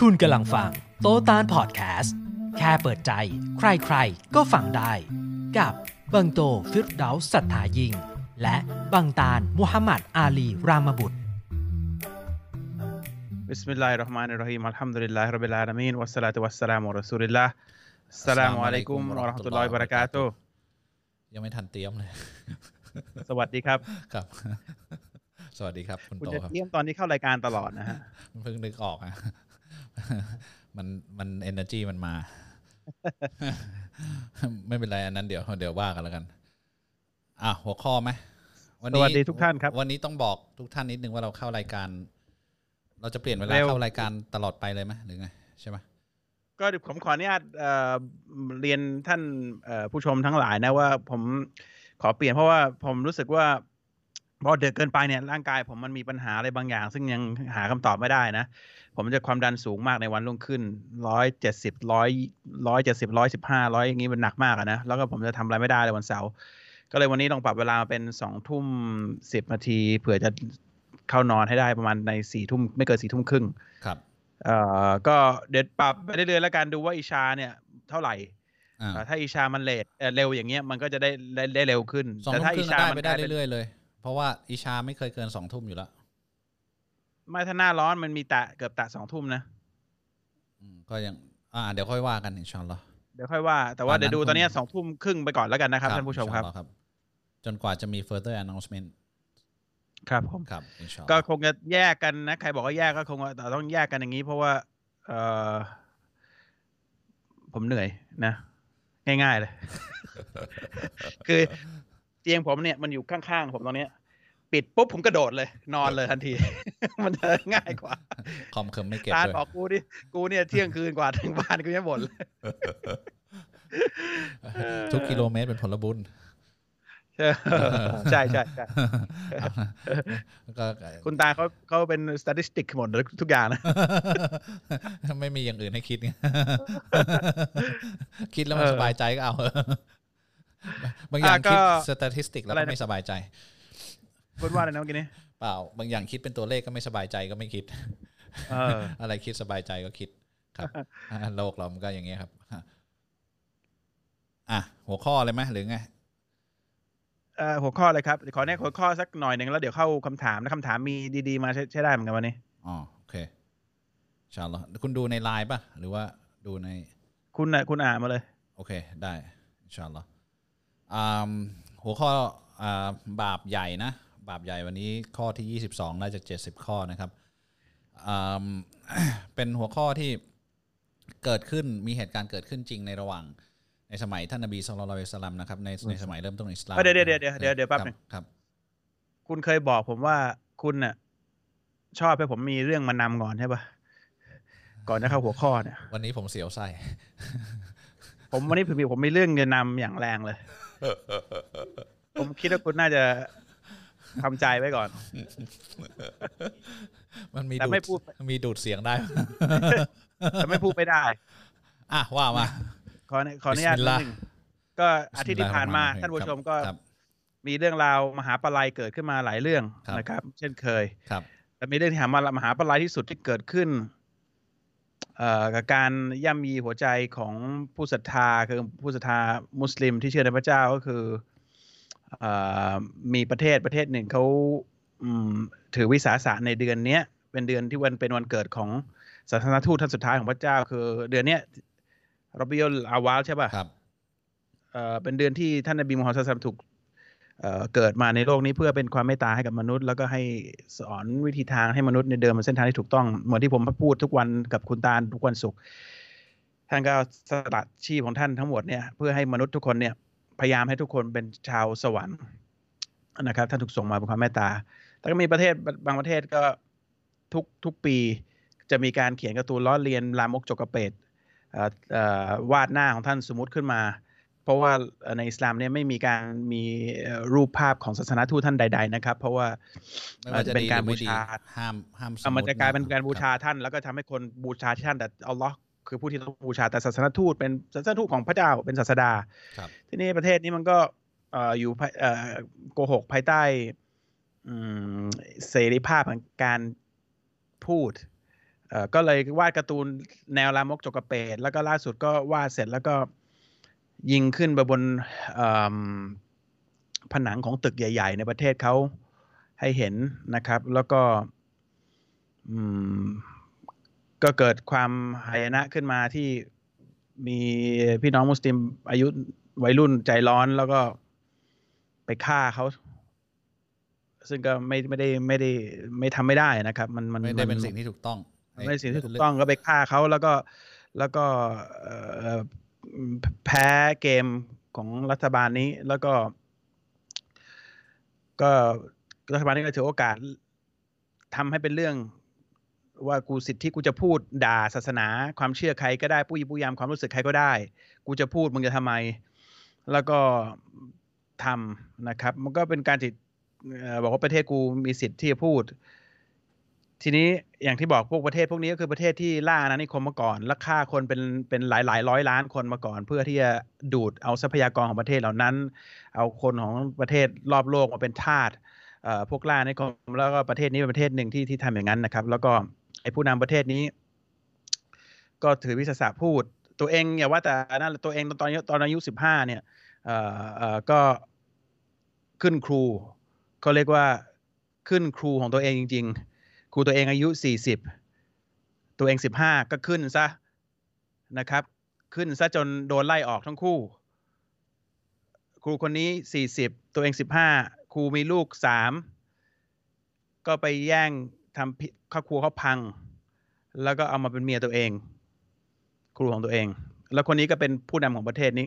คุณกำลังฟังโตตานพอดแคสต์แค่เปิดใจ ใครๆ ก็ฟังได้ กับ บังโตฟิรดาสัทธายิง และบังตานมุฮัมมัดอาลีรามบุตร بسم الله الرحمن الرحيم الحمد لله رب العالمين والصلاة والسلام على رسول الله السلام عليكم ورحمة الله وبركاته ยังไม่ทันเตรียมเลย สวัสดีครับ ครับ สวัสดีครับ คุณโตคจะรับ เตรียมตอนนี้เข้ารายการตลอดนะฮะ เพิ่งนึกออกอะ มันมันเอเนอร์จีมันมา ไม่เป็นไรอันนั้นเดี๋ยวเดี๋ยวว่ากันแล้วกัน อะหัวข้อไหมวันสนี้วัสดีทุกท่านครับ วันนี้ต้องบอกทุกท่านนิดนึงว่าเราเข้ารายการ เราจะเปลี่ยนเวลาเร็วเข้ารายการตลอดไปเลยไหมหรือไงใช่ไหมก็ผมขออนุญาตเอ่อเรียนท่านเอ่อผู้ชมทั้งหลายนะว่า ผมขอเปลี่ยนเพราะว่าผมรู้สึกว่าพอเดือดเกินไปเนี่ยร่างกายผมมันมีปัญหาอะไรบางอย่าง ซึ่งยังหาคำตอบไม่ได้นะ ผมจะความดันสูงมากในวันรุ่งขึ้นร้อยเจ็ดสิบร้อยร้อยเจ็ดสิบร้อยสิบห้าร้อยอย่างนี้มันหนักมากอะนะ แล้วก็ผมจะทำอะไรไม่ได้เลยวันเสาร์ก็เลยวันนี้ลองปรับเวลามาเป็นสองทุ่มสิบนาทีเผื่อจะเข้านอนให้ได้ประมาณในสี่ทุ่มไม่เกินสี่ทุ่มครึ่งครับเอ่อก็เดี๋ยวปรับไปเรื่อยๆแล้วกันดูว่าอิชาเนี่ยเท่าไหร่อ่าเอ่อถ้าอิชามันเลทเอ่อเร็วอย่างเงี้ยมันก็จะได้ได้ได้เร็วขึ้นสองแต่ทุ่มถ้าครึ่อิงชาได้มัไปนได้กลายเป็นเรื่อยๆเลย เพราะว่าอิชาไม่เคยเกินสองทุ่มอยู่แล้ว ไม่ถ้าหน้าร้อนมันมีแตะเกือบแตะสองทุ่มนะอืมก็ยัง อ่า เดี๋ยวค่อยว่ากันอินชาอัลลอฮ์เดี๋ยวค่อยว่า แต่ว่าตอนนั้นเดี๋ยวดูตอนเนี้ยผมสองทุ่มครึ่งไปก่อนแล้วกันนะครับท่านผู้ชมครับอินชาอัลลอฮ์ครับจนกว่าจะมี further announcement ครับผมครับอินชาอัลลก็อฮ์คงจะแยกกันนะ ใครบอกว่าแยกก็คงว่าต้องแยกกันอย่างนี้ เพราะว่า เออผมเหนื่อยนะ ง่ายๆเลย คือเตียงผมเนี่ยมันอยู่ข้างๆผมตรงเนี้ย ปิดปุ๊บผมกระโดดเลย นอนเลยทันที มันจะง่ายกว่า คอมเคิมไม่เก็บตาด้วยบอกกูดิกูเนี่ยเที่ยงคืนกว่าถึงบ้านกูยังบ่นเลยทุกกิโลเมตรเป็นผลบุญใช่ใช่ใช่ก็คุณตาเขาเขาเป็นสถิติหมดเลยทุกอย่างนะ ไม่มีอย่างอื่นให้คิดไงคิดแล้วมันเออสบายใจก็เอา บางอย่างอะก็คิดสถิติแล้วอะไรก็นะไม่สบายใจ คุณว่าอะไรนะเมื่อกี้นี้เปล่า บางอย่างคิดเป็นตัวเลขก็ไม่สบายใจก็ไม่คิดเอออะไรคิดสบายใจก็คิดครับอ่าโลกเรามันก็อย่างเงี้ยครับอะหัวข้อเลยไหมหรือไงเอ่อหัวข้อเลยครับขอแนะหัวข้อสักหน่อยหนึ่งแล้วเดี๋ยวเข้าคำถามนะคำถามมีดีๆมาใช้ใช้ได้เหมือนกันวันนี้อ๋อโอเคอินชาอัลลอฮ์คุณดูในไลน์ป่ะ หรือว่าดูใน คุณน่ะคุณอ่านมาเลย โอเค ได้อินชาอัลลอฮ์อ่าหัวข้ออ่าบาปใหญ่นะ บาปใหญ่วันนี้ข้อที่ 22 น่าจะ 70 ข้อนะครับอ่าเป็นหัวข้อที่เกิดขึ้นมีเหตุการณ์เกิดขึ้นจริงในระหว่าง ในสมัยท่านนบีสุลต่านละสลัมนะครับในในสมัยเริ่มต้นอิสลามเอ้ยเดี๋ยวเดี๋ยวเดี๋ยวเดี๋ยวเดี๋ยวแป๊บหนึ่งครับ คุณเคยบอกผมว่าคุณน่ะ ชอบให้ผมมีเรื่องมานำก่อนใช่ปะก่อนจะเข้าหัวข้อเนี่ยวันนี้ผมเสียวไส้ผมวันนี้ผมมีผมมีเรื่องจะนำอย่างแรงเลย ผมคิดว่าคุณน่าจะ ทำใจไว้ก่อน มันมีแต่ดูไม่ดพูด มีดูดเสียงได้ แต่ไม่พูดไม่ได้ อะว่ามาขอขออนุญาตบิสมินิลดลาห์นึงก็อาทิตย์ที่ผ่านมาบิสมิลลท่านผู้ชมครับก็ครับมีเรื่องราวมหาปลัยเกิดขึ้นมาหลายเรื่องครับนะครับ เช่นเคยครับแต่มีเรื่องที่หามามหาปลัยที่สุดที่เกิดขึ้นเอ่อกับการย่ำยีหัวใจของผู้ศรัทธาคือผู้ศรัทธามุสลิมที่เชื่อในพระเจ้าก็คือเอ่อ มีประเทศประเทศหนึ่งเขาอืมถือวิสาสะในเดือนเนี้ยเป็นเดือนที่วันเป็นวันเกิดของศาสนทูตท่านสุดท้ายของพระเจ้า คือ เดือนเนี้ยรอบิยุลอาวาลใช่ป่ะครับเอ่อเป็นเดือนที่ท่านนบีมูฮัมมัดศ็อลลัลลอฮุอะลัยฮิวะซัลลัมถูกเอ่อเกิดมาในโลกนี้เพื่อเป็นความเมตตาให้กับมนุษย์ แล้วก็ให้สอนวิธีทางให้มนุษย์ในเดินบนเส้นทางที่ถูกต้อง เหมือนที่ผมพูดทุกวันกับคุณตาลทุกวันศุกร์ท่านก็สละชีพของท่านทั้งหมดเนี่ยเพื่อให้มนุษย์ทุกคนเนี่ย พยายามให้ทุกคนเป็นชาวสวรรค์นะครับท่านถูกส่งมาเป็นความเมตตา แต่ก็มีประเทศบางประเทศก็ทุกทุกปีจะมีการเขียนการ์ตูนล้อเลียนลามกจกกระเปดเอ่อเอ่อวาดหน้าของท่านสมมติขึ้นมา เพราะว่าในอิสลามเนี่ยไม่มีการมีเอ่อรูปภาพของศาสนาทูตท่านใด ๆ นะครับ เพราะว่าไม่ว่าจะเป็นดีการหรือไม่ดีบูชาห้ามห้ามสอะมมันมุติจะกลายเป็นการบูชาคท่าน แล้วก็ทำให้คนบูชาที่ท่านแต่อัลลอฮ์ คือผู้ที่ต้องบูชาแต่ศาสนาทูตเป็นศาสนาทูตของพระเจ้าเป็นศาสดารับทีนี้ประเทศนี้มันก็เอ่ออยู่ภายเอ่อโกหกภายใต้อืมเสรีภาพของการพูดเเอ่อก็เลยวาดการ์ตูนแนวลามกจกกระเปดแล้วก็ล่าสุดก็วาดเสร็จแล้วก็ยิงขึ้นไปบนเอิ่มผนังของตึกใหญ่ ๆ ในประเทศเขาให้เห็นนะครับ แล้วก็อืม ก็เกิดความหายนะขึ้นมาที่มีพี่น้องมุสลิมอายุวัยรุ่นใจร้อนแล้วก็ไปฆ่าเขาซึ่งก็ไม่ไม่ได้ไม่ได้ไม่ทำไม่ได้นะครับ มันมันไม่ได้เป็นมัสิ่งที่ถูกต้อง ไม่ใช่สิ่งที่ถูกต้องก็ไปฆ่าเขาแล้วก็แล้วก็เอ่อแพ้เกมของรัฐบาลนี้แล้วก็ ก็รัฐบาลนี้ก็ถือโอกาสทำให้เป็นเรื่อง ว่ากูสิทธิกูจะพูดด่าศาสนาความเชื่อใครก็ได้ปุยปุยยามความรู้สึกใครก็ได้ กูจะพูดมึงจะทำไม แล้วก็ทำนะครับ มันก็เป็นการจิตบอกว่าประเทศกูมีสิทธิ์ที่จะพูด ทีนี้อย่างที่บอกพวกประเทศพวกนี้ก็คือประเทศที่ล่าอาณานิคมมาก่อนและฆ่าคนเป็นเป็นหลายหลายร้อยล้านคนมาก่อน เพื่อที่จะดูดเอาทรัพยากรของประเทศเหล่านั้น เอาคนของประเทศรอบโลกมาเป็นทาสเอ่อพวกล่าอาณานิคมแล้วก็ประเทศนี้เป็นประเทศหนึ่งที่ที่ทำอย่างนั้นนะครับ แล้วก็ ไอ้ผู้นำประเทศนี้ ก็ถือวิสาสะพูด ตัวเองอย่าว่าแต่นั่นตัวเองตอนตอนอายุสิบห้าเนี่ยเออเออก็ขึ้นครูเขาเรียกว่าขึ้นครูของตัวเองจริง ๆ ครูตัวเองอายุสี่สิบตัวเองสิบห้าก็ขึ้นซะนะครับ ขึ้นซะจนโดนไล่ออกทั้งคู่ ครูคนนี้สี่สิบตัวเองสิบห้าครูมีลูกสามก็ไปแย่ง ทำครอบครัวเขาพัง แล้วก็เอามาเป็นเมียตัวเอง ครูของตัวเอง แล้วคนนี้ก็เป็นผู้นำของประเทศนี้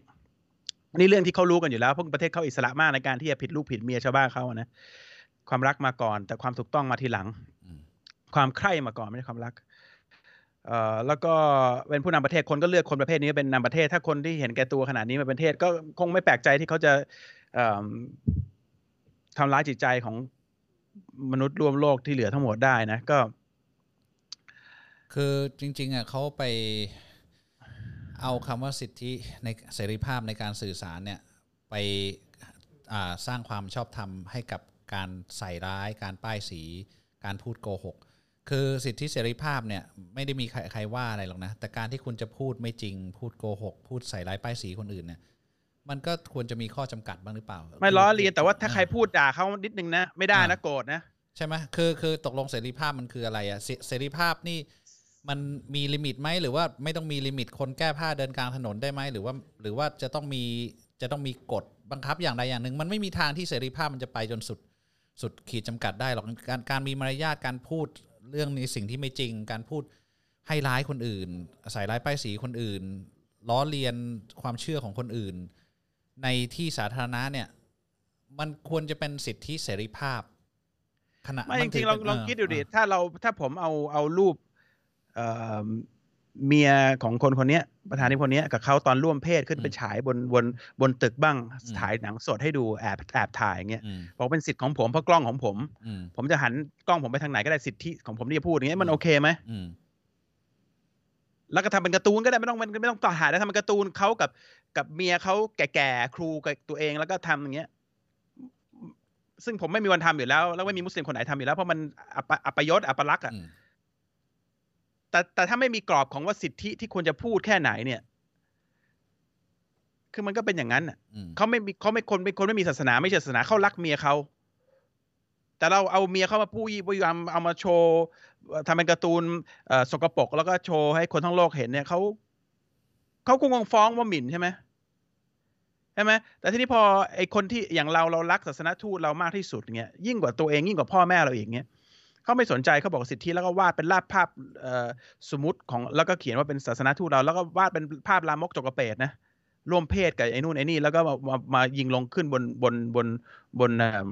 นี่เรื่องที่เขารู้กันอยู่แล้วเพราะประเทศเขาอิสระมากในการที่จะผิดลูกผิดเมียชาวบ้านเขานะความรักมาก่อน แต่ความถูกต้องมาทีหลัง ความใคร่มาก่อนไม่ใช่ความรักเอ่อแล้วก็เป็นผู้นำประเทศคนก็เลือกคนประเภทนี้เป็นนำประเทศ ถ้าคนที่เห็นแก่ตัวขนาดนี้มาเป็นประเทศก็คงไม่แปลกใจที่เขาจะทำร้ายจิตใจของ มนุษย์ร่วมโลกที่เหลือทั้งหมดได้นะก็ คือจริง ๆอะเขาไปเอาคำว่าสิทธิในเสรีภาพในการสื่อสารเนี่ยไปสร้างความชอบธรรมให้กับการใส่ร้าย การป้ายสี การพูดโกหก คือสิทธิเสรีภาพเนี่ยไม่ได้มีใครใครว่าอะไรหรอกนะ แต่การที่คุณจะพูดไม่จริง พูดโกหก พูดใส่ร้ายป้ายสีคนอื่นเนี่ย มันก็ควรจะมีข้อจำกัดบ้างหรือเปล่า ไม่ล้อเลียนแต่ว่าถ้าใครพูดด่าเขานิดนึงนะ ไม่ได้นะโกรธนะใช่ไหมคือคือตกลงเสรีภาพมันคืออะไรอะเสเสรีภาพนี่มันมี limit ไหมหรือว่าไม่ต้องมี limit คนแก้ผ้าเดินกลางถนนได้ไหมหรือว่า หรือว่าจะต้องมีจะต้องมีกฎบังคับอย่างใดอย่างหนึ่ง มันไม่มีทางที่เสรีภาพมันจะไปจนสุดสุดขีดจำกัดได้หรอกการการมีมารยาทการพูดเรื่องในสิ่งที่ไม่จริง การพูดให้ร้ายคนอื่นใส่ร้ายป้ายสีคนอื่น ล้อเลียนความเชื่อของคนอื่น ในที่สาธารณะเนี่ย มันควรจะเป็นสิทธิเสรีภาพขณะไม่มัจนถืริงอๆลองเป็นลองเออคิดดูดิเออถ้าเราถ้าผมเอาเอารูปเอ่อเมียของคนคนเนี้ยประธานที่คนเนี้ยกับเขาตอนร่วมเพศขึ้นไปฉายบนบนบนตึกบ้างถ่ายหนังสดให้ดูแอบแอบถ่ายอย่างเงี้ยอืมบอกเป็นสิทธิ์ของผมเพราะกล้องของผมอืมผมจะหันกล้องผมไปทางไหนก็ได้สิทธิของผมที่จะพูดอย่างเงี้ยมันอืมโอเคไหมอืมแล้วก็ทำเป็นการ์ตูนก็ได้ไม่ต้องไม่ไม่ต้องต่อถ่ายแล้วทำเป็นการ์ตูนเขากับ กับเมียเขาแก่ๆครูกับตัวเองแล้วก็ทำอย่างเงี้ย ซึ่งผมไม่มีวันทำอยู่แล้ว แล้วไม่มีมุสลิมคนไหนทำอยู่แล้วเพราะมันอัปอัปยศอัปลักษณ์อะอืมแต่แต่ถ้าไม่มีกรอบของว่าสิทธิที่ควรจะพูดแค่ไหนเนี่ย คือมันก็เป็นอย่างนั้นน่ะอืมเขาไม่มีเขาไม่คนเป็นคนไม่มีศาสนา ไม่ใช่ศาสนาเขารักเมียเขาแต่เราเอาเมียเขามาพูดพยายามเอามาโชว์เอ่อทำเป็นการ์ตูนเอ่อสกปรกแล้วก็โชว์ให้คนทั้งโลกเห็นเนี่ยเขา เขาคงฟ้องว่าหมิ่นใช่ไหมใช่ไหมแต่ทีนี้พอไอคนที่อย่างเราเรารักศาสนทูตเรามากที่สุดเงี้ยยิ่งกว่าตัวเองยิ่งกว่าพ่อแม่เราอีกเงี้ยเขาไม่สนใจเขาบอกสิทธิแล้วก็วาดเป็นลาบภาพเอ่อสมมติของแล้วก็เขียนว่าเป็นศาสนทูตเราแล้วก็วาดเป็นภาพลามกจกกระเปดนะร่วมเพศกับไอ้นู่นไอ้นี่แล้วก็มามามายิงลงขึ้นบนบนบนบนเอิ่ม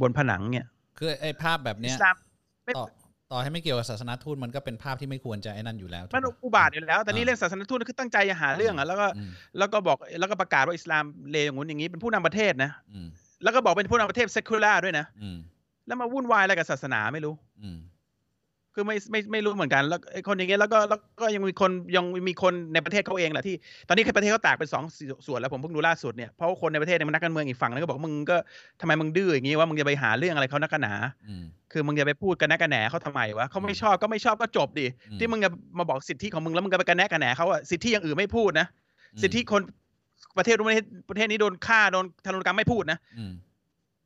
บนผนังเนี่ย คือไอ้ภาพแบบอิเนี้ยสลามไม่ ต่อต่อให้ไม่เกี่ยวกับศาสนาทูตมันก็เป็นภาพที่ไม่ควรจะไอ้นั่นอยู่แล้วถูกมันปะอุบาทอยู่แล้ว แต่นี่อ่าเรื่องศาสนทูตคือตั้งใจจะหาเรื่องอะแล้วก็อืมแล้วก็บอกแล้วก็ประกาศว่าอิสลามเลวอย่างงู้นอย่างนี้เป็นผู้นำประเทศนะอืมแล้วก็บอกเป็นผู้นำประเทศเซคูล่าด้วยนะอืมแล้วมาวุ่นวายอะไรกับศาสนาไม่รู้อืม คือไม่ไม่ไม่รู้เหมือนกัน แล้วไอ้คนอย่างเงี้ยแล้วก็แล้วก็ยังมีคนยังมีคนในประเทศเขาเองแหละที่ตอนนี้ประเทศเขาแตกเป็นสองส่วนแล้วผมเพิ่งดูล่าสุดเนี่ยเพราะว่าคนในประเทศเนี่ยมันนักการเมืองอีกฝั่งนึงก็บอกว่ามึงก็ทำไมมึงดื้ออย่างงี้ว่ามึงจะไปหาเรื่องอะไรเขานักกันหนาอืมคือมึงจะไปพูดกันแนกกันแหนเขาทำไมวะเขาไม่ชอบก็ไม่ชอบก็จบดิอืมที่มึงจะมาบอกสิทธิของมึงแล้วมึงก็ไปกันแนกกันแหนเขาอะสิทธิอย่างอื่นไม่พูดนะอืมสิทธิคนประเทศนู้นประเทศประเทศนี้โดนฆ่าโดนทารุณกรรมไม่พูดนะอืม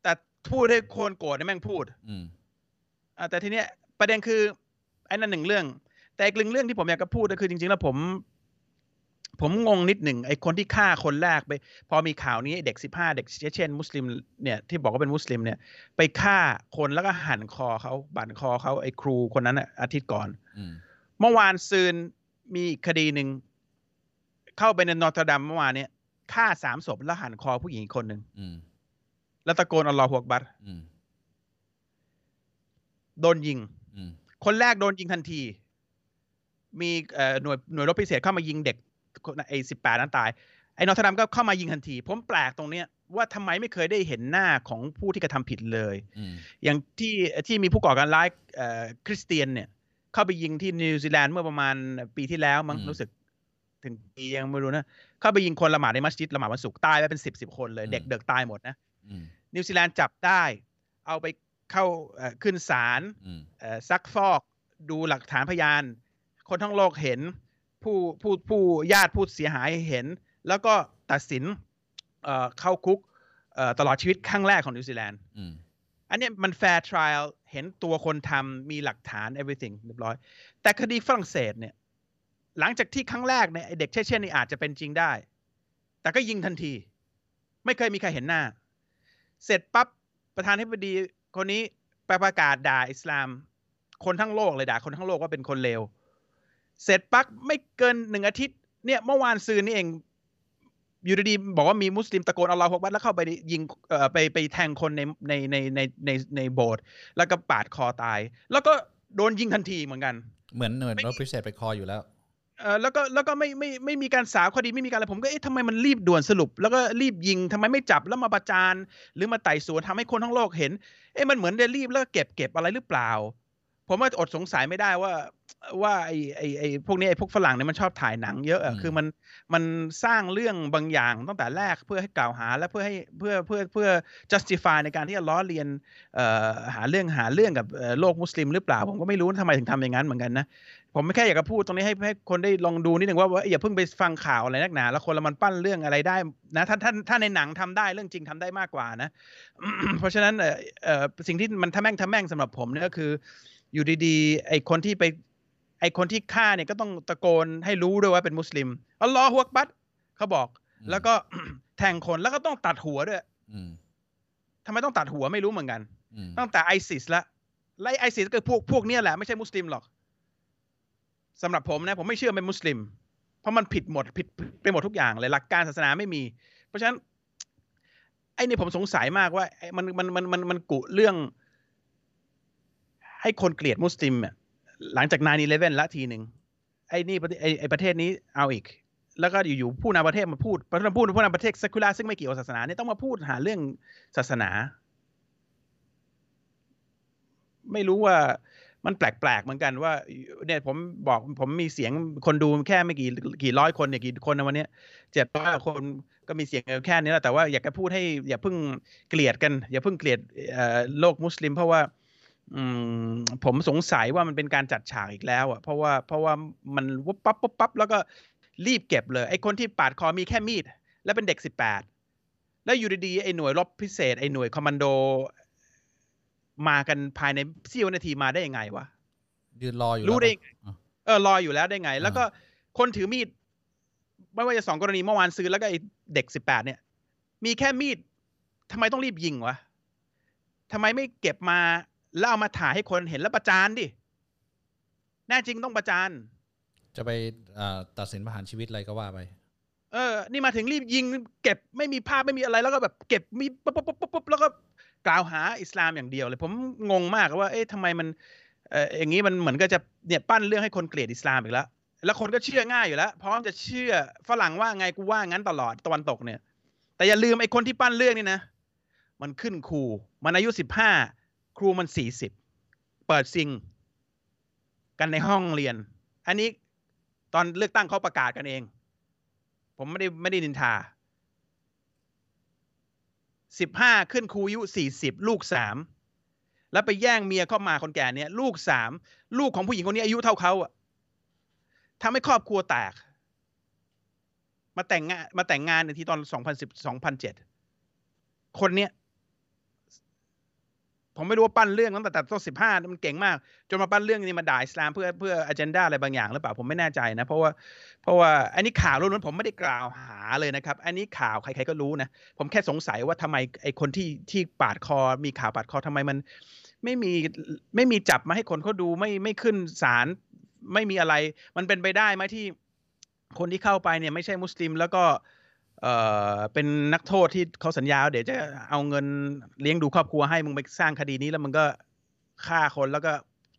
แต่พูดให้คนโกรธเนี่ยแม่งพูดอืมอ่าแต่ทีเนี้ย ประเด็นคือไอ้นั่นหนึ่งเรื่อง แต่อีกหนึ่งเรื่องที่ผมอยากจะพูดก็คือจริงๆแล้วผม ผมงงนิดหนึ่งไอ้คนที่ฆ่าคนแรกไป พอมีข่าวนี้เด็กสิบห้าเด็กเชเช่น มุสลิมเนี่ยที่บอกว่าเป็นมุสลิมเนี่ย ไปฆ่าคนแล้วก็หั่นคอเขาบั่นคอเขาไอ้ครูคนนั้นน่ะอาทิตย์ก่อนอืมเมื่อวานซืนมีอีกคดีหนึ่งเข้าไปใน Notre Dame เมื่อวานเนี่ยฆ่าสามศพแล้วหั่นคอผู้หญิงอีกคนหนึ่งอืมแล้วตะโกนอัลลอฮุอักบัรอืมโดนยิงอืม คนแรกโดนยิงทันที มีเอ่อหน่วยหน่วยรบพิเศษเข้ามายิงเด็กคนไอ้สิบแปดนั้นตาย ไอ้ Notre Dame ก็เข้ามายิงทันที ผมแปลกตรงเนี้ยว่าทำไมไม่เคยได้เห็นหน้าของผู้ที่กระทำผิดเลยอืมอย่างที่ที่มีผู้ก่อการร้ายเอ่อคริสเตียนเนี่ย เข้าไปยิงที่นิวซีแลนด์เมื่อประมาณปีที่แล้วมั้งรู้สึก ถึงปียังไม่รู้นะ เข้าไปยิงคนละหมาดในมัสยิดละหมาดวันศุกร์ตายไปเป็นสิบสิบคนเลย เด็กเด็กตายหมดนะอืมนิวซีแลนด์จับได้ เอาไป เข้าเอ่อขึ้นศาลอืมเอ่อซักฟอกดูหลักฐานพยาน คนทั้งโลกเห็น ผู้ผู้ผู้ญาติผู้เสียหายเห็น แล้วก็ตัดสินเอ่อเข้าคุกเอ่อตลอดชีวิตครั้งแรกของนิวซีแลนด์อืมอันเนี้ยมัน fair trial เห็นตัวคนทำมีหลักฐาน everything เรียบร้อย แต่คดีฝรั่งเศสเนี่ย หลังจากที่ครั้งแรกเนี่ยไอ้เด็กเช่นนี่อาจจะเป็นจริงได้ แต่ก็ยิงทันที ไม่เคยมีใครเห็นหน้า เสร็จปั๊บประธานาธิบดี คนนี้ไปประกาศด่าอิสลาม คนทั้งโลกเลยด่าคนทั้งโลกว่าเป็นคนเลวเสร็จปั๊บไม่เกินหนึ่งอาทิตย์เนี่ยเมื่อวานซืนนี่เองอยู่ดีๆบอกว่ามีมุสลิมตะโกนอัลลอฮฺฮกบัตแล้วเข้าไปยิงเอ่อไปไปแทงคนในในในในในในโบสถ์แล้วก็ปาดคอตาย แล้วก็โดนยิงทันทีเหมือนกัน เหมือนเหมือนไม่มีรถพิเศษไปคออยู่แล้ว เออแล้วก็แล้วก็ไม่ไม่ไม่มีการสาวคดีไม่มีการอะไรผมก็เอ๊ะทำไมมันรีบด่วนสรุป แล้วก็รีบยิงทำไมไม่จับแล้วมาประจานหรือมาไต่สวนทำให้คนทั้งโลกเห็น เอ๊ะมันเหมือนได้รีบแล้วก็เก็บเก็บอะไรหรือเปล่า ผมว่าอดสงสัยไม่ได้ว่าว่าไอ้ไอ้ไอ้พวกนี้ไอ้พวกฝรั่งเนี่ยมันชอบถ่ายหนังเยอะอะอืมคือมันมันสร้างเรื่องบางอย่างตั้งแต่แรกเพื่อให้กล่าวหาและเพื่อให้เพื่อเพื่อเพื่อ justify ในการที่จะล้อเลียนเอ่อหาเรื่องหาเรื่องกับเอ่อโลกมุสลิมหรือเปล่า ผมก็ไม่รู้ทำไมถึงทำอย่างนั้นเหมือนกันนะ ผมไม่แค่อยากจะพูดตรงนี้ให้ให้คนได้ลองดูนิดหนึ่งว่าว่าอย่าเพิ่งไปฟังข่าวอะไรนักหนา แล้วคนละมันปั้นเรื่องอะไรได้นะถ้าถ้าถ้าในหนังทำได้เรื่องจริงทำได้มากกว่านะ เพราะฉะนั้นเอ่อเอ่อสิ่งที่มันทำแม่งทำแม่งสำหรับผมเนี่ยก็คือ อยู่ดีๆ ไอ้คนที่ไป ไอ้คนที่ฆ่าเนี่ยก็ต้องตะโกนให้รู้ด้วยว่าเป็นมุสลิมอัลลอฮฺฮวกบัตเขาบอกอืมแล้วก็แทงคนแล้วก็ต้องตัดหัวด้วยอืมทำไมต้องตัดหัวไม่รู้เหมือนกันอืมตั้งแต่ไอซิสละไล่ไอซิสก็คือพวกพวกเนี้ยแหละไม่ใช่มุสลิมหรอก สำหรับผมนะผมไม่เชื่อเป็นมุสลิม เพราะมันผิดหมดผิดไปหมดทุกอย่างเลยหลักการศาสนาไม่มี เพราะฉะนั้นไอ้นี่ผมสงสัยมากว่ามันมันมันมันมันกุเรื่อง ให้คนเกลียดมุสลิมอะหลังจาก9 11ลเว่นละทีหนึ่งไอ้นี่ประเทศไอ้ไอ้ประเทศนี้เอาอีก แล้วก็อยู่ๆผู้นำประเทศมาพูดประธานพูดผู้นำประเทศเซคุลาซึ่งไม่เกี่ยวกับศาสนาเนี่ยต้องมาพูดหาเรื่องศาสนา ไม่รู้ว่า มันแปลกๆเหมือนกันว่าเนี่ยผมบอกผมมีเสียงคนดูแค่ไม่กี่กี่ร้อยคนเนี่ยกี่คนนะวันนี้เจ็ดร้อยคนก็มีเสียงแค่นี้แหละแต่ว่าอยากจะพูดให้อย่าเพิ่งเกลียดกัน อย่าเพิ่งเกลียดโลกมุสลิม เพราะว่าอผมสงสัยว่ามันเป็นการจัดฉากอีกแล้วอะเพราะว่าเพราะว่ามันวุบปั๊บปุ๊บปั๊บแล้วก็รีบเก็บเลย ไอ้คนที่ปาดคอมีแค่มีด แล้วเป็นเด็กสิบแปดแล้วอยู่ดีๆไอ้หน่วยรบพิเศษไอ้หน่วยคอมมานโด มากันภายในเสี้ยวนาทีมาได้ยังไงวะยืนรออยู่รู้ได้ยังไงอะเออรออยู่แล้วได้ไง แล้วก็คนถือมีด ไม่ว่าจะสองกรณีเมื่อวานซื้อแล้วก็ไอ้เด็กสิบแปดเนี่ย มีแค่มีดทำไมต้องรีบยิงวะทำไมไม่เก็บมาแล้วเอามาถ่ายให้คนเห็นแล้วประจานดิแน่จริงต้องประจานจะไปเอ่อตัดสินประหารชีวิตอะไรก็ว่าไป เออ นี่มาถึงรีบยิง เก็บไม่มีภาพไม่มีอะไรแล้วก็แบบ เก็บมีปุ๊บปุ๊บปุ๊บปุ๊บปุ๊บแล้วก็ กล่าวหาอิสลามอย่างเดียวเลยผมงงมากว่า เอ๊ะทำไมมันเอออย่างนี้มันเหมือนก็จะเนี่ยปั้นเรื่องให้คนเกลียดอิสลามอีกแล้วแล้วคนก็เชื่อง่ายอยู่แล้วพร้อมจะเชื่อฝรั่งว่าไงกูว่างั้นตลอดตะวันตกเนี่ย แต่อย่าลืมไอ้คนที่ปั้นเรื่องนี่นะ มันขึ้นครูมันอายุสิบห้าครูมันสี่สิบเปิดซิง กันในห้องเรียน อันนี้ตอนเลือกตั้งเขาประกาศกันเอง ผมไม่ได้ไม่ได้นินทา สิบห้าขึ้นครูอายุสี่สิบลูกสามแล้วไปแย่งเมียเข้ามาคนแก่เนี่ย ลูกสามลูกของผู้หญิงคนนี้อายุเท่าเขาอะทำให้ครอบครัวแตกมาแต่งงานมาแต่งงานในที่ตอนสองพันสิบสองพันเจ็ดคนเนี้ย ผมไม่รู้ว่าปั้นเรื่องตั้งแต่แต่ต้นสิบห้ามันเก่งมาก จนมาปั้นเรื่องนี้มาด่าอิสลามเพื่อเพื่ออ g e n d a อะไรบางอย่างหรือเปล่าผมไม่แน่ใจนะ เพราะว่าเพราะว่าอันนี้ข่าวล้วนผมไม่ได้กล่าวหาเลยนะครับ อันนี้ข่าวใครๆก็รู้นะ ผมแค่สงสัยว่าทำไมไอ้คนที่ที่ปาดคอ มีข่าวปาดคอทำไมมันไม่มีไม่มีจับมาให้คนเขาดูไม่ไม่ขึ้นศาลไม่มีอะไร มันเป็นไปได้ไหมที่คนที่เข้าไปเนี่ยไม่ใช่มุสลิมแล้วก็ เออเป็นนักโทษที่เขาสัญญาว่าเดี๋ยวจะเอาเงินเลี้ยงดูครอบครัวให้มึงไปสร้างคดีนี้แล้วมึงก็ฆ่าคนแล้วก็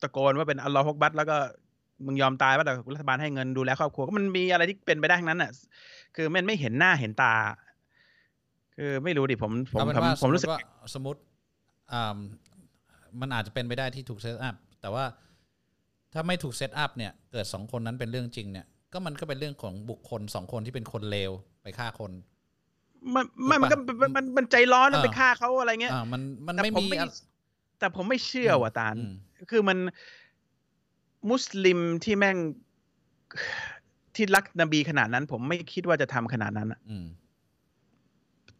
ตะโกนว่าเป็นอัลลอฮฺฮกบัตแล้วก็มึงยอมตายว่าแต่รัฐบาลให้เงินดูแลครอบครัวก็มันมีอะไรที่เป็นไปได้ทั้งนั้นอะ คือมันไม่เห็นหน้าเห็นตา คือไม่รู้ดิผมผมผมผมรู้สึกว่าสมมติอ่ามันอาจจะเป็นไปได้ที่ถูก set up แต่ว่าถ้าไม่ถูก set up เนี่ย เกิดสองคนนั้นเป็นเรื่องจริงเนี่ย ก็มันก็เป็นเรื่องของบุคคลสองคนที่เป็นคนเลวไปฆ่าคน มันมันมันก็ถูกปะมันมันมันใจร้อนนะเออไปฆ่าเขาอะไรเงี้ยอ่ามันมันแต่ไม่ผมมีไม่อะแต่ผมไม่เชื่อว่ะตาลอืมคือมันมุสลิมที่แม่งที่รักนบีขนาดนั้น ผมไม่คิดว่าจะทำขนาดนั้นอะอืม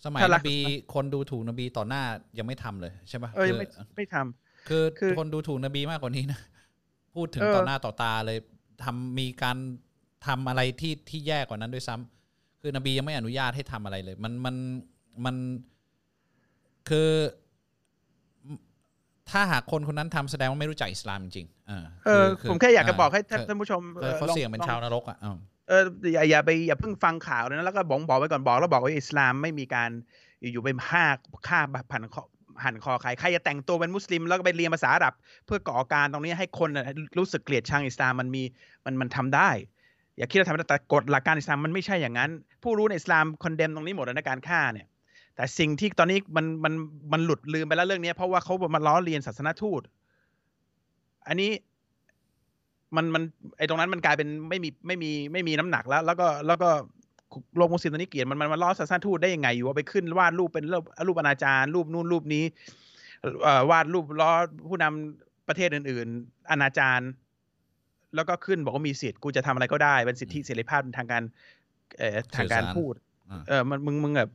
สมัยถ้ารันกบีคนดูถูกนบีต่อหน้ายังไม่ทำเลยใช่ปะเออคือไม่ไม่ทำคือคือคนดูถูกนบีมากกว่านี้นะ พูดถึงเออต่อหน้าต่อตาเลยทำมีการ ทำอะไรที่ที่แย่กว่านั้นด้วยซ้ำคือนบียังไม่อนุญาตให้ทำอะไรเลย มันมันมันคือถ้าหากคนคนนั้นทำแสดงว่าไม่รู้จักอิสลามจริงๆเออเออคือผมแค่อยากจะบอกให้ท่านเออท่านผู้ชมเออเขาลองเสี่ยงเป็นลองชาวนรกอะอ้าวเอออย่าอย่าไปอย่าเพิ่งฟังข่าวเลยนะแล้วก็บอกบอกไว้ก่อนบอกแล้วบอกว่าอิสลามไม่มีการอยู่ๆไปฆ่าฆ่าผันคอหั่นคอใครใครจะแต่งตัวเป็นมุสลิม แล้วก็ไปเรียนภาษาอาหรับ เพื่อก่อการตรงนี้ให้คนน่ะรู้สึกเกลียดชังอิสลามมันมีมันมันทำได้ อย่าคิดว่าทำได้แต่กฎหลักการอิสลามมันไม่ใช่อย่างนั้น ผู้รู้ในอิสลามคอนเดมตรงนี้หมดแล้วในการฆ่าเนี่ย แต่สิ่งที่ตอนนี้มันมันมันหลุดลืมไปแล้วเรื่องนี้เพราะว่าเขามาล้อเลียนศาสนทูต อันนี้มันมันไอตรงนั้นมันกลายเป็นไม่มีไม่มีไม่มีน้ำหนักแล้ว แล้วก็แล้วก็โลกมุสลิมตอนนี้เกลียดมันมันมาล้อศาสนทูตได้ยังไงอยู่ว่าไปขึ้นวาดรูปเป็นรูปรูปอนาจารรูปนู่นรูปนี้วาดรูปล้อผู้นำประเทศอื่น ๆอนาจาร แล้วก็ขึ้นบอกว่ามีสิทธิ์กูจะทำอะไรก็ได้เป็นสิทธิเสรีภาพทางการเอ่อทางการสื่อสารพูดอ่าเออมันมึงมึงแบบ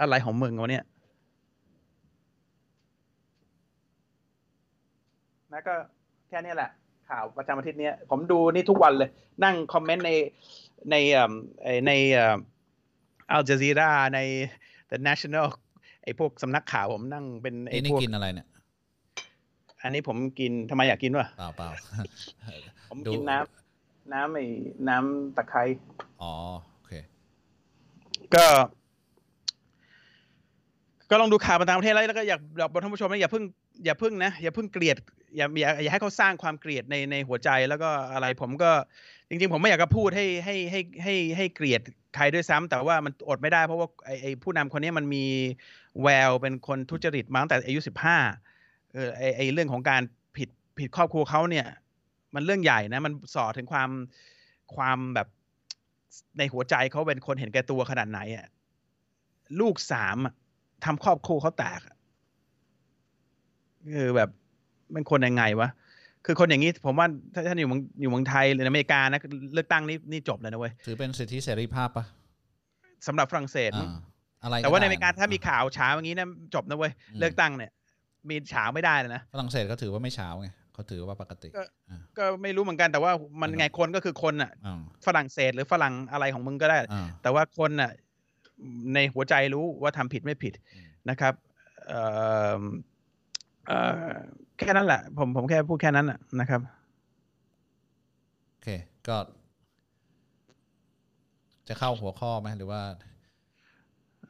อะไรของมึงวะเนี่ยนะก็แค่เนี้ยแหละ ข่าวประจำอาทิตย์เนี้ยผมดูนี่ทุกวันเลย นั่งคอมเมนต์ในในเอ่อไอ้ในเอ่ออัลจ z ซีราใน The National ไอ้พวกสำนักข่าวผมนั่งเป็นไอ้นี่นี่พวกกินอะไรเนี่ย อันนี้ผมกินทำไมอยากกินวะเปล่าเปล่า ผมดูกินน้ำน้ำไอ้น้ำตะไคร้อ๋อโอเค ก็ ก็ลองดูข่าวมาต่างประเทศแล้วแล้วก็อยากบอกท่านผู้ชมนะอย่าเพิ่งอย่าเพิ่งนะอย่าเพิ่งเกลียดอย่าอย่าอย่าให้เขาสร้างความเกลียดในในหัวใจแล้วก็อะไรผมก็จริงๆ ผมไม่อยากจะพูดให้ให้ให้ให้ให้เกลียดใครด้วยซ้ำแต่ว่ามันอดไม่ได้เพราะว่าไอไอผู้นำคนนี้มันมีแววเป็นคนทุจริตมาตั้งแต่อายุสิบห้าเออไอไอเรื่องของการผิดผิดครอบครัวเขาเนี่ย มันเรื่องใหญ่นะ มันสอดถึงความความแบบในหัวใจเขาเป็นคนเห็นแก่ตัวขนาดไหนอะลูกสามอะทำครอบครัวเขาแตกอะคือแบบเป็นคนยังไงวะคือคนอย่างนี้ผมว่าถ้าท่านอยู่เมืองอยู่เมืองไทยหรืออเมริกานะเลือกตั้งนี่นี่จบเลยนะเว้ยถือเป็นสิทธิเสรีภาพปะสำหรับฝรั่งเศสอ่าอะไรแต่ว่าในได้อเมริกาถ้ามีข่าวเช้าอย่างนี้นะจบนะเว้ยอืมเลือกตั้งเนี่ย มีเช้าไม่ได้เลยนะฝรั่งเศสก็ถือว่าไม่เช้าไง เขาถือว่าปกติก็อ่าก็ไม่รู้เหมือนกันแต่ว่ามันอืมไงคนก็คือคนอะอ่าฝรั่งเศสหรือฝรั่งอะไรของมึงก็ได้อ่าแต่ว่าคนน่ะ ในหัวใจรู้ว่าทำผิดไม่ผิดอืมนะครับเอ่อเอ่อแค่นั้นแหละ ผมผมแค่พูดแค่นั้นน่ะนะครับ โอเค ก็ จะเข้าหัวข้อไหมหรือว่า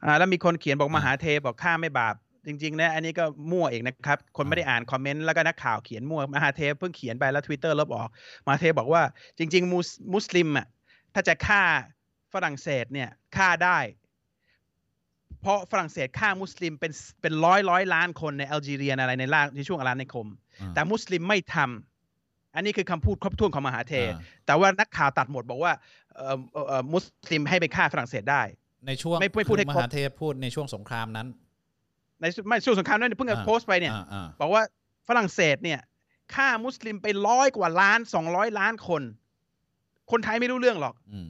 อ่า แล้วมีคนเขียนบอกอ่ามหาเธร์บอกฆ่าไม่บาป จริงๆนะอันนี้ก็มั่วเองนะครับ คนไม่ได้อ่าน comment แล้วก็นักข่าวเขียนมั่วมหาเธร์เพิ่งเขียนไปแล้ว Twitter ลบออกมหาเธร์บอกว่าจริง ๆ มุสมุสลิมอะถ้าจะฆ่าฝรั่งเศสเนี่ยฆ่าได้ เพราะฝรั่งเศสฆ่ามุสลิมเป็นเป็นร้อยร้อยล้านคนในแอลจีเรียอะไรในล่าในช่วงอาณานิคมอ่าแต่มุสลิมไม่ทอันนี้คือคำพูดครบถ้วนของมหาเทอ่าแต่ว่านักข่าวตัดหมดบอกว่าเอ่อเอ่อเอ่อมุสลิมให้ไปฆ่าฝรั่งเศสได้ในช่วงไม่ไม่พูดให้คือครบมหาเทพพูดในช่วงสงครามนั้น ในไม่ช่วงสงครามนั้นเพิ่งจะอ่าโพสต์ไปเนี่ยอ่าอ่าบอกว่าฝรั่งเศสเนี่ยฆ่ามุสลิมไปร้อยกว่าล้านสองร้อยล้านคน คนไทยไม่รู้เรื่องหรอกอืม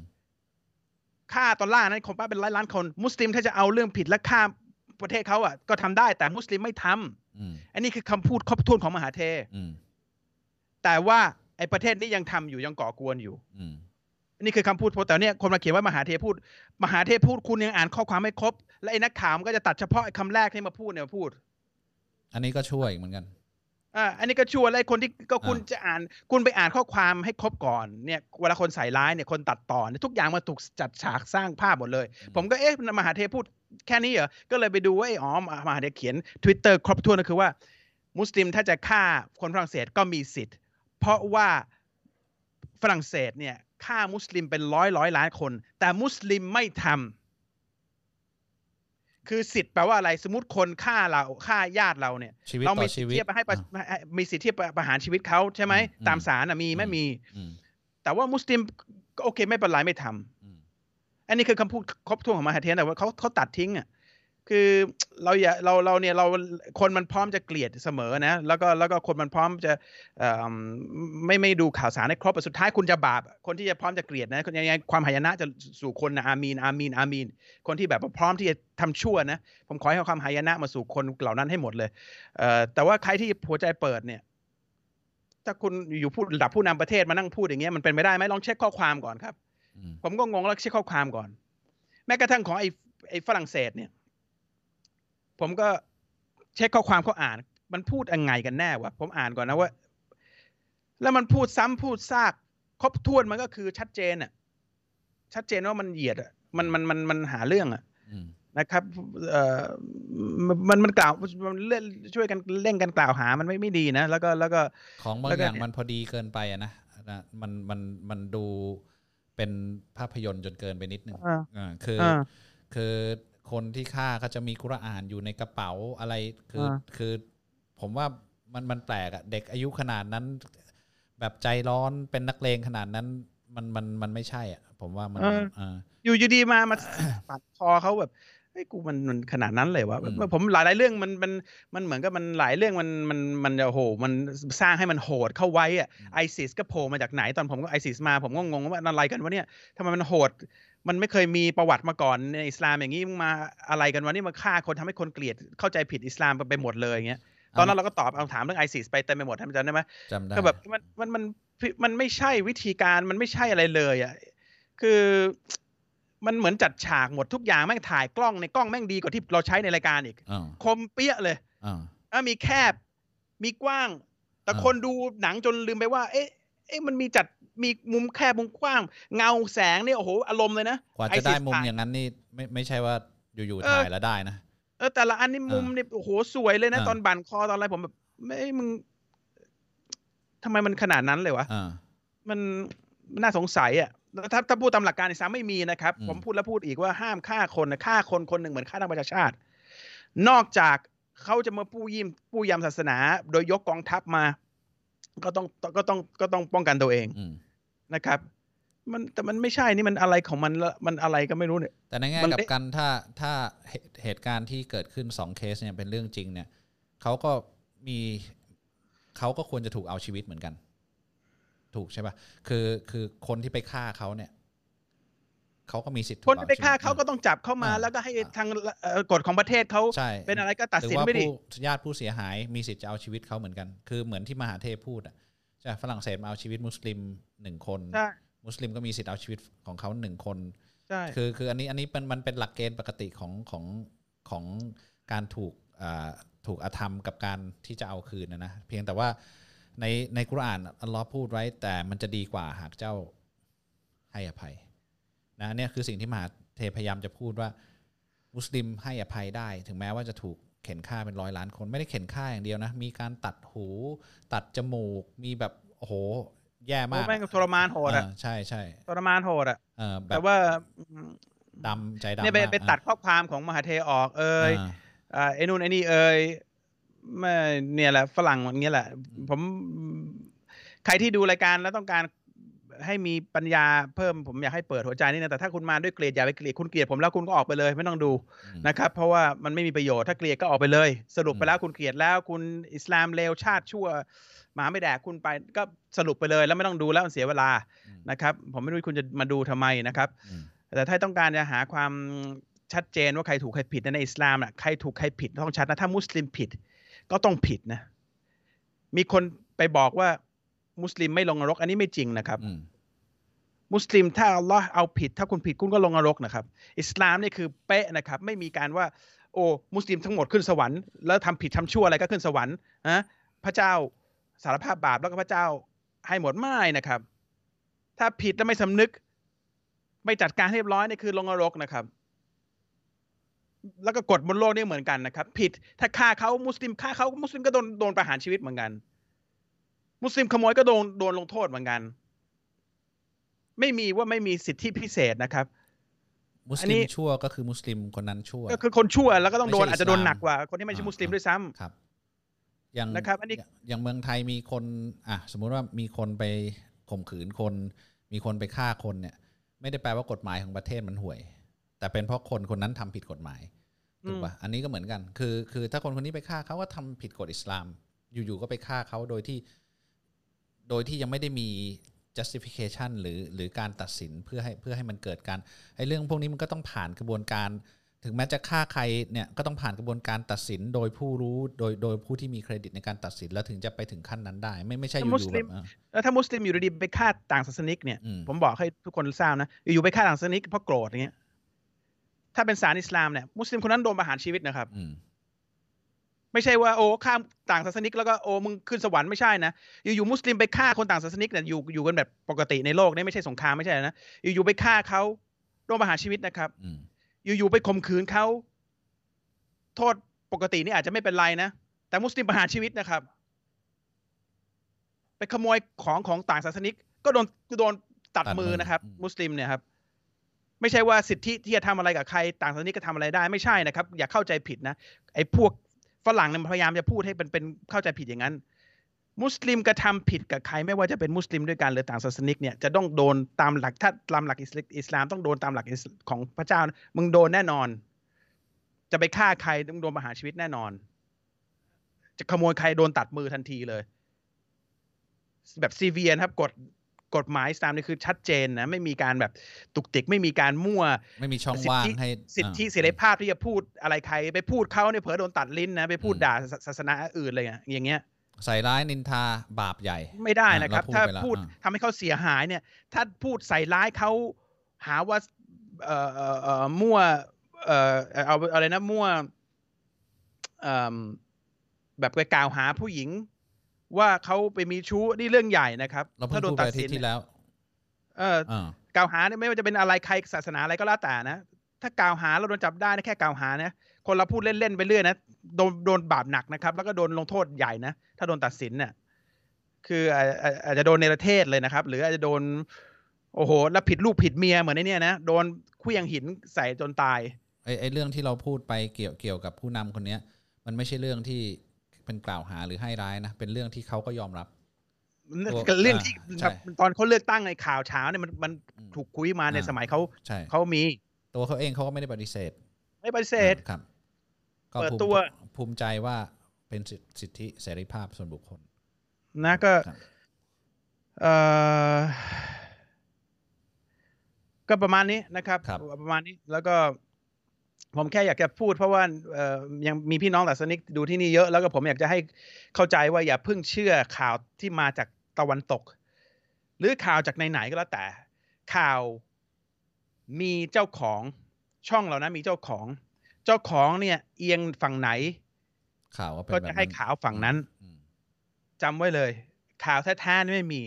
ฆ่าตอนล่านั้นคนป้าเป็นร้อยล้านคน มุสลิมถ้าจะเอาเรื่องผิดและฆ่าประเทศเขาอะ ก็ทำได้แต่มุสลิมไม่ทำอืมอันนี้คือคำพูดครบถ้วนของมหาเทอืมแต่ว่าไอ้ประเทศนี้ยังทำอยู่ยังก่อกวนอยู่อืมอั นนี้คือคำพูดแต่เนี่ยคนมาเขียนว่ามหาเทพูด มหาเทพูดคุณยังอ่านข้อความไม่ครบ และไอ้นักข่าวมันก็จะตัดเฉพาะไอ้คำแรกที่มาพูดเนี่ยมาพูด อันนี้ก็ช่วยอีกเหมือนกันอ่าอันนี้ก็ชัวร์แล้วไอ้คนที่ก็คุณอ่าจะอ่าน คุณไปอ่านข้อความให้ครบก่อนเนี่ยเวลาคนใส่ร้ายเนี่ยคนตัดต่อเนี่ยทุกอย่างมาถูกจัดฉากสร้างภาพหมดเลย ผมก็เอ๊ะมหาเทพูดแค่นี้เหรอ ก็เลยไปดูว่าไอ้อ๋อมหาเทเขียน Twitter ครบถ้วนก็คือว่า มุสลิมถ้าจะฆ่าคนฝรั่งเศสก็มีสิทธิ์ เพราะว่าฝรั่งเศสเนี่ย ฆ่ามุสลิมเป็นร้อยร้อยล้านคน แต่มุสลิมไม่ทำคือสิทธิ์แปลว่าอะไรสมมติคนฆ่าเราฆ่าญาติเราเนี่ยชีวิตเราต่มีอสิชีทธิ์วิตที่จะไปให้ประอ่าให้มีสิทธิ์ที่จะประหารชีวิตเขาใช่ไหมอืมตามศาลน่ะมีไหม่อืมมีอืมแต่ว่ามุสลิมก็โอเคไม่เป็นไรไม่ทำอืมอันนี้คือคำพูดครบถ้วนของมหาเทนแต่ว่าเขาเขาตัดทิ้งอะ คือเราอย่าเราเราเนี่ยเราคนมันพร้อมจะเกลียดเสมอนะแล้วก็แล้วก็คนมันพร้อมจะเอ่อไม่ไม่ดูข่าวสารให้ครบแต่สุดท้ายคุณจะบาป คนที่จะพร้อมจะเกลียดนะยังไงความหายนะจะสู่คนนะอามีนอามีนอามีน คนที่แบบว่าพร้อมที่จะทำชั่วนะ ผมขอให้เอาความหายนะมาสู่คนเหล่านั้นให้หมดเลยเอ่อแต่ว่าใครที่หัวใจเปิดเนี่ยถ้าคุณอยู่พูดระดับผู้นำประเทศมานั่งพูดอย่างเงี้ยมันเป็นไปได้ไหมลองเช็คข้อความก่อนครับอืมผมก็งงแล้วเช็คข้อความก่อน แม้กระทั่งของไอ้ไอ้ฝรั่งเศสเนี่ย ผมก็เช็คข้อความเขาอ่าน มันพูดยังไงกันแน่วะผมอ่านก่อนนะว่า แล้วมันพูดซ้ำพูดซาก ครบถ้วนมันก็คือชัดเจนอะชัดเจนว่ามันเหยียดอะมันมันมันมันหาเรื่องอะอืมนะครับเอ่อมันมันมันกล่าวมันเล่นช่วยกันเล่นกันกล่าวหามันไม่ไม่ดีนะแล้วก็แล้วก็ของบางแล้วก็อย่างเนี่ยมันพอดีเกินไปอะนะนะมันมันมันดูเป็นภาพยนตร์จนเกินไปนิดนึงอ่าอ่าคืออ่าคือ คนที่ฆ่าก็จะมีกุรอานอยู่ในกระเป๋าอะไรคืออาคือ ผมว่ามันมันแปลกอะเด็กอายุขนาดนั้น แบบใจร้อนเป็นนักเลงขนาดนั้น มันมันมันไม่ใช่อะ ผมว่ามันเอออ่าอยู่อยู่ดีมามาปาดคอเขาแบบเฮ้ยกูมันมันขนาดนั้นเลยวะอืมผมหลายหลายๆเรื่องมันมันมันเหมือนกับมันหลายเรื่องมันมันมันโอ้โหมันสร้างให้มันโหดเข้าไว้อะไอซิสก็โผล่มาจากไหนตอนผมก็ไอซิสมาผมก็งงว่าอะไรกันวะเนี่ยทำไมมันโหด มันไม่เคยมีประวัติมาก่อนในอิสลามอย่างนี้มึงมาอะไรกันวะนี่มาฆ่าคนทำให้คนเกลียดเข้าใจผิดอิสลามไปหมดเลยอย่างเงี้ยตอนนั้นเราก็ตอบคำถามเรื่องไอซิสไปเต็มไปหมดท่านจำได้ไหมจำได้ก็แบบมันมันมันมันไม่ใช่วิธีการมันไม่ใช่อะไรเลยอะคือมันเหมือนจัดฉากหมดทุกอย่างแม่งถ่ายกล้องในกล้องแม่งดีกว่าที่เราใช้ในรายการอีกอ่าคมเปี้ยเลยอ่าอะมีแคบมีกว้าง แต่อ่าคนดูหนังจนลืมไปว่า เอ๊ะเอ๊ะมันมีจัด มีมุมแคบมุมกว้าง เงาแสงเนี่ยโอ้โหอารมณ์เลยนะกว่าไอจะซิได้สมุมถ่ายอย่างนั้นนี่ไม่ไม่ใช่ว่าอยู่ๆเออถ่ายแล้วได้นะเออแต่ละอันนี่มุมอ่าเนี่ยโอ้โหสวยเลยนะอ่าตอนบั่นคอตอนอะไรผมแบบไม่มึงทำไมมันขนาดนั้นเลยวะอ่ามันน่าสงสัยอะแล้วถ้าถ้าพูดตามหลักการอิสลามไม่มีนะครับอืมผมพูดแล้วพูดอีกว่าห้ามฆ่าคนนะฆ่าคนคนหนึ่งเหมือนฆ่าทั้งประชาชาติ นอกจากเขาจะมาปู้ยิ้มปู้ยำศาสนา โดยยกกองทัพมา ก็ต้องก็ต้องก็ต้องป้องกันตัวเองอืมนะครับ มันแต่มันไม่ใช่นี่มันอะไรของมันละมันอะไรก็ไม่รู้เนี่ย แต่ในแง่มันกลัได้บกันถ้าถ้าเหตุเหตุการณ์ที่เกิดขึ้นสองเคสเนี่ยเป็นเรื่องจริงเนี่ยเขาก็มีเขาก็ควรจะถูกเอาชีวิตเหมือนกัน ถูกใช่ปะ่ะคือคือคนที่ไปฆ่าเขาเนี่ย เขาก็มีสิทธิ์ถูกคนที่ไปเอชีวิตฆ่าเขาก็ต้องจับเข้ามาอ่าแล้วก็ให้ทางเอ่อกฎของประเทศเขาใช่เป็นอะไรก็ตัดหรือสินว่าไม่ดิผู้ญาติผู้เสียหายมีสิทธิ์จะเอาชีวิตเขาเหมือนกัน คือเหมือนที่มหาเทพพูดอะใช่ปะฝรั่งเศสมาเอาชีวิตมุสลิมหนึ่งคนใช่มุสลิมก็มีสิทธิ์เอาชีวิตของเขาหนึ่งคนใช่คือคืออันนี้อันนี้เป็นมันเป็นหลักเกณฑ์ปกติของของของการถูกอ่าถูกอาธรรมกับการที่จะเอาคืนนะนะเพียงแต่ว่าในในกุรอานอัลลอฮ์พูดไว้ แต่มันจะดีกว่าหากเจ้าให้อภัย นะเนี่ยคือสิ่งที่มหาเทพยายามจะพูดว่า มุสลิมให้อภัยได้ ถึงแม้ว่าจะถูกเข็นฆ่าเป็นร้อยล้านคนไม่ได้เข็นฆ่าอย่างเดียวนะ มีการตัดหู ตัดจมูก มีแบบโอ้โห แย่โอ้มากแม่งทรมานโหดอะอ่าใช่ใช่ทรมานโหดอะเออแบแต่บว่าดำใจดำเนี่ยไปมากไปตัดข้อความของมหาเทออก เอ่ยอ่าอ่าไอ้นู่นไอ้นี่เอ่ยไม่เนี่ยแหละฝรั่งอย่างเงี้ยแหละ ผม ใครที่ดูรายการแล้วต้องการ ให้มีปัญญาเพิ่มผมอยากให้เปิดหัวใจนี่นะแต่ถ้าคุณมาด้วยเกลียดอย่าไปเกลียดคุณเกลียดผมแล้วคุณก็ออกไปเลย ไม่ต้องดูอืมนะครับ เพราะว่ามันไม่มีประโยชน์ถ้าเกลียดก็ออกไปเลย สรุปไปแล้วคุณเกลียดแล้วคุณอิสลามเลวชาติชั่วหมาไม่แดกคุณไปก็สรุปไปเลยแล้วไม่ต้องดูแล้วมันเสียเวลาอืมนะครับ ผมไม่รู้คุณจะมาดูทำไมนะครับอืมแต่ถ้าต้องการจะหาความชัดเจนว่าใครถูกใครผิดในอิสลามน่ะใครถูกใครผิดต้องชัดนะถ้ามุสลิมผิดก็ต้องผิดนะ มีคนไปบอกว่า มุสลิมไม่ลงนรก อันนี้ไม่จริงนะครับอืมมุสลิมถ้าอัลลอฮ์เอาผิด ถ้าคุณผิดคุณก็ลงนรกนะครับ อิสลามนี่คือเป๊ะนะครับ ไม่มีการว่า โอ้มุสลิมทั้งหมดขึ้นสวรรค์แล้วทำผิดทำชั่วอะไรก็ขึ้นสวรรค์นะพระเจ้าสารภาพบาปแล้วก็พระเจ้าให้หมดไม่นะครับ ถ้าผิดแล้วไม่สำนึก ไม่จัดการให้เรียบร้อยนี่คือลงนรกนะครับแล้วก็กฎบนโลกนี่เหมือนกันนะครับ ผิดถ้าฆ่าเขามุสลิมฆ่าเขามุสลิมก็โดนโดนประหารชีวิตเหมือนกัน มุสลิมขโมยก็โดนโดนลงโทษเหมือนกัน ไม่มีว่าไม่มีสิทธิพิเศษนะครับ มุสอันลินี้มชั่วก็คือมุสลิมคนนั้นชั่ว ก็คือคนชั่วแล้วก็ต้องโดนไม่ใช่อาจจะโดนอิสลามหนักกว่า คนที่ไม่ใช่อ่ามุสลิมอ่าด้วยซ้ำครับอย่างนะครับอันนี้อย่างเมืองไทยมีคนอะสมมุติว่ามีคนไปข่มขืนคน มีคนไปฆ่าคนเนี่ย ไม่ได้แปลว่ากฎหมายของประเทศมันห่วย แต่เป็นเพราะคนคนนั้นทำผิดกฎหมายถูกปะอันนี้ก็เหมือนกัน คือ คือถ้าคนคนนี้ไปฆ่าเขาก็ทำผิดกฎอิสลาม อยู่ๆก็ไปฆ่าเขาโดยที่ โดยที่ยังไม่ได้มี justification หรือหรือการตัดสินเพื่อให้เพื่อให้มันเกิดการไอ้เรื่องพวกนี้มันก็ต้องผ่านกระบวนการ ถึงแม้จะฆ่าใครเนี่ยก็ต้องผ่านกระบวนการตัดสินโดยผู้รู้โดยโดยผู้ที่มีเครดิตในการตัดสินแล้วถึงจะไปถึงขั้นนั้นได้ ไม่ไม่ใช่อถ้ามุสยู่ๆลิแบมบอะแล้วถ้ามุสลิมอยู่ดีๆไปฆ่าต่างศาสนิกเนี่ยอืมผมบอกให้ทุกคนทราบนะอยู่ๆไปฆ่าต่างศาสนิกเพราะโกรธอย่างเงี้ยถ้าเป็นศาลอิสลามเนี่ยมุสลิมคนนั้นโดนประหารชีวิตนะครับอืม ไม่ใช่ว่าโอ้ข้ามต่างศาสนิกแล้วก็โอ้มึงขึ้นสวรรค์ไม่ใช่นะอยู่ๆมุสลิมไปฆ่าคนต่างศาสนิกเนี่ยอยู่อยู่กันแบบปกติในโลกนี่ไม่ใช่สงครามไม่ใช่นะอยู่ๆไปฆ่าเขาโดนประหารชีวิตนะครับอืมอยู่ๆไปข่มขืนเขาโทษปกตินี่อาจจะไม่เป็นไรนะแต่มุสลิมประหารชีวิตนะครับ ไปขโมยของของต่างศาสนิก ก็โดนโดนตัดมือนะครับ มุสลิมเนี่ยครับไม่ใช่ว่าสิทธิที่จะทำอะไรกับใครต่างศาสนิกก็ทำอะไรได้ไม่ใช่นะครับ อย่าเข้าใจผิดนะไอ้พวก ฝรั่งเนี่ยพยายามจะพูดให้เป็นเป็นเข้าใจผิดอย่างนั้น มุสลิมกระทำผิดกับใครไม่ว่าจะเป็นมุสลิมด้วยกันหรือต่างศาสนิกเนี่ยจะต้องโดนตามหลักถ้าตามหลักอิสอิสลามต้องโดนตามหลักของพระเจ้า มึงโดนแน่นอน จะไปฆ่าใครต้องโดนประหารชีวิตแน่นอน จะขโมยใครโดนตัดมือทันทีเลย แบบ severe นะครับกฎ กฎหมายอิสลามนี่คือชัดเจนนะไม่มีการแบบตุกติกไม่มีการมั่ว ไม่มีช่องว่างให้สิทธิอ่าเสรีภาพที่จะพูดอะไรใคร ไปพูดเขาเนี่ยเผลอโดนตัดลิ้นนะไปพูดอืมด่าศาศาสนาอื่นอะไรอย่างเงี้ยใส่ร้ายนินทาบาปใหญ่ ไม่ได้นะครับอะเราพูดถ้าไปแล้วพูดอะทำให้เขาเสียหายเนี่ย ถ้าพูดใส่ร้ายเขาหาว่าเอ่อเอ่อเอ่อมั่วเอ่อเอาอะไรนะมั่วเอ่อแบบไปกล่าวหาผู้หญิง ว่าเขาไปมีชู้นี่เรื่องใหญ่นะครับเราเพิ่ถ้างโดนพูดไปตัดอาทิตสินย์ที่แล้ว เอออ่ากล่าวหาเนี่ยไม่ว่าจะเป็นอะไรใครศาสนาอะไรก็แล้วแต่นะถ้ากล่าวหาเราโดนจับได้นะแค่กล่าวหานะคนเราพูดเล่นๆไปเรื่อยนะโดนโดนบาปหนักนะครับ แล้วก็โดนลงโทษใหญ่นะถ้าโดนตัดสินเนี่ยคืออาอาอาจจะโดนในประเทศเลยนะครับ หรืออาจจะโดน โอ้โห แล้วผิดลูกผิดเมียเหมือนในเนี้ยนะโดนเคลื่องหินใส่จนตายไอ้ไอ้เรื่องที่เราพูดไปเกี่ยวเกี่ยวกับผู้นำคนเนี้ย มันไม่ใช่เรื่องที่ เป็นกล่าวหาหรือให้ร้ายนะ เป็นเรื่องที่เขาก็ยอมรับตัวเรื่องที่อ่าใช่ตอนเขาเลือกตั้งในข่าวเช้าเนี่ยมันมันอืมถูกคุยมาในอ่าสมัยเขาใช่เขามี ตัวเขาเองเขาก็ไม่ได้ปฏิเสธ ไม่ปฏิเสธครับก็เปิดภูมิตัวภูมิใจว่าเป็นสิทธิสิทธิเสรีภาพส่วนบุคคล นะก็ครับเอ่อก็ประมาณนี้นะครับครับ ประมาณนี้แล้วก็ ผมแค่อยากจะพูดเพราะว่าเอ่อยังมีพี่น้องศาสนิกดูที่นี่เยอะ แล้วก็ผมอยากจะให้เข้าใจว่าอย่าเพิ่งเชื่อข่าวที่มาจากตะวันตก หรือข่าวจากไหนๆก็แล้วแต่ ข่าวมีเจ้าของช่องเรานะมีเจ้าของ เจ้าของเนี่ย เอียงฝั่งไหน ข่าวว่าเป็นก็แบบจะให้ข่าวฝั่งนั้นอืมจำไว้เลย ข่าวแท้ๆนี่ไม่มี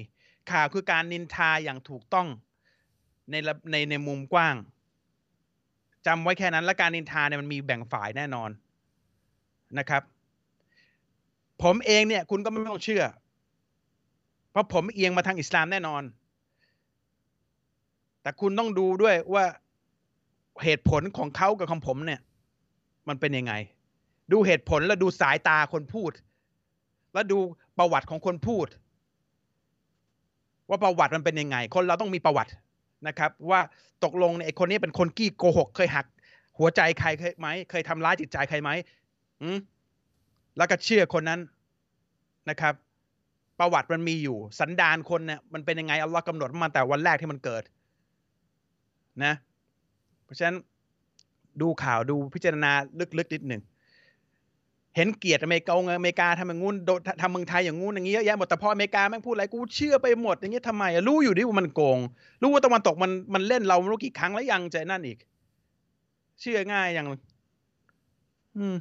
ข่าวคือการนินทาอย่างถูกต้องในระในในมุมกว้าง จำไว้แค่นั้นและการนินทาเนี่ยมันมีแบ่งฝ่ายแน่นอนนะครับ ผมเองเนี่ย คุณก็ไม่ต้องเชื่อ เพราะผมเอียงมาทางอิสลามแน่นอน แต่คุณต้องดูด้วยว่าเหตุผลของเขากับของผมเนี่ย มันเป็นยังไง ดูเหตุผลแล้วดูสายตาคนพูด แล้วดูประวัติของคนพูด ว่าประวัติมันเป็นยังไง คนเราต้องมีประวัติ นะครับว่าตกลงเนี่ยไอ้คนนี้เป็นคนกี้โกหก เคยหัก หัวใจใครเคยไหมเคยทำร้ายจิตใจใครไหมอืมแล้วก็เชื่อคนนั้นนะครับ ประวัติมันมีอยู่ สันดานคนเนี่ยมันเป็นยังไงอัลลอฮ์กำหนดมาแต่วันแรกที่มันเกิดนะ เพราะฉะนั้นดูข่าวดูพิจารณาลึกๆนิดหนึ่ง เห็นเกียรติอเมริกาอเมริกาทำอย่างงู้นโดทำเมืองไทยอย่างงู้นอย่างนี้เยอะแยะหมดแต่พออเมริกาแม่งพูดอะไรกูเชื่อไปหมดอย่างนี้ทำไมอะรู้อยู่ดิว่ามันโกง รู้ว่าตะวันตกมันมันเล่นเราไม่รู้กี่ครั้งแล้วยังใจนั่นอีก เชื่อง่ายยังอืม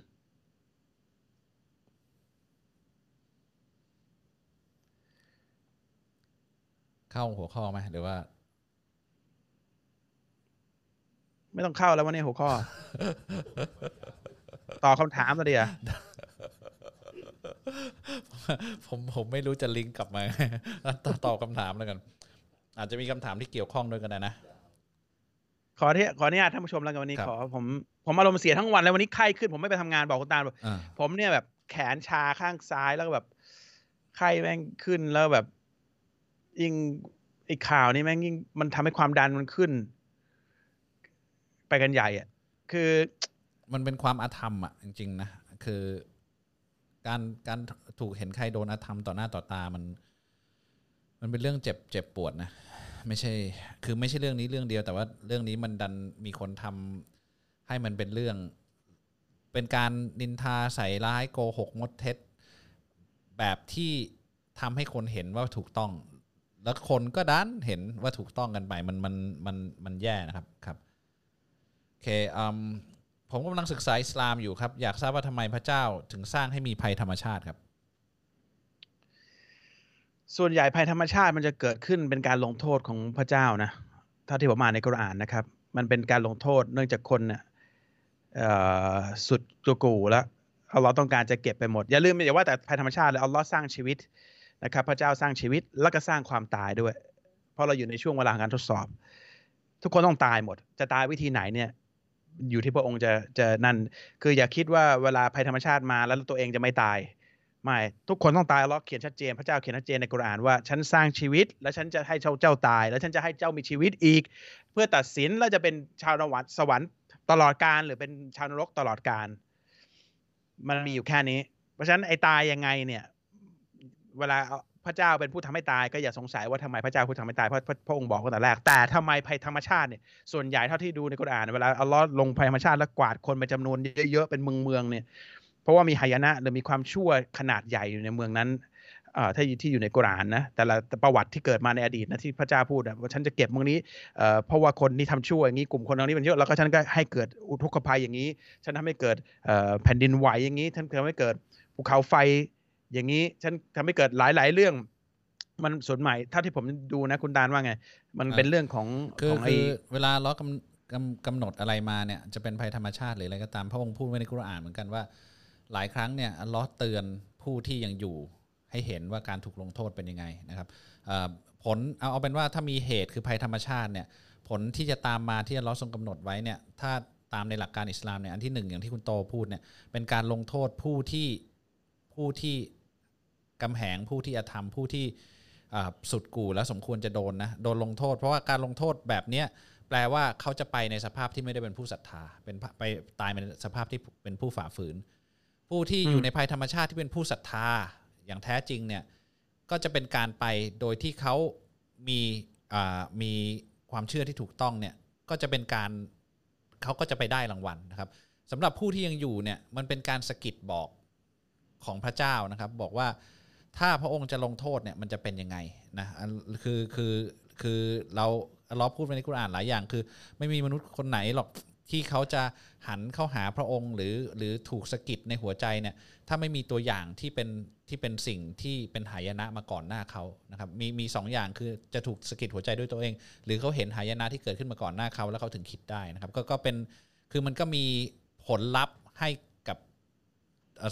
เข้าหัวข้อไหมหรือว่า ไม่ต้องเข้าแล้ววันนี้หัวข้อตอบคำถามมาดิอะ ผมผมไม่รู้จะลิงก์กลับมาตอบตอบคำถามแล้วกัน อาจจะมีคำถามที่เกี่ยวข้องด้วยกันนะนะขอที่ขออนุญาตท่านผู้ชมแล้วกันวันนี้ครับขอผมผมอารมณ์เสียทั้งวันแล้ววันนี้ไข้ขึ้นผมไม่ไปทำงานบอกคุณตาลบอกอ่าผมเนี่ยแบบแขนชาข้างซ้ายแล้วก็แบบไข้แม่งขึ้นแล้วแบบ ยิ่งไอ้ข่าวนี่แม่งยิ่งมันทำให้ความดันมันขึ้น ไปกันใหญ่อะ คือ มันเป็นความอาธรรมอะ จริงๆนะ คือ การการถูกเห็นใครโดนอาธรรมต่อหน้าต่อตามัน มันเป็นเรื่องเจ็บเจ็บปวดนะไม่ใช่ คือไม่ใช่เรื่องนี้เรื่องเดียว แต่ว่าเรื่องนี้มันดันมีคนทำให้มันเป็นเรื่อง เป็นการนินทาใส่ร้ายโกหกมดเท็จ แบบที่ทำให้คนเห็นว่าถูกต้อง แล้วคนก็ดันเห็นว่าถูกต้องกันไป มันมันมันมันแย่นะครับครับโอเคอืม ผมกำลังศึกษาอิสลามอยู่ครับ อยากทราบว่าทำไมพระเจ้าถึงสร้างให้มีภัยธรรมชาติครับ ส่วนใหญ่ภัยธรรมชาติมันจะเกิดขึ้นเป็นการลงโทษของพระเจ้านะเท่าที่ผมอ่านในกุรอานนะครับ มันเป็นการลงโทษเนื่องจากคนเนี่ยสุดตัวกูแล้วอัลลอฮ์ต้องการจะเก็บไปหมด อย่าลืมอย่าว่าแต่ภัยธรรมชาติเลยอัลลอฮ์สร้างชีวิตนะครับ พระเจ้าสร้างชีวิตแล้วก็สร้างความตายด้วย เพราะเราอยู่ในช่วงเวลาการทดสอบ ทุกคนต้องตายหมด จะตายวิธีไหนเนี่ย อยู่ที่พระองค์จะจะนั่น คืออย่าคิดว่าเวลาภัยธรรมชาติมาแล้วตัวเองจะไม่ตายไม่ทุกคนต้องตายลเลาะห์เขียนชัดเจน พระเจ้าเขียนชัดเจนในกุรอานว่าฉันสร้างชีวิต และฉันจะให้เจ้าเจ้าตาย แล้วฉันจะให้เจ้ามีชีวิตอีก เพื่อตัดสินแล้วจะเป็นชาวนวัสวรรค์ตลอดกาลหรือเป็นชาวนรกตลอดกาลมันมีอยู่แค่นี้ เพราะฉะนั้นไอ้ตายยังไงเนี่ย เวลา พระเจ้าเป็นผู้ทำให้ตายก็อย่าสงสัยว่าทำไมพระเจ้าผู้ทำให้ตายเพราะพระองค์บอกตั้งแต่แรก แต่ทำไมภัยธรรมชาติเนี่ยส่วนใหญ่เท่าที่ดูในกุรอานเวลาอัลลอฮ์ลงภัยธรรมชาติแล้วกวาดคนไปจำนวนเยอะๆเป็นเมืองเมืองเนี่ยเพราะว่ามีหายนะหรือมีความชั่วขนาดใหญ่อยู่ในเมืองนั้นเอ่อที่ที่อยู่ในกุรอานนะแต่ละประวัติที่เกิดมาในอดีตนะที่พระเจ้าพูดว่าฉันจะเก็บเมืองนี้เพราะว่าคนที่ทำชั่วอย่างนี้กลุ่มคนเหล่านี้มันเยอะแล้วก็ฉันก็ให้เกิดอุทกภัยอย่างนี้ ฉันทำให้เกิดแผ่นดินไหวอย่างนี้ฉันทำให้เกิดภูเขาไฟ อย่างนี้ฉันทำให้เกิดหลาย ๆ เรื่อง มันส่วนใหม่เท่าที่ผมดูนะคุณดานว่าไง มันเป็นเรื่องของคือของไอ้คือเวลาล้อกำกำกำหนดอะไรมาเนี่ยจะเป็นภัยธรรมชาติหรืออะไรก็ตามพระองค์พูดไว้ในกุรอานเหมือนกันว่า หลายครั้งเนี่ยอัลเลอฮ์เตือนผู้ที่ยังอยู่ให้เห็นว่าการถูกลงโทษเป็นยังไงนะครับเอ่อผลเอาเอาเป็นว่าถ้ามีเหตุคือภัยธรรมชาติเนี่ยผลที่จะตามมาที่อัลเลอฮ์ทรงกำหนดไว้เนี่ยถ้าตามในหลักการอิสลามเนี่ยอันที่หนึ่งอย่างที่คุณโตพูดเนี่ยเป็นการลงโทษผู้ที่ ผู้ที่กำแหงผู้ที่อธรรมผู้ที่สุดกู่แล้วสมควรจะโดนนะโดนลงโทษ เพราะว่าการลงโทษแบบเนี้ยแปลว่าเขาจะไปในสภาพที่ไม่ได้เป็นผู้ศรัทธา เป็นไปตายในสภาพที่เป็นผู้ฝ่าฝืน ผู้ที่อยู่ในภัยธรรมชาติที่เป็นผู้ศรัทธาอย่างแท้จริงเนี่ยก็จะเป็นการไปโดยที่เขามีมีความเชื่อที่ถูกต้องเนี่ยก็จะเป็นการเขาก็จะไปได้รางวัลนะครับสำหรับผู้ที่ยังอยู่เนี่ยมันเป็นการสะกิดบอก ของพระเจ้านะครับ บอกว่าถ้าพระองค์จะลงโทษเนี่ยมันจะเป็นยังไงนะคือคือคือเราเราพูดไปในกุรอานหลายอย่าง คือ ไม่มีมนุษย์คนไหนหรอกที่เขาจะหันเข้าหาพระองค์ หรือหรือถูกสะกิดในหัวใจเนี่ยถ้าไม่มีตัวอย่างที่เป็นที่เป็นสิ่งที่เป็นหายนะมาก่อนหน้าเขานะครับมีมีสองอย่างคือจะถูกสะกิดหัวใจด้วยตัวเอง หรือเขาเห็นหายนะที่เกิดขึ้นมาก่อนหน้าเขาแล้วเขาถึงคิดได้นะครับก็ก็เป็นคือมันก็มีผลลัพธ์ให้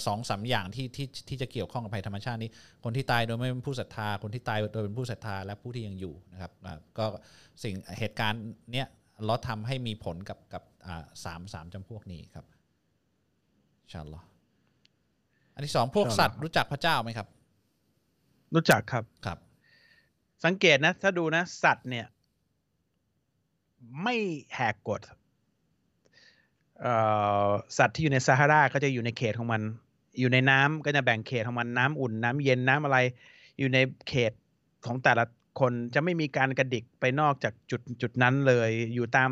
สองสามอย่างที่ที่ที่จะเกี่ยวข้องกับภัยธรรมชาตินี้ คนที่ตายโดยไม่เป็นผู้ศรัทธา คนที่ตายโดยเป็นผู้ศรัทธาและผู้ที่ยังอยู่นะครับอ่าก็สิ่งเหตุการณ์เนี้ยเราทำให้มีผลกับกับอ่าสามสามจำพวกนี้ครับอินชาอัลลอฮ์อันที่สองพวกอินชาอัลลอฮ์สัตว์รู้จักพระเจ้าไหมครับ รู้จักครับครับ สังเกตนะ ถ้าดูนะ สัตว์เนี่ย ไม่แหกกฎเอ่อ สัตว์ที่อยู่ในซาฮาราก็จะอยู่ในเขตของมัน อยู่ในน้ำก็จะแบ่งเขตของมันน้ำอุ่นน้ำเย็นน้ำอะไร อยู่ในเขตของแต่ละคนจะไม่มีการกระดิกไปนอกจากจุดจุดนั้นเลย อยู่ตาม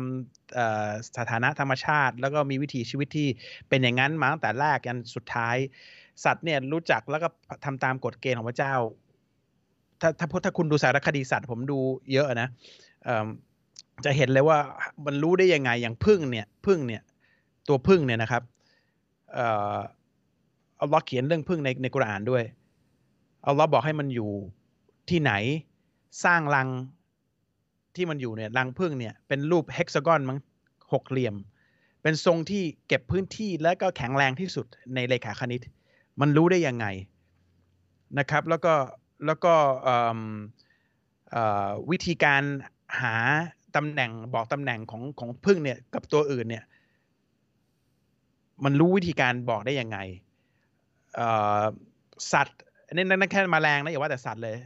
สถานะธรรมชาติ แล้วก็มีวิถีชีวิตที่เป็นอย่างนั้นมาตั้งแต่แรกยันสุดท้าย สัตว์เนี่ยรู้จักแล้วก็ทำตามกฎเกณฑ์ของพระเจ้า ถ้าถ้าถ้าคุณดูสารคดีสัตว์ผมดูเยอะนะจะเห็นเลยว่ามันรู้ได้ยังไงอย่างพึ่งเนี่ยพึ่งเนี่ย ตัวพึ่งเนี่ยนะครับเอ่ออัลลอฮ์เขียนเรื่องพึ่งในในกุรอานด้วยอัลลอฮ์บอกให้มันอยู่ที่ไหนสร้างรังที่มันอยู่เนี่ยรังพึ่งเนี่ยเป็นรูปเฮกซากอนมั้งหกเหลี่ยม เป็นทรงที่เก็บพื้นที่และก็แข็งแรงที่สุดในเลขาคณิต มันรู้ได้ยังไงนะครับ แล้วก็แล้วก็วิธีการหาตำแหน่งบอกตำแหน่งของของพึ่งเนี่ยกับตัวอื่นเนี่ย มันรู้วิธีการบอกได้ยังไงสัตว์นี่นั่นแค่แมลงนะอย่าว่าแต่สัตว์เลย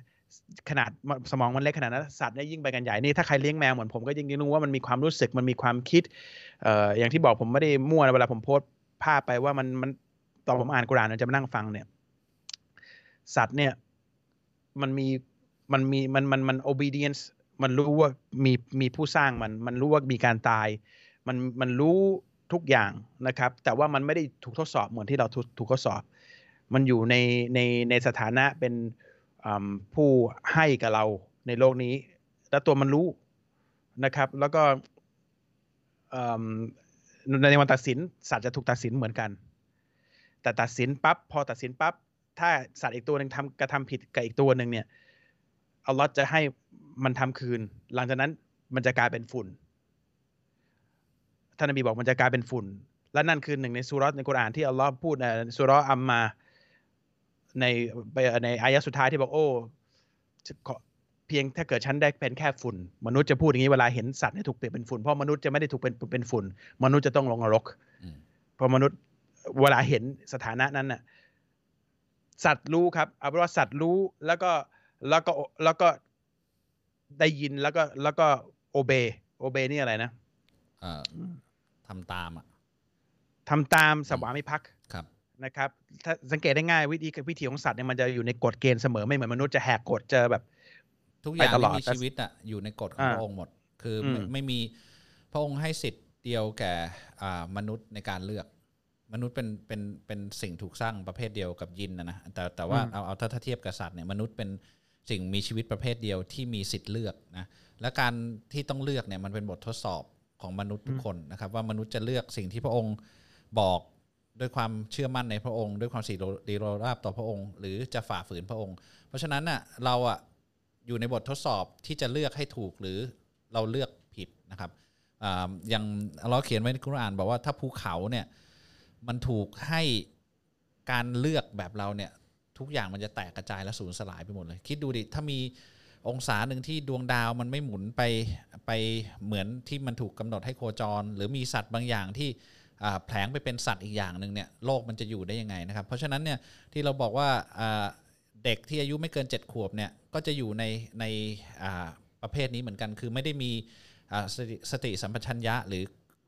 ขนาดสมองมันเล็กขนาดนั้นสัตว์เนี่ยยิ่งไปกันใหญ่นี่ถ้าใครเลี้ยงแมวเหมือนผมก็ยิ่งรู้ว่ามันมีความรู้สึกมันมีความคิดออย่างที่บอกผมไม่ได้มั่วนะเวลาผมโพสภาพไปว่ามันมันตอนผมอ่านกุรานผมจะมานั่งฟังเนี่ย สัตว์เนี่ย มันมีมันมีมันมันมัน obedience มันรู้ว่ามีมีผู้สร้างมัน มันรู้ว่ามีการตาย มันมันรู้ ทุกอย่างนะครับ แต่ว่ามันไม่ได้ถูกทดสอบเหมือนที่เราถูกถูกทดสอบ มันอยู่ในในในสถานะเป็นผู้ให้กับเราในโลกนี้ แล้วตัวมันรู้นะครับ แล้วก็ในวันตัดสินสัตว์จะถูกตัดสินเหมือนกัน แต่ตัดสินปั๊บพอตัดสินปั๊บถ้าสัตว์อีกตัวหนึ่งทำกระทำผิดกับอีกตัวหนึ่งเนี่ยอัลลอฮ์จะให้มันทำคืน หลังจากนั้นมันจะกลายเป็นฝุ่น ท่านนบีบอกมันจะกลายเป็นฝุ่น และนั่นคือหนึ่งในสุรัตในกุรอานที่อัลลอฮ์พูดในสุเราะห์อัมมา ในในอายะสุดท้ายที่บอกโอ้ขอเพียงถ้าเกิดฉันได้เป็นแค่ฝุ่น มนุษย์จะพูดอย่างนี้เวลาเห็นสัตว์เนี่ยถูกเปรียบเป็นฝุ่นเพราะมนุษย์จะไม่ได้ถูกเป็นเป็นฝุ่น มนุษย์จะต้องลงนรกอืมเพราะมนุษย์เวลาเห็นสถานะนั้นน่ะสัตว์รู้ครับเอาเป็นว่าสัตว์รู้แล้วก็แล้วก็แล้วก็ได้ยินแล้วก็แล้วก็โอเบโอเบนี่อะไรนะเอ่อ ทำตามอะทำตามสวามิภักดิ์ครับนะครับ ถ้าสังเกตได้ง่ายวิธีวิธีของสัตว์เนี่ยมันจะอยู่ในกฎเกณฑ์เสมอไม่เหมือนมนุษย์จะแหกกฎเจอแบบ ทุกอย่างไปตลอดที่มีชีวิตอะอยู่ในกฎของอ่าพระองค์หมด คืออมไม่ไม่มีพระองค์ให้สิทธิ์เดียวแก่อ่ามนุษย์ในการเลือก มนุษย์เป็นเป็นเป็นสิ่งถูกสร้างประเภทเดียวกับยินนะนะแต่แต่ว่าเอาเอาถ้าถ้าเทียบกับสัตว์เนี่ยมนุษย์เป็นสิ่งมีชีวิตประเภทเดียวที่มีสิทธิ์เลือกนะและการที่ต้องเลือกเนี่ยมันเป็นบททดสอบ ของมนุษย์ทุกคนนะครับ ว่ามนุษย์จะเลือกสิ่งที่พระองค์บอกด้วยความเชื่อมั่นในพระองค์ ด้วยความสีดีโรราบต่อพระองค์ หรือจะฝ่าฝืนพระองค์ เพราะฉะนั้นน่ะเราอะอยู่ในบททดสอบที่จะเลือกให้ถูกหรือเราเลือกผิดนะครับอย่างเราเขียนไว้ในคุรานบอกว่าถ้าภูเขาเนี่ยมันถูกให้การเลือกแบบเราเนี่ยทุกอย่างมันจะแตกกระจายและสูญสลายไปหมดเลย คิดดูดิถ้ามี องศาหนึ่งที่ดวงดาวมันไม่หมุนไปไปเหมือนที่มันถูกกำหนดให้โคจร หรือมีสัตว์บางอย่างที่แผลงไปเป็นสัตว์อีกอย่างหนึ่งเนี่ยโลกมันจะอยู่ได้ยังไงนะครับ เพราะฉะนั้นเนี่ยที่เราบอกว่าเด็กที่อายุไม่เกิน 7 ขวบเนี่ยก็จะอยู่ในในประเภทนี้เหมือนกัน คือไม่ได้มีสติสติสัมปชัญญะหรือ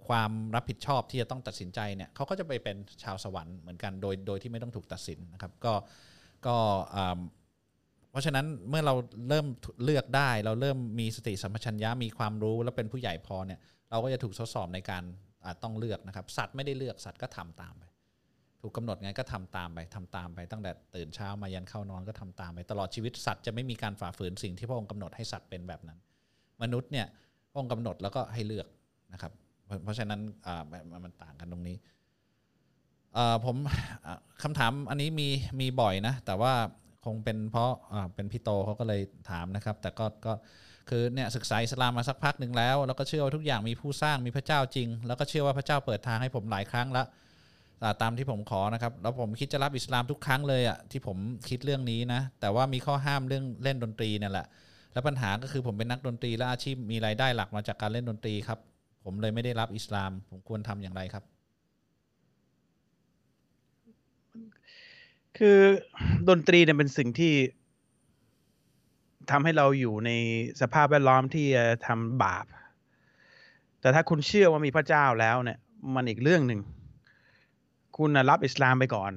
ความรับผิดชอบที่จะต้องตัดสินใจเนี่ยเขาก็จะไปเป็นชาวสวรรค์เหมือนกันโดยโดยที่ไม่ต้องถูกตัดสินนะครับ ก็ก็ เพราะฉะนั้นเมื่อเราเริ่มเลือกได้ เราเริ่มมีสติสัมปชัญญะมีความรู้แล้วเป็นผู้ใหญ่พอเนี่ยเราก็จะถูกทดสอบในการอ่าต้องเลือกนะครับ สัตว์ไม่ได้เลือกสัตว์ก็ทำตามไป ถูกกำหนดไงก็ทำตามไปทำตามไปตั้งแต่ตื่นเช้ามายันเข้านอนก็ทำตามไป ตลอดชีวิตสัตว์จะไม่มีการฝ่าฝืนสิ่งที่พระองค์กำหนดให้สัตว์เป็นแบบนั้น มนุษย์เนี่ยพระองค์กำหนดแล้วก็ให้เลือกนะครับ เพราะฉะนั้นอ่ามันต่างกันตรงนี้อ่อผมคำถามอันนี้มีมีบ่อยนะ แต่ว่า คงเป็นเพราะอ่าเป็นพี่โตเขาก็เลยถามนะครับ แต่ก็ก็คือเนี่ยศึกษาอิสลามมาสักพักหนึ่งแล้ว แล้วก็เชื่อว่าทุกอย่างมีผู้สร้างมีพระเจ้าจริง แล้วก็เชื่อว่าพระเจ้าเปิดทางให้ผมหลายครั้งแล้วตามที่ผมขอนะครับ แล้วผมคิดจะรับอิสลามทุกครั้งเลยอะที่ผมคิดเรื่องนี้นะ แต่ว่ามีข้อห้ามเรื่องเล่นดนตรีเนี่ยแหละ แล้วปัญหาก็คือผมเป็นนักดนตรีและอาชีพมีรายได้หลักมาจากการเล่นดนตรีครับ ผมเลยไม่ได้รับอิสลาม ผมควรทำอย่างไรครับ คือดนตรีเนี่ยเป็นสิ่งที่ทำให้เราอยู่ในสภาพแวดล้อมที่ทำบาป แต่ถ้าคุณเชื่อว่ามีพระเจ้าแล้วเนี่ย มันอีกเรื่องหนึ่ง คุณรับอิสลามไปก่อน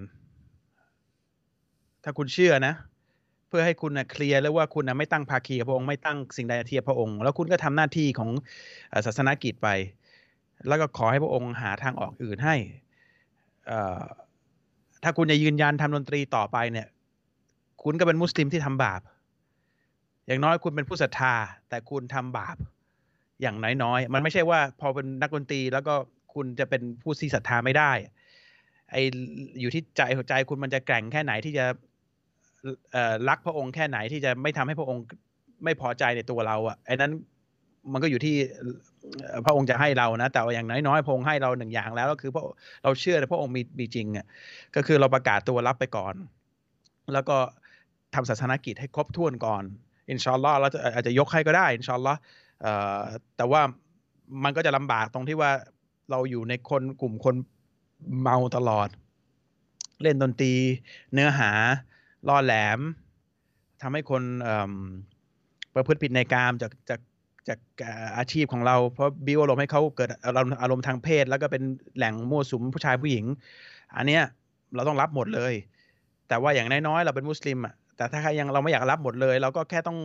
ถ้าคุณเชื่อนะ เพื่อให้คุณนะเคลียร์แล้วว่าคุณนะไม่ตั้งภาคีกับพระองค์ไม่ตั้งสิ่งใดเทียบพระองค์ แล้วคุณก็ทำหน้าที่ของศาสนกิจไป แล้วก็ขอให้พระองค์หาทางออกอื่นให้อ่อ ถ้าคุณจะยืนยันทำดนตรีต่อไปเนี่ย คุณก็เป็นมุสลิมที่ทำบาป อย่างน้อยคุณเป็นผู้ศรัทธา แต่คุณทำบาป อย่างน้อยๆ มันไม่ใช่ว่าพอเป็นนักดนตรีแล้วก็คุณจะเป็นผู้ที่ศรัทธาไม่ได้ ไออยู่ที่ใจหัวใจคุณมันจะแกร่งแค่ไหนที่จะรักพระองค์แค่ไหนที่จะไม่ทำให้พระองค์ไม่พอใจในตัวเราอะไอ้นั้นมันก็อยู่ที่ พระองค์จะให้เรานะ แต่ว่าอย่างน้อยๆพระองค์ให้เราหนึ่งอย่างแล้วก็คือพระเราเชื่อในพระองค์มีมีจริงอะก็คือเราประกาศตัวรับไปก่อน แล้วก็ทำศาสนกิจให้ครบถ้วนก่อนอินชาอัลอเราจะอาจจะยกให้ก็ได้อินชาอัลอแต่ว่ามันก็จะลำบากตรงที่ว่าเราอยู่ในคนกลุ่มคนเมาตลอด เล่นดนตรี เนื้อหาล่อแหลมทำให้คนประพฤติผิดในกามจากจาก จากอาชีพของเรา เพราะบิวอารมณ์ให้เขาเกิดอารมณ์อารมณ์ทางเพศ แล้วก็เป็นแหล่งมั่วสุมผู้ชายผู้หญิง อันเนี้ยเราต้องรับหมดเลย แต่ว่าอย่างน้อยๆเราเป็นมุสลิมอะแต่ถ้าใครยังเราไม่อยากรับหมดเลย เราก็แค่ต้อง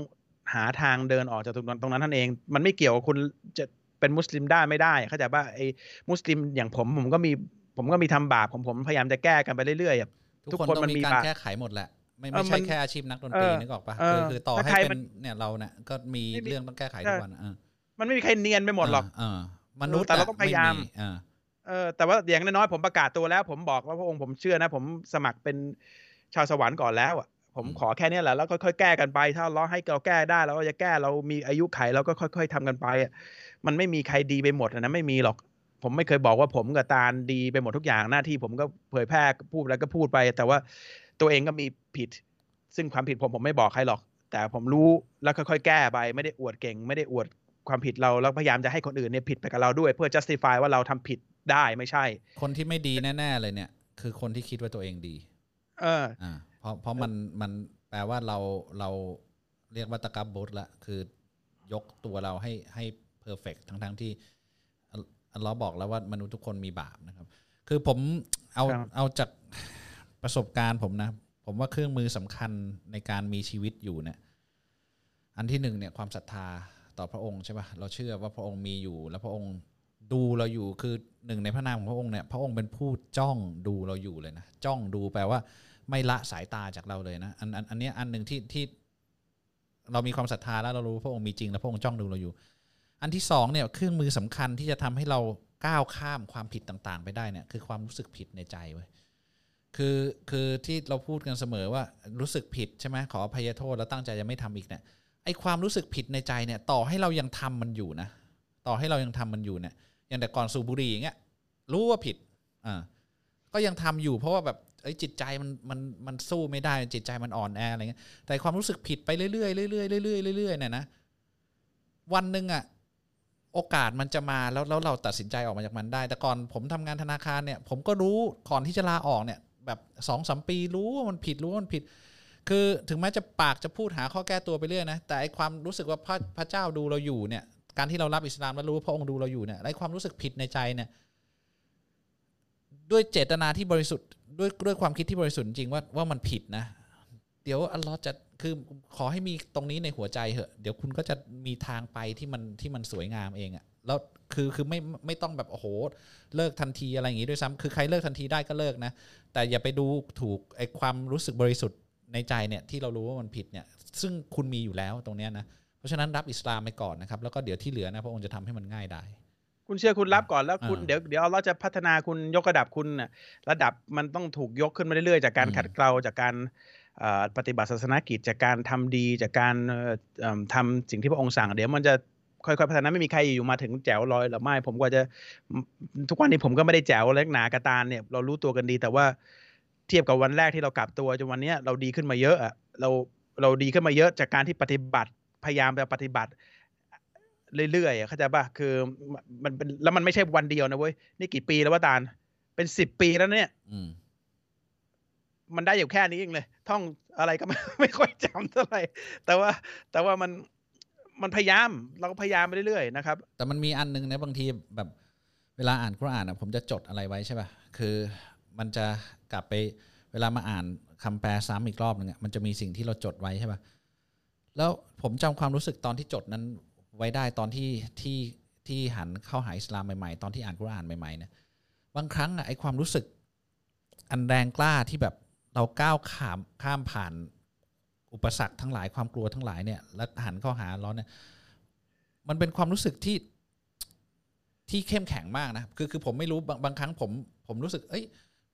หาทางเดินออกจากตรงนั้นตรงนั้นท่านเอง มันไม่เกี่ยวกับคุณจะเป็นมุสลิมได้ไม่ได้เข้าใจป่ะไอ้มุสลิมอย่างผมผมก็มีผมก็มีทำบาปของผมพยายามจะแก้กันไปเรื่อยๆทุกคนต้องมันมีการแก้ไขหมดแหละ ไม่เอไม่อใช่มันแค่อาชีพนักดนตรีเออนึกออกปะเอคืออคือต่อถ้าให้ใครเป็มันนเนี่ยเราเนี่ยก็มีไม่มีเรื่องต้องแก้ไขใช่ทุกวันเออมันไม่มีใครเนียนไปหมดหรอกเออมนุษย์แต่เราะต้องพยายามไเออเออแต่ว่าอย่างน้อยๆผมประกาศตัวแล้ว ผมบอกว่าพระองค์ผมเชื่อนะ ผมสมัครเป็นชาวสวรรค์ก่อนแล้วอะผมอืมขอแค่เนี้ยแหละแล้วค่อยๆแก้กันไป ถ้าเราให้เราแก้ได้เราก็จะแก้เรามีอายุไขเราก็ค่อย ๆทำกันไปอะมันไม่มีใครดีไปหมดอะนะไม่มีหรอก ผมไม่เคยบอกว่าผมกับตาลดีไปหมดทุกอย่างหน้าที่ผมก็เผยแพร่พูดแล้วก็พูดไป แต่ว่า ตัวเองก็มีผิด ซึ่งความผิดผมผมไม่บอกใครหรอก แต่ผมรู้แล้วค่อยๆ แก้ไป ไม่ได้อวดเก่ง ไม่ได้อวดความผิดเราแล้วพยายามจะให้คนอื่นเนี่ยผิดไปกับเราด้วย เพื่อ justify ว่าเราทำผิดได้ไม่ใช่ คนที่ไม่ดีแน่ๆเลยเนี่ย คือคนที่คิดว่าตัวเองดี เอออ่าเพราะเพราะมันมันแปลว่าเราเราเรียกว่าตะกับบุรละคือยกตัวเราให้ให้ perfect ทั้งทั้งๆที่อัลอัลลอฮ์บอกแล้วว่ามนุษย์ทุกคนมีบาปนะครับ คือผมเอาครับเอาจาก ประสบการณ์ผมนะ ผมว่าเครื่องมือสำคัญในการมีชีวิตอยู่เนี่ยอันที่หนึ่งเนี่ยความศรัทธาต่อพระองค์ใช่ปะเราเชื่อว่าพระองค์มีอยู่ แล้วพระองค์ดูเราอยู่คือหนึ่งในพระนามของพระองค์เนี่ยพระองค์เป็นผู้จ้องดูเราอยู่เลยนะจ้องดูแปลว่า ไม่ละสายตาจากเราเลยนะอันอันอันนี้อันหนึ่งที่ที่เรามีความศรัทธาแล้วเรารู้พระองค์มีจริง แล้วพระองค์จ้องดูเราอยู่ อันที่สองเนี่ยเครื่องมือสำคัญที่จะทำให้เราก้าวข้ามความผิดต่างๆ ไปได้เนี่ยคือความรู้สึกผิดในใจเว้ย คือคือที่เราพูดกันเสมอว่ารู้สึกผิดใช่ไหมขออภัยโทษแล้วตั้งใจจะไม่ทำอีกเนี่ยไอความรู้สึกผิดในใจเนี่ย ต่อให้เรายังทำมันอยู่นะ ต่อให้เรายังทำมันอยู่เนี่ยอย่างแต่ก่อนสูบบุหรี่อย่างเงี้ยรู้ว่าผิดอ่าก็ยังทำอยู่เพราะว่าแบบเอ้ยจิตใจมันมันมันสู้ไม่ได้จิตใจมันอ่อนแออะไรเงี้ยแต่ความรู้สึกผิดไปเรื่อยๆเรื่อยๆเรื่อยๆเรื่อยๆเนี่ยนะวันหนึ่งอะโอกาสมันจะมาแล้วแล้วเราตัดสินใจออกมาจากมันได้ แต่ก่อนผมทำงานธนาคารเนี่ย ผมก็รู้ก่อนที่จะลาออกเนี่ย แบบสองสามปีรู้ว่ามันผิดรู้ว่ามันผิด คือถึงแม้จะปากจะพูดหาข้อแก้ตัวไปเรื่อยนะแต่ไอความรู้สึกว่าพระพระเจ้าดูเราอยู่เนี่ย การที่เรารับอิสลามแล้วรู้ว่าพระองค์ดูเราอยู่เนี่ยไอความรู้สึกผิดในใจเนี่ยด้วยเจตนาที่บริสุทธิ์ด้วยด้วยความคิดที่บริสุทธิ์จริงว่าว่ามันผิดนะ เดี๋ยวอัลลอฮ์จะคือขอให้มีตรงนี้ในหัวใจเหอะ เดี๋ยวคุณก็จะมีทางไปที่มันที่มันสวยงามเองอะ แล้วคือคือไม่ไม่ต้องแบบโอ้โหเลิกทันทีอะไรอย่างงี้ด้วยซ้ำคือใครเลิกทันทีได้ก็เลิกนะ แต่อย่าไปดูถูกไอ้ความรู้สึกบริสุทธิ์ในใจเนี่ยที่เรารู้ว่ามันผิดเนี่ยซึ่งคุณมีอยู่แล้วตรงเนี้ยนะเพราะฉะนั้นรับอิสลามไปก่อนนะครับ แล้วก็เดี๋ยวที่เหลือนะพระองค์จะทำให้มันง่ายได้ คุณเชื่อคุณรับก่อนแล้วคุณอ่าเดี๋ยวเดี๋ยวเราจะพัฒนาคุณยกระดับคุณน่ะระดับมันต้องถูกยกขึ้นมาเรื่อยๆจากการอืมขัดเกลาจากการเอ่อปฏิบัติศาสนกิจจากการทำดีจากการเอ่อเอิ่มทำสิ่งที่พระองค์สั่ง เดี๋ยวมันจะ ค่อยๆพัฒนาไม่มีใครอยู่มาถึงแจ๋วลอยหรือไม่ ผมก็จะ ทุกวันนี้ผมก็ไม่ได้แจ๋วเล็กหนากระตานเนี่ยเรารู้ตัวกันดี แต่ว่าเทียบกับวันแรกที่เรากลับตัวจนวันเนี้ยเราดีขึ้นมาเยอะอะเราเราดีขึ้นมาเยอะจากการที่ปฏิบัติพยายามจะปฏิบัติเรื่อยๆอะเข้าใจป่ะคือมันเป็นแล้วมันไม่ใช่วันเดียวนะเว้ยนี่กี่ปีแล้วว่าตาลเป็นสิบปีแล้วเนี่ยอืมมันได้อยู่แค่นี้เองเลย ท่องอะไรก็ไม่ไม่ค่อยจำเท่าไหร่แต่ว่า แต่ว่ามัน มันพยายามเราก็พยายามไปเรื่อยๆนะครับ แต่มันมีอันนึงนะบางทีแบบเวลาอ่านกุรอานอะผมจะจดอะไรไว้ใช่ป่ะคือมันจะกลับไปเวลามาอ่านคำแปลซ้ำอีกรอบหนึงอะมันจะมีสิ่งที่เราจดไว้ใช่ป่ะแล้วผมจำความรู้สึกตอนที่จดนั้นไว้ได้ตอนที่ที่ที่หันเข้าหาอิสลามใหม่ๆ ตอนที่อ่านกุรอานใหม่ๆเนี่ยบางครั้งอะไอความรู้สึกอันแรงกล้าที่แบบเราก้าวข้ามข้ามผ่าน อุปสรรคทั้งหลายความกลัวทั้งหลายเนี่ยแล้วหันเข้าหาเลาเนี่ยมันเป็นความรู้สึกที่ที่เข้มแข็งมากนะคือคือผมไม่รู้บางบางครั้งผมผมรู้สึก เอ้ย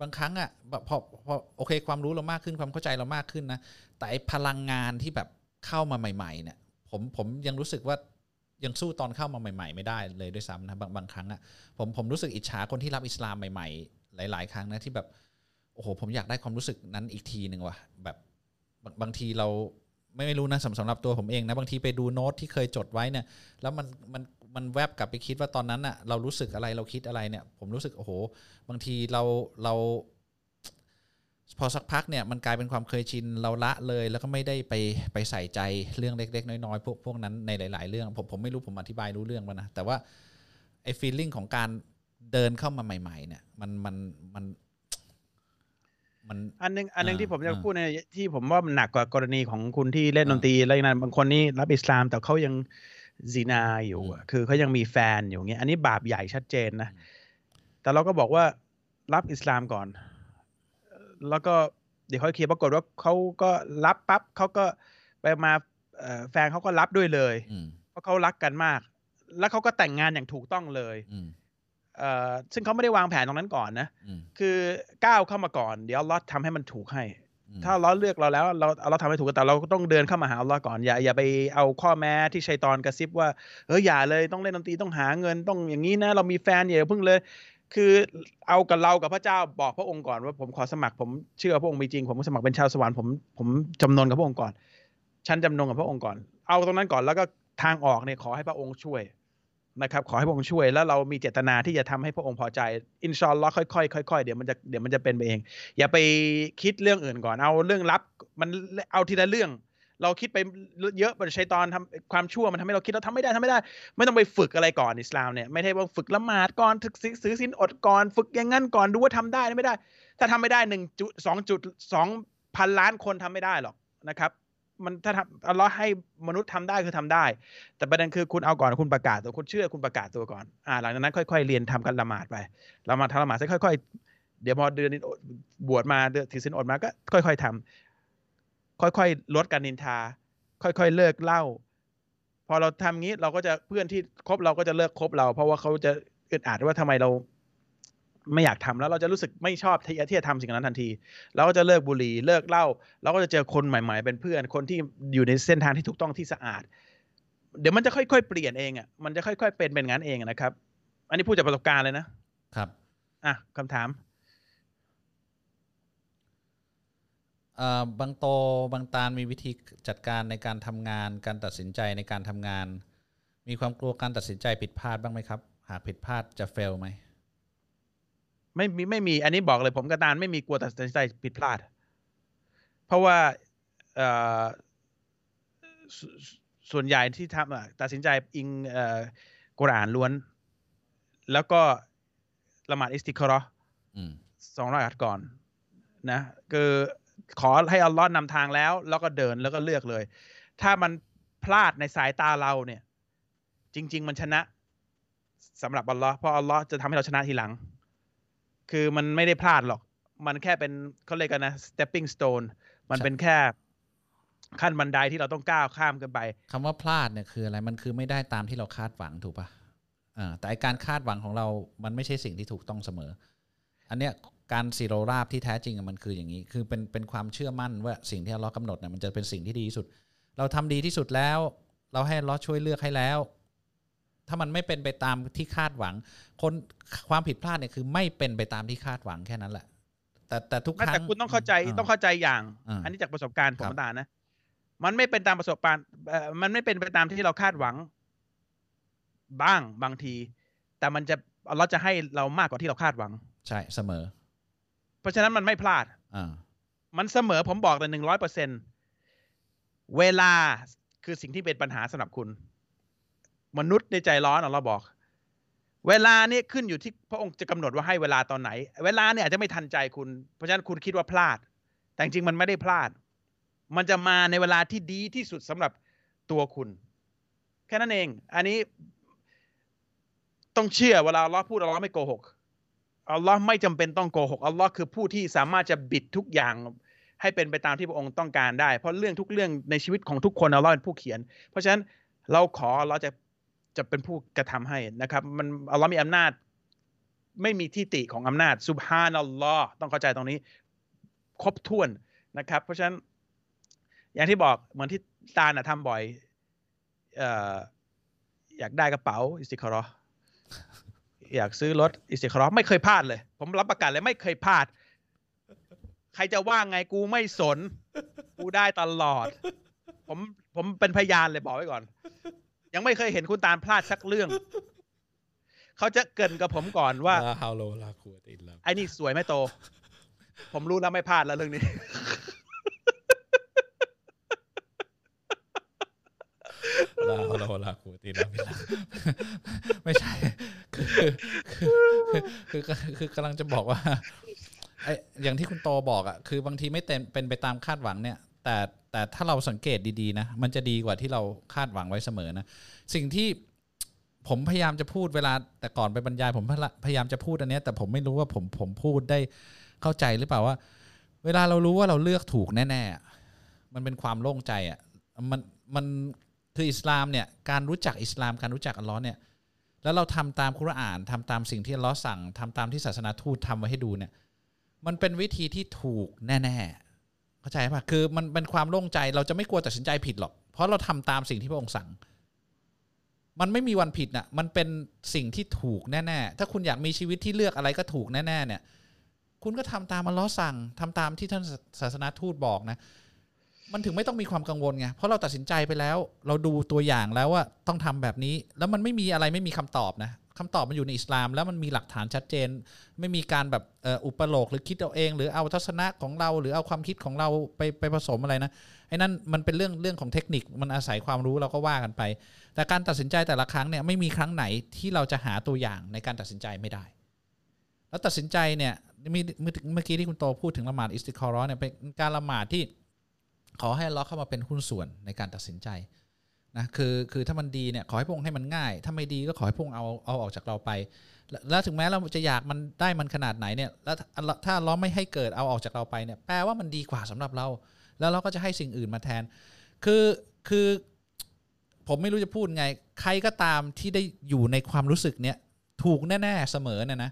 บางครั้งอะ่ะแบบพอพอโอเคความรู้เรามากขึ้นความเข้าใจเรามากขึ้นนะแต่พลังงานที่แบบเข้ามาใหม่ ๆ เนี่ย ผมผมยังรู้สึกว่ายังสู้ตอนเข้ามาใหม่ ๆ ไม่ได้เลยด้วยซ้ำนะบางบางครั้งอะ่ะผมผมรู้สึกอิจฉาคนที่รับอิสลามใหม่ ๆ หลาย ๆ ครั้งนะที่แบบโอ้โหผมอยากได้ความรู้สึกนั้นอีกทีหนึ่งว่ะแบบ บางบางทีเราไม่ไม่รู้นะสำสำหรับตัวผมเองนะบางทีไปดูโน้ตที่เคยจดไว้เนี่ย แล้วมันมันมันแวบกลับไปคิดว่าตอนนั้นอะเรารู้สึกอะไรเราคิดอะไรเนี่ย ผมรู้สึกโอ้โห บางทีเราเราพอสักพักเนี่ยมันกลายเป็นความเคยชินเราละเลย แล้วก็ไม่ได้ไปไปใส่ใจเรื่องเล็ก ๆ น้อยๆพวกพวกนั้นในหลาย ๆ เรื่อง ผมผมไม่รู้ผมอธิบายรู้เรื่องป่ะนะแต่ว่าไอ้ฟีลลิ่งของการเดินเข้ามาใหม่ ๆ เนี่ยมันมันมัน มันอันหนึงอันหนึงอ่าที่ผมจะอ่าพูดในยที่ผมว่ามันหนักกว่ากรณีของคุณที่เล่นอ่าดนตรีอะไรนั้นบางคนนี่รับอิสลามแต่เขายังซีนาอยู่อะอืมคือเขายังมีแฟนอยู่เงี้ย อันนี้บาปใหญ่ชัดเจนนะ แต่เราก็บอกว่ารับอิสลามก่อน แล้วก็เดี๋ยวค่อยเคลียร์ปรากฏว่าเขาก็รับปั๊บเขาก็ไปมาเอ่อแฟนเขาก็รับด้วยเลยอืมเพราะเขารักกันมาก แล้วเขาก็แต่งงานอย่างถูกต้องเลยอืมเอ่อ ซึ่งเขาไม่ได้วางแผนตรงนั้นก่อนนะอืมคือก้าวเข้ามาก่อน เดี๋ยวอัลลอฮ์ทำให้มันถูกให้อืมถ้าอัลลอฮ์เลือกเราแล้ว เราอัลลอฮ์ทำให้ถูกแต่เราก็ต้องเดินเข้ามาหาอัลลอฮ์ก่อน อย่าอย่าไปเอาข้อแม้ที่ชัยตอนกระซิบว่าเอออย่าเลยต้องเล่นดนตรีต้องหาเงินต้องอย่างนี้นะ เรามีแฟนอย่าเพิ่งเลย คือเอากับเรากับพระเจ้าบอกพระองค์ก่อนว่าผมขอสมัครผมเชื่อพระองค์มีจริง ผมสมัครเป็นชาวสวรรค์ผมผมจำนนกับพระองค์ก่อน ฉันจำนนกับพระองค์ก่อน เอาตรงนั้นก่อนแล้วก็ทางออกเนี่ยขอให้พระองค์ช่วย นะครับขอให้พระองค์ช่วยแล้วเรามีเจตนาที่จะทำให้พระองค์พอใจอินชอัลลอฮ์ค่อยๆค่อยๆเดี๋ยวมันจะเดี๋ยวมันจะเป็นไปเอง อย่าไปคิดเรื่องอื่นก่อนเอาเรื่องลับมันเอาทีละเรื่อง เราคิดไปเยอะมันชัยตอนทำความชั่วมันทำให้เราคิดเราทำไม่ได้ทำไม่ได้ ไม่ต้องไปฝึกอะไรก่อนอิสลามเนี่ยไม่ใช่ว่าฝึกละหมาดก่อนถึกซื้อสินอดก่อนฝึกอย่างนั้นก่อนดูว่าทำได้หรือไม่ได้ ถ้าทำไม่ได้หนึ่งจุดสองจุดสองพันล้านคนทำไม่ได้หรอกนะครับ มันถ้าทำอัลเลอฮ์ให้มนุษย์ทำได้คือทำได้ แต่ประเด็นคือคุณเอาก่อนคุณประกาศตัวคุณเชื่อคุณประกาศตัวก่อนอ่าหลังจากนั้นค่อยๆเรียนทำกันละหมาดไปละหมาดทำละหมาดเสร็จค่อยๆ เดี๋ยวพอเดือนนี้บวชมาเดือนถือศีลอดมาก็ค่อย ๆทำค่อยๆลดการนินทา ค่อยๆเลิกเหล้าพอเราทำงี้เราก็จะเพื่อนที่คบเราก็จะเลิกคบเรา เพราะว่าเขาจะอึดอัดว่าทำไมเรา ไม่อยากทำแล้วเราจะรู้สึกไม่ชอบที่ที่จะทำสิ่งนั้นทันที เราก็จะเลิกบุหรี่เลิกเหล้าเราก็จะเจอคนใหม่ ๆ เป็นเพื่อนคนที่อยู่ในเส้นทางที่ถูกต้องที่สะอาด เดี๋ยวมันจะค่อยๆเปลี่ยนเองอะมันจะค่อยๆเป็นเป็นงั้นเองนะครับ อันนี้พูดจากประสบการณ์เลยนะครับอะคำถามเอ่อบางโตบางตาลมีวิธีจัดการในการทำงาน การตัดสินใจในการทำงาน มีความกลัวการตัดสินใจผิดพลาดบ้างไหมครับ หากผิดพลาดจะเฟลไหม ไม่มีไม่มีอันนี้บอกเลยผมกระตานไม่มีกลัวตัดสินใจผิดพลาด เพราะว่าเอ่อสส่วนใหญ่ที่ทำอะตัดสินใจอิงเอ่อกุรอานล้วน แล้วก็ละหมาดอิสติคาร์อืมสองร้อยอัดก่อน นะ คือขอให้อัลลอฮ์นำทางแล้ว แล้วก็เดินแล้วก็เลือกเลย ถ้ามันพลาดในสายตาเราเนี่ย จริง ๆ มันชนะสำหรับอัลลอฮ์เพราะอัลลอฮ์จะทำให้เราชนะทีหลัง คือมันไม่ได้พลาดหรอก มันแค่เป็นเขาเรียกกันนะ stepping stone มันเป็นแค่ขั้นบันไดที่เราต้องก้าวข้ามกันไปคำว่าพลาดเนี่ยคืออะไรมันคือไม่ได้ตามที่เราคาดหวังถูกปะอ่าแต่การคาดหวังของเรา มันไม่ใช่สิ่งที่ถูกต้องเสมอ อันเนี้ยการสีโรราบที่แท้จริงมันคืออย่างนี้ คือเป็นเป็นความเชื่อมั่นว่าสิ่งที่เรากำหนดเนี่ยมันจะเป็นสิ่งที่ดีที่สุด เราทำดีที่สุดแล้ว เราให้เราช่วยเลือกให้แล้ว ถ้ามันไม่เป็นไปตามที่คาดหวัง คนความผิดพลาดเนี่ยคือไม่เป็นไปตามที่คาดหวังแค่นั้นแหละ แต่แต่ทุกครั้งแต่คุณต้องเข้าใจาต้องเข้าใจอย่างอ่าอันนี้จากประสบการณ์ผครัมบตานะ มันไม่เป็นตามประสบการณ์เอ่อมันไม่เป็นไปตามที่เราคาดหวัง บ้างบางที แต่มันจะเราจะให้เรามากกว่าที่เราคาดหวัง ใช่เสมอ เพราะฉะนั้นมันไม่พลาดอ่ามันเสมอผมบอกแต่หนึ่งร้อยเปอร์เซ็นเวลาคือสิ่งที่เป็นปัญหาสำหรับคุณ มนุษย์ในใจร้อนเราบอก เวลานี่ขึ้นอยู่ที่พระองค์จะกำหนดว่าให้เวลาตอนไหน เวลาเนี่ยอาจจะไม่ทันใจคุณ เพราะฉะนั้นคุณคิดว่าพลาด แต่จริงมันไม่ได้พลาด มันจะมาในเวลาที่ดีที่สุดสำหรับตัวคุณ แค่นั้นเอง อันนี้ต้องเชื่อเวลาอัลลอฮ์พูดอัลลอฮ์ไม่โกหกอัลลอฮ์ไม่จำเป็นต้องโกหกอัลลอฮ์คือผู้ที่สามารถจะบิดทุกอย่างให้เป็นไปตามที่พระองค์ต้องการได้ เพราะเรื่องทุกเรื่องในชีวิตของทุกคนอัลลอฮ์เป็นผู้เขียน เพราะฉะนั้นเราขออัลลอฮ์จะ จะเป็นผู้กระทำให้นะครับ มันอัลลอฮ์มีอำนาจ ไม่มีที่ติของอำนาจซุบฮานัลลอฮ์ต้องเข้าใจตรงนี้ ครบถ้วนนะครับ เพราะฉะนั้น อย่างที่บอกเหมือนที่ตาลนะทำบ่อยเอ่ออยากได้กระเป๋าอิสติคารออยากซื้อรถอิสติคารอไม่เคยพลาดเลย ผมรับประกันเลยไม่เคยพลาด ใครจะว่าไงกูไม่สน กูได้ตลอด ผมผมเป็นพยานเลยบอกไว้ก่อน ยังไม่เคยเห็นคุณตาลพลาดสักเรื่อง เขาจะเกรินกับผมก่อนว่าลาฮาวโลลาคูวะตะอิลลาไอ้นี่สวยไหม่โต ผมรู้แล้วไม่พลาดแล้วเรื่องนี้ ลาฮาวโลลาคูวะตะอิลลาบิลลาไม่ใช่คือคือคือคือคือกำลังจะบอกว่าไออย่างที่คุณโตบอกอะคือบางทีไม่เต็มเป็นไปตามคาดหวังเนี่ย แต่แต่ถ้าเราสังเกตดีๆนะมันจะดีกว่าที่เราคาดหวังไว้เสมอนะสิ่งที่ผมพยายามจะพูดเวลาแต่ก่อนไปบรรยาย ผมพยายามจะพูดอันนี้แต่ผมไม่รู้ว่าผมผมพูดได้เข้าใจหรือเปล่าว่า เวลาเรารู้ว่าเราเลือกถูกแน่ๆมันเป็นความโล่งใจอะมันมันคืออิสลามเนี่ยการรู้จักอิสลามการรู้จักอัลลอฮ์เนี่ยแล้วเราทำตามคุรานทำตามสิ่งที่อัลลอฮ์สั่งทำตามที่ศาสนาทูตทำไว้ให้ดูเนี่ยมันเป็นวิธีที่ถูกแน่ๆ เข้าใจป่ะคือมันเป็นความโล่งใจเราจะไม่กลัวตัดสินใจผิดหรอก เพราะเราทำตามสิ่งที่พระองค์สั่ง มันไม่มีวันผิดน่ะ มันเป็นสิ่งที่ถูกแน่ๆ ถ้าคุณอยากมีชีวิตที่เลือกอะไรก็ถูกแน่ๆเนี่ย คุณก็ทำตามอันลลอสั่งทำตามที่ท่านศาสนาทูตบอกนะ มันถึงไม่ต้องมีความกังวลไง เพราะเราตัดสินใจไปแล้ว เราดูตัวอย่างแล้วว่าต้องทำแบบนี้ แล้วมันไม่มีอะไรไม่มีคำตอบนะ คำตอบมันอยู่ในอิสลาม แล้วมันมีหลักฐานชัดเจน ไม่มีการแบบอุปโลกหรือคิดเอาเอง หรือเอาทัศนะของเรา หรือเอาความคิดของเราไปไปผสมอะไรนะไอ้นั่นมันเป็นเรื่องเรื่องของเทคนิคมันอาศัยความรู้เราก็ว่ากันไป แต่การตัดสินใจแต่ละครั้งเนี่ยไม่มีครั้งไหนที่เราจะหาตัวอย่างในการตัดสินใจไม่ได้ แล้วตัดสินใจเนี่ยมีเมื่อกี้ที่คุณโตพูดถึงละหมาดอิสติคอรอเนี่ยเป็นการละหมาดที่ขอให้ลเลาเข้ามาเป็นหุ้นส่วนในการตัดสินใจ นะคือคือถ้ามันดีเนี่ยขอให้พงให้มันง่าย ถ้าไม่ดีก็ขอให้พงเอาเอาออกจากเราไป แล้วถึงแม้เราจะอยากมันได้มันขนาดไหนเนี่ยแล้วถ้าถ้าอัลเลาไม่ให้เกิดเอาออกจากเราไปเนี่ยแปลว่ามันดีกว่าสำหรับเรา แล้วเราก็จะให้สิ่งอื่นมาแทน คือคือผมไม่รู้จะพูดไง ใครก็ตามที่ได้อยู่ในความรู้สึกเนี้ยถูกแน่ๆเสมอเนี่ยนะ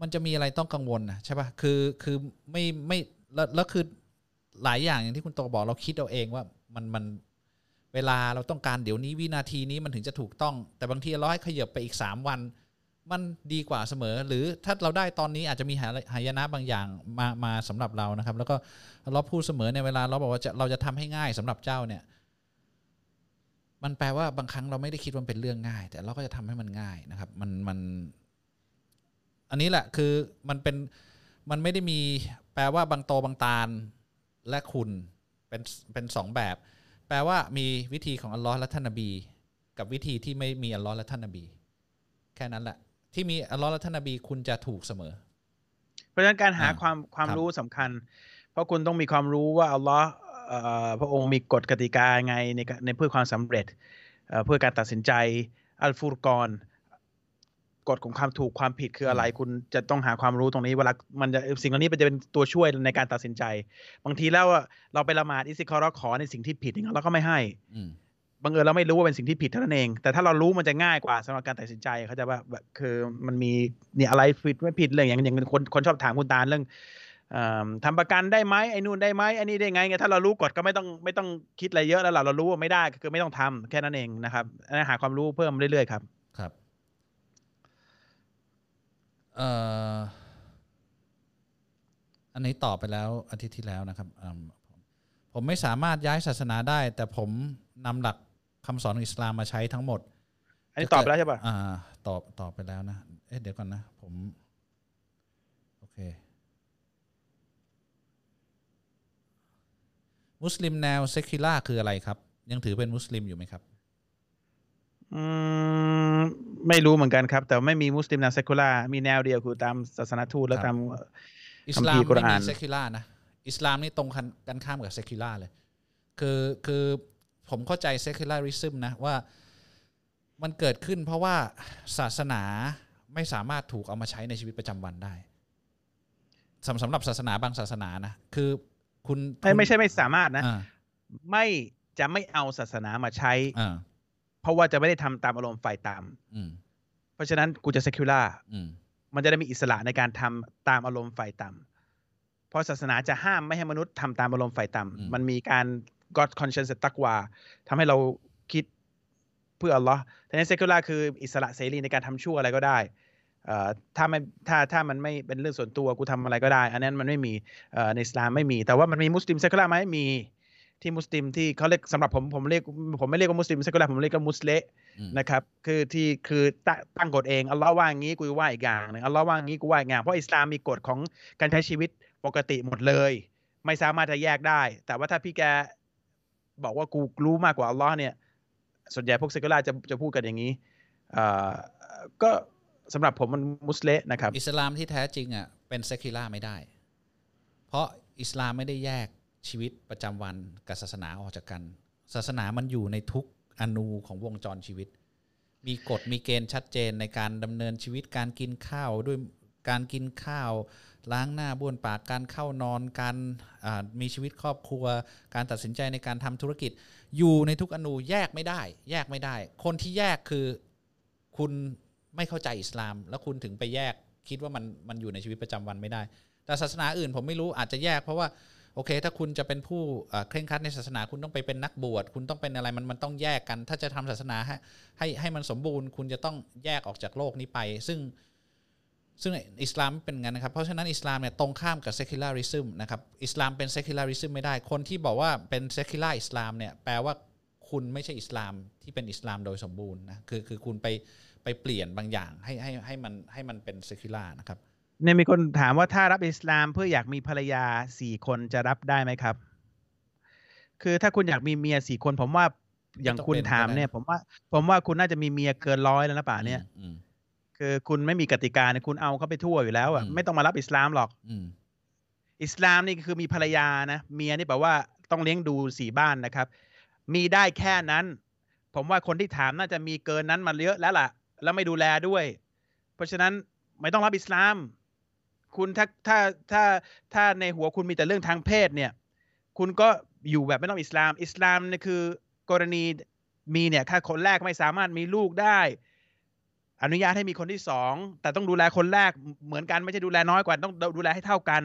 มันจะมีอะไรต้องกังวลนะใช่ป่ะคือคือไม่ไม่แล้วแล้วคือหลายอย่างอย่างที่คุณโตบอกเราคิดเอาเองว่ามันมัน เวลาเราต้องการเดี๋ยวนี้วินาทีนี้มันถึงจะถูกต้อง แต่บางทีเราให้ขยับไปอีกสามวัน มันดีกว่าเสมอ หรือถ้าเราได้ตอนนี้อาจจะมีหายนะบางอย่างมามาสำหรับเรานะครับ แล้วก็เราพูดเสมอในเวลาเราบอกว่าจะเราจะทำให้ง่ายสำหรับเจ้าเนี่ยมันแปลว่าบางครั้งเราไม่ได้คิดว่ามันเป็นเรื่องง่าย แต่เราก็จะทำให้มันง่ายนะครับ มันมัน อันนี้แหละคือมันเป็นมันไม่ได้มีแปลว่าบางโตบางตาลและคุณเป็นเป็นสองแบบ แปลว่ามีวิธีของอัลลอฮ์และท่านนบี กับวิธีที่ไม่มีอัลลอฮ์และท่านนบี แค่นั้นแหละ ที่มีอัลลอฮ์และท่านนบีคุณจะถูกเสมอ เพราะฉะนั้นการหาอ่าความความครับรู้สำคัญ เพราะคุณต้องมีความรู้ว่าอัลลอฮ์เอ่อพระองค์มีกฎกติกาไงในการในเพื่อความสำเร็จเอ่อเพื่อการตัดสินใจอัลฟูรกอน กฎของความถูกความผิดคืออะไร คุณจะต้องหาความรู้ตรงนี้เวลามันจะสิ่งเหล่านี้มันจะเป็นตัวช่วยในการตัดสินใจ บางทีแล้วอะเราไปละหมาดอิสติคอรอขอในสิ่งที่ผิดอย่างนั้นเราก็ไม่ให้อืมบังเอิญเราไม่รู้ว่าเป็นสิ่งที่ผิดเท่านั้นเอง แต่ถ้าเรารู้มันจะง่ายกว่าสำหรับการตัดสินใจเขาใจะว่าแบบคือมันมีเนี่ยอะไรผิดไม่ผิดเรื่องอย่างอย่างคนคนชอบถามคุณตาลเรื่องเอ่อทำประกันได้ไหมไอ้นู่นได้ไหมไอ้นี่ได้ไงไงถ้าเรารู้กฎก็ไม่ต้องไม่ต้องคิดอะไรเยอะแล้วเราเรารู้ว่าไม่ได้ก็คือไม่ต้องทำแค่นั้นเองนะครับอันนั้นหาความรู้เพิ่มเรื่อยๆครับ ครับ เอ่ออันนี้ตอบไปแล้วอาทิตย์ที่แล้วนะครับอืมผมผมไม่สามารถย้ายศาสนาได้ แต่ผมนำหลักคำสอนของอิสลามมาใช้ทั้งหมด อันนี้ตอบไปแล้วใช่ปะอ่า ตอบตอบไปแล้วนะเอ๊ะเดี๋ยวก่อนนะ ผมโอเค มุสลิมแนว secular คืออะไรครับ ยังถือเป็นมุสลิมอยู่ไหมครับ อืมไม่รู้เหมือนกันครับ แต่ไม่มีมุสลิมแนว secular มีแนวเดียวคือตามศาสนาทูตและครับตามอิสลามคัมภีร์กุรอานอามีนเซคิล่านะอิสลามนี่ตรงกันกันข้ามกับ secular เลย คือคือผมเข้าใจ secularism นะว่ามันเกิดขึ้นเพราะว่าศาสนาไม่สามารถถูกเอามาใช้ในชีวิตประจำวันได้สำสำหรับศาสนาบางศาสนานะคือคุณไม่ไม่ใช่ไม่สามารถนะอ่าไม่จะไม่เอาศาสนามาใช้อ่า เพราะว่าจะไม่ได้ทำตามอารมณ์ฝ่ายตามอืมเพราะฉะนั้นกูจะเซคิล่าอืมมันจะได้มีอิสระในการทำตามอารมณ์ฝ่ายต่ำเพราะศาสนาจะห้ามไม่ให้มนุษย์ทำตามอารมณ์ฝ่ายต่ำมันมีการ God conscience ตักวาทำให้เราคิดเพื่ออัลลอฮ์แต่ในเซคิล่าคืออิสระเสรีในการทำชั่วอะไรก็ได้เอ่อถ้าไม่ถ้าถ้ามันไม่เป็นเรื่องส่วนตัวกูทำอะไรก็ได้ อันนั้นมันไม่มีเอ่อในอิสลามไม่มี แต่ว่ามันมีมุสลิม secular ไหมมี ที่มุสลิมที่เขาเรียกสำหรับผมผมเรียกผมไม่เรียกว่ามุสลิม secular ผมเรียกว่ามุสเลมอืมนะครับคือที่คือตั้งตั้งกฎเองอัลลอฮ์ว่าอย่างนี้กูว่าอีกอย่างหนึ่งอัลลอฮ์ว่าอย่างนี้กูว่าอีกอย่างเพราะอิสลามมีกฎของการใช้ชีวิตปกติหมดเลย ไม่สามารถจะแยกได้ แต่ว่าถ้าพี่แกบอกว่ากูรู้มากกว่าอัลลอฮ์เนี่ย ส่วนใหญ่พวกเซกุลาจะจะพูดกันอย่างนี้เอ่อก็สำหรับผมมันมุสเลมนะครับ อิสลามที่แท้จริงอะเป็นเซคิล่าไม่ได้ เพราะอิสลามไม่ได้แยก ชีวิตประจำวันกับศาสนาออกจากกัน ศาสนามันอยู่ในทุกอนูของวงจรชีวิต มีกฎมีเกณฑ์ชัดเจนในการดำเนินชีวิตการกินข้าวด้วยการกินข้าว ล้างหน้าบ้วนปากการเข้านอนการมีชีวิตครอบครัว การตัดสินใจในการทำธุรกิจ อยู่ในทุกอนูแยกไม่ได้ แยกไม่ได้ คนที่แยกคือคุณไม่เข้าใจอิสลาม แล้วคุณถึงไปแยกคิดว่ามันมันอยู่ในชีวิตประจำวันไม่ได้ แต่ศาสนาอื่นผมไม่รู้อาจจะแยกเพราะว่า โอเค ถ้าคุณจะเป็นผู้เคร่งครัดในศาสนาคุณต้องไปเป็นนักบวช คุณต้องเป็นอะไรมันมันต้องแยกกัน ถ้าจะทำศาสนาให้ให้ให้มันสมบูรณ์ คุณจะต้องแยกออกจากโลกนี้ไป ซึ่งซึ่งอิสลามไม่เป็นงั้นนะครับ เพราะฉะนั้นอิสลามเนี่ยตรงข้ามกับ secularism นะครับอิสลามเป็น secularism ไม่ได้ คนที่บอกว่าเป็น secular อิสลามเนี่ยแปลว่าคุณไม่ใช่อิสลามที่เป็นอิสลามโดยสมบูรณ์นะคือคือคุณไปไปเปลี่ยนบางอย่างให้ให้ให้มันให้มันเป็น secular นะครับ เนี่ยมีคนถามว่าถ้ารับอิสลามเพื่ออยากมีภรรยาสี่คนจะรับได้ไหมครับ คือถ้าคุณอยากมีเมียสี่คน ผมว่าอย่างคุณถามเนี่ย ผมว่า ผมว่าคุณน่าจะมีเมียเกินร้อยแล้วนะป่าเนี่ยอืมคือคุณไม่มีกติกาเนี่ยคุณเอาเขาไปทั่วอยู่แล้วอะอืมไม่ต้องมารับอิสลามหรอกอืมอิสลามนี่คือมีภรรยานะเมียนี่แปลว่าต้องเลี้ยงดูสี่บ้านนะครับ มีได้แค่นั้น ผมว่าคนที่ถามน่าจะมีเกินนั้นมาเยอะแล้วล่ะ แล้วไม่ดูแลด้วย เพราะฉะนั้นไม่ต้องรับอิสลาม คุณถ้าถ้าถ้าถ้าในหัวคุณมีแต่เรื่องทางเพศเนี่ย คุณก็อยู่แบบไม่ต้องอิสลาม อิสลามเนี่ยคือกรณีมีเนี่ยถ้าคนแรกไม่สามารถมีลูกได้ อนุญาตให้มีคนที่สองแต่ต้องดูแลคนแรกเหมือนกันไม่ใช่ดูแลน้อยกว่าต้องดูแลให้เท่ากัน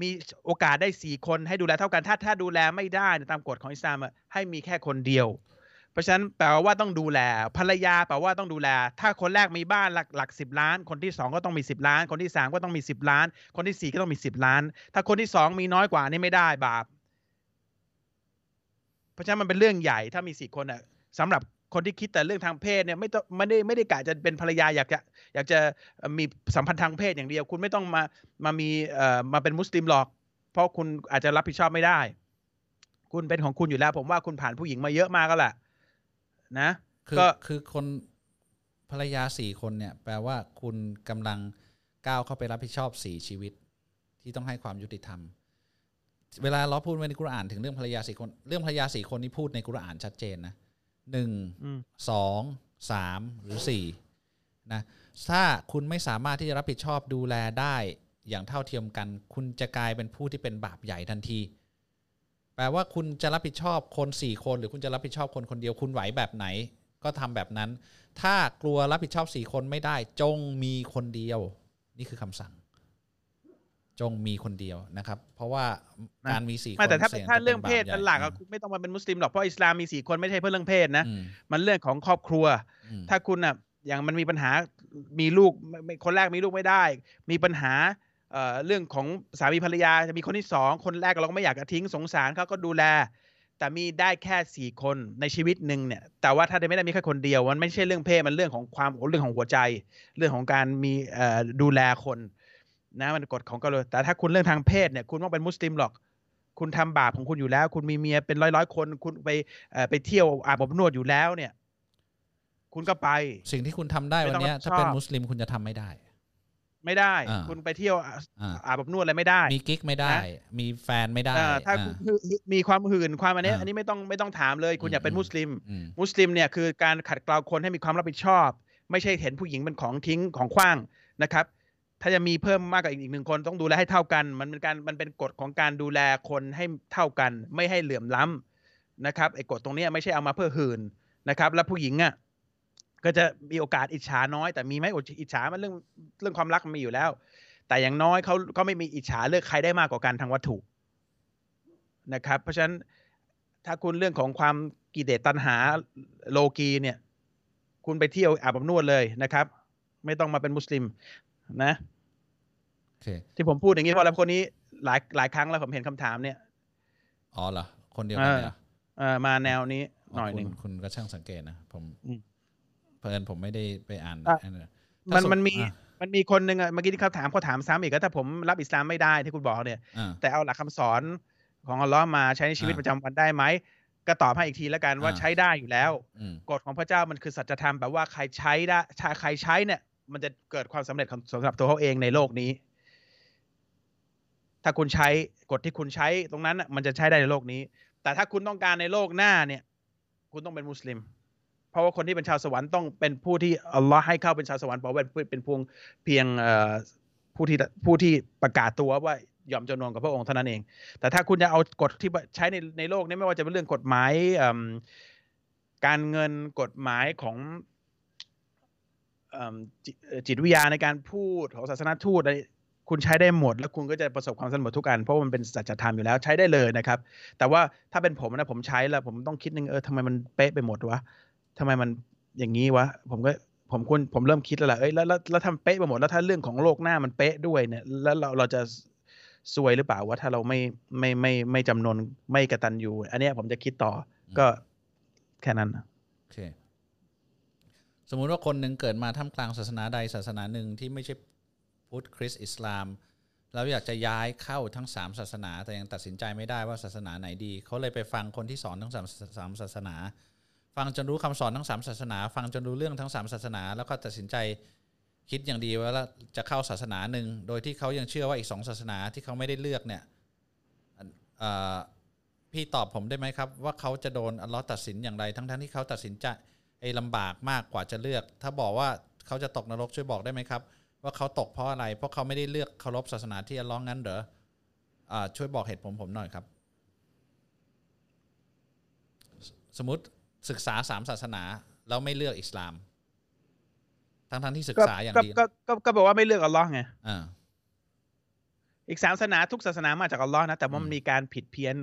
มีโอกาสได้สี่คนให้ดูแลเท่ากัน ถ้าถ้าดูแลไม่ได้ตามกฎของอิสลามให้มีแค่คนเดียว เพราะฉะนั้นแปลว่าต้องดูแล ภรรยาแปลว่าต้องดูแล ถ้าคนแรกมีบ้านหลักหลักสิบล้าน คนที่สองก็ต้องมีสิบล้าน คนที่สามก็ต้องมีสิบล้าน คนที่สี่ก็ต้องมีสิบล้าน ถ้าคนที่สองมีน้อยกว่านี่ไม่ได้บาป เพราะฉะนั้นมันเป็นเรื่องใหญ่ถ้ามีสี่คนอะสำหรับคนที่คิดแต่เรื่องทางเพศเนี่ยไม่ต้องไม่ได้ไม่ได้กะจะเป็นภรรยาอยากจะอยากจะมีสัมพันธ์ทางเพศอย่างเดียว คุณไม่ต้องมามามีเอ่อมาเป็นมุสลิมหรอก เพราะคุณอาจจะรับผิดชอบไม่ได้ คุณเป็นของคุณอยู่แล้ว ผมว่าคุณผ่านผู้หญิงมาเยอะมากก็แหละ นะคือก็คือคนภรรยาสี่คนเนี่ย แปลว่าคุณกำลังก้าวเข้าไปรับผิดชอบสี่ชีวิต ที่ต้องให้ความยุติธรรม เวลาเราพูดในกุรอานถึงเรื่องภรรยาสี่คนเรื่องภรรยาสี่คนนี้พูดในกุรอานชัดเจนนะหนึ่งอืมสองสามหรือสี่นะถ้าคุณไม่สามารถที่จะรับผิดชอบดูแลได้อย่างเท่าเทียมกัน คุณจะกลายเป็นผู้ที่เป็นบาปใหญ่ทันที แปลว่าคุณจะรับผิดชอบคนสี่คน หรือคุณจะรับผิดชอบคนคนเดียวคุณไหวแบบไหน ก็ทำแบบนั้น ถ้ากลัวรับผิดชอบสี่คนไม่ได้ จงมีคนเดียว นี่คือคำสั่ง จงมีคนเดียวนะครับ เพราะว่าการมีสี่คนไม่แต่ถ้าสี่ยงถ้าจะเรื่องเพศบาปใหญ่เป็นหลักอะอืมคุณไม่ต้องมาเป็นมุสลิมหรอกเพราะอิสลามมีสี่คนไม่ใช่เพื่อเรื่องเพศนะอืมมันเรื่องของครอบครัวอืมถ้าคุณอะอย่างมันมีปัญหามีลูกไม่ไม่คนแรกมีลูกไม่ได้ มีปัญหา เอ่อเรื่องของสามีภรรยาจะมีคนที่สองคนแรกเราก็ไม่อยากจะทิ้งสงสารเขาก็ดูแล แต่มีได้แค่สี่คนในชีวิตหนึ่งเนี่ย แต่ว่าถ้าไม่ได้มีแค่คนเดียว มันไม่ใช่เรื่องเพศมันเรื่องของความเรื่องของหัวใจ เรื่องของการมีเอ่อดูแลคนนะมันกฎของก็เลยแต่ถ้าคุณเรื่องทางเพศเนี่ยคุณต้องเป็นมุสลิมหรอกเพคุณทำบาปของคุณอยู่แล้ว คุณมีเมียเป็นร้อยร้อยๆคน คุณไปเอ่อไปเที่ยวอาบอบนวดอยู่แล้วเนี่ย คุณก็ไป สิ่งที่คุณทำได้ไม่วันต้องเนี้ยรับผิดถ้าเป็นชอบมุสลิมคุณจะทำไม่ได้ ไม่ได้อ่าคุณไปเที่ยวอาอ่าอาบอบนวดอะไรไม่ได้ มีกิ๊กไม่ได้นะมีแฟนไม่ได้อ่าถ้าอ่าคุณมีความหื่นความอันเนี้ยอ่าอันนี้ไม่ต้องไม่ต้องถามเลย คุณอืมอยากเป็นอืมมุสลิมอืมมุสลิมเนี่ยคือการขัดเกลาคนให้มีความรับผิดชอบ ไม่ใช่เห็นผู้หญิงเป็นของทิ้งของขว้างนะครับ ถ้าจะมีเพิ่มมากกว่าอีกหนึ่งคน ต้องดูแลให้เท่ากัน มันเป็นการมันเป็นกฎของการดูแลคนให้เท่ากัน ไม่ให้เหลื่อมล้ำนะครับไอ้กฎตรงเนี้ยไม่ใช่เอามาเพื่อหื่นนะครับ แล้วผู้หญิงอะ ก็จะมีโอกาสอิจฉาน้อย แต่มีไหมอิจฉามันเรื่องเรื่องความรักมันมีอยู่แล้ว แต่อย่างน้อยเขาก็ไม่มีอิจฉาเลือกใครได้มากกว่ากันทางวัตถุนะครับ เพราะฉะนั้นถ้าคุณเรื่องของความกิเลสตัณหาโลกีเนี่ย คุณไปเที่ยวอาบอบนวดเลยนะครับ ไม่ต้องมาเป็นมุสลิมนะโอเคที่ผมพูดอย่างนี้เพราะอะไรคนนี้หลายหลายครั้งแล้วผมเห็นคำถามเนี่ยอ๋อเหรอคนเดียวกันเนี่ยเอ่อมาแนวนี้หน่อยหนึ่งคุณคุณก็ช่างสังเกตนะผมอืมเพลินผมไม่ได้ไปอ่านอะอันนั้นมันถ้าสมันมีอะมันมีคนหนึ่งอะเมื่อกี้ที่เขาถามเขาถามซ้ำอีกก็ถ้าผมรับอิสลามไม่ได้ที่คุณบอกเนี่ยอ่าแต่เอาหลักคำสอนของอัลลอฮ์มาใช้ในชีวิตอ่าประจำวันได้ไหมก็ตอบให้อีกทีแล้วกันว่าอ่าใช้ได้อยู่แล้วอืมกฎของพระเจ้ามันคือสัจธรรมแปลว่าใครใช้ได้ถ้าใครใช้เนี่ย มันจะเกิดความสำเร็จของสำหรับตัวเขาเองในโลกนี้ ถ้าคุณใช้กฎที่คุณใช้ตรงนั้นน่ะมันจะใช้ได้ในโลกนี้ แต่ถ้าคุณต้องการในโลกหน้าเนี่ย คุณต้องเป็นมุสลิมเพ ราะว่าคนที่เป็นชาวสวรรค์ต้องเป็นผู้ที่อัลลอฮ์ให้เข้าเป็นชาวสวรรค์เพราะว่าเป็นเป็นพวงเพียงเอ่อผู้ที่ผู้ที่ประกาศตัวว่ายอมจำนนกับพระองค์เท่านั้นเอง แต่ถ้าคุณจะเอากฎที่ใช้ในในโลกนี้ไม่ว่าจะเป็นเรื่องกฎหมายการเงินกฎหมายของจิเอ่อจิตวิทยาในการพูดของศาสนาทูตอะไรคุณใช้ได้หมด แล้วคุณก็จะประสบความสำเร็จทุกอันเพราะมันเป็นสัจธรรมอยู่แล้วใช้ได้เลยนะครับ แต่ว่าถ้าเป็นผมนะผมใช้แล้วผมต้องคิดนึงเออทำไมมันเป๊ะไปหมดวะ ทำไมมันอย่างนี้วะ ผมก็ผมควรผมเริ่มคิดแล้วแหละเอ้ยแล้วแล้วแล้วทำเป๊ะไปหมดแล้วถ้าเรื่องของโลกหน้ามันเป๊ะด้วยเนี่ย แล้วเราเราจะซวยหรือเปล่าวะถ้าเราไม่ไม่ไม่ไม่จำนนไม่กระตันยูอันเนี้ยผมจะคิดต่ออก็แค่นั้นนะโอเคสมมุติว่าคนหนึ่งเกิดมาท่ามกลางศาสนาใดศาสนาหนึ่งที่ไม่ใช่พุทธคริสต์อิสลามแล้วอยากจะย้ายเข้าทั้งสามศาสนา แต่ยังตัดสินใจไม่ได้ว่าศาสนาไหนดี เขาเลยไปฟังคนที่สอนทั้งสามสามศาสนา ฟังจนรู้คำสอนทั้งสามศาสนา ฟังจนรู้เรื่องทั้งสามศาสนา แล้วก็ตัดสินใจคิดอย่างดีว่าจะเข้าศาสนาหนึ่ง โดยที่เขายังเชื่อว่าอีกสองศาสนาที่เขาไม่ได้เลือกเนี่ยพี่ตอบผมได้ไหมครับ ว่าเขาจะโดนอัลลอฮ์ตัดสินอย่างไร ทั้งๆที่เขาตัดสินใจไอ้ลำบากมากกว่าจะเลือก ถ้าบอกว่าเขาจะตกนรกช่วยบอกได้ไหมครับ ว่าเขาตกเพราะอะไร เพราะเขาไม่ได้เลือกเคารพศาสนาที่อัลลอฮ์งั้นเหรออช่วยบอกเหตุผลผมหน่อยครับ สมมติ ศึกษาสามศาสนา แล้วไม่เลือกอิสลาม ทั้งๆที่ศึกษาอย่างก็ดีก็ก็ก็บอกว่าไม่เลือกอัลลอฮ์ไงอ่าอีกสามศาสนาทุกศาสนามาจากอัลลอฮ์นะแต่ว่ามันอืมมีการผิดเพี้ยน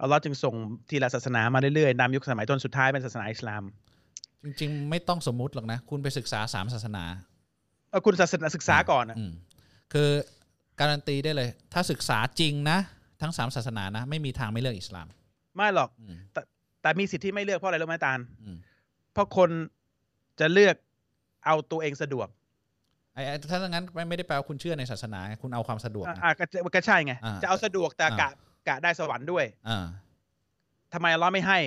อัลลอฮ์จึงส่งทีละศาสนามาเรื่อยๆนำยุคสมัยต้นสุดท้ายเป็นศาสนาอิสลาม จริง ๆ ไม่ต้องสมมุติหรอกนะ คุณไปศึกษาสามศาสนาเออคุณศาสนาศึกษาก่อนนะอืมคือการันตีได้เลย ถ้าศึกษาจริงนะ ทั้งสามศาสนานะ ไม่มีทางไม่เลือกอิสลาม ไม่หรอกอืม แต่มีสิทธิ์ที่ไม่เลือกเพราะอะไรรู้ไหมตาลอืมเพราะคนจะเลือกเอาตัวเองสะดวกไอ้ไอ้ถ้าอย่างนั้นไม่ไม่ได้แปลว่าคุณเชื่อในศาสนาไงคุณเอาความสะดวกอะนะอะก็จะก็ใช่ไงอ่าจะเอาสะดวกแต่อ่ากะกะได้สวรรค์ด้วยอ่าทำไมอัลเลอฮ์ไม่ให้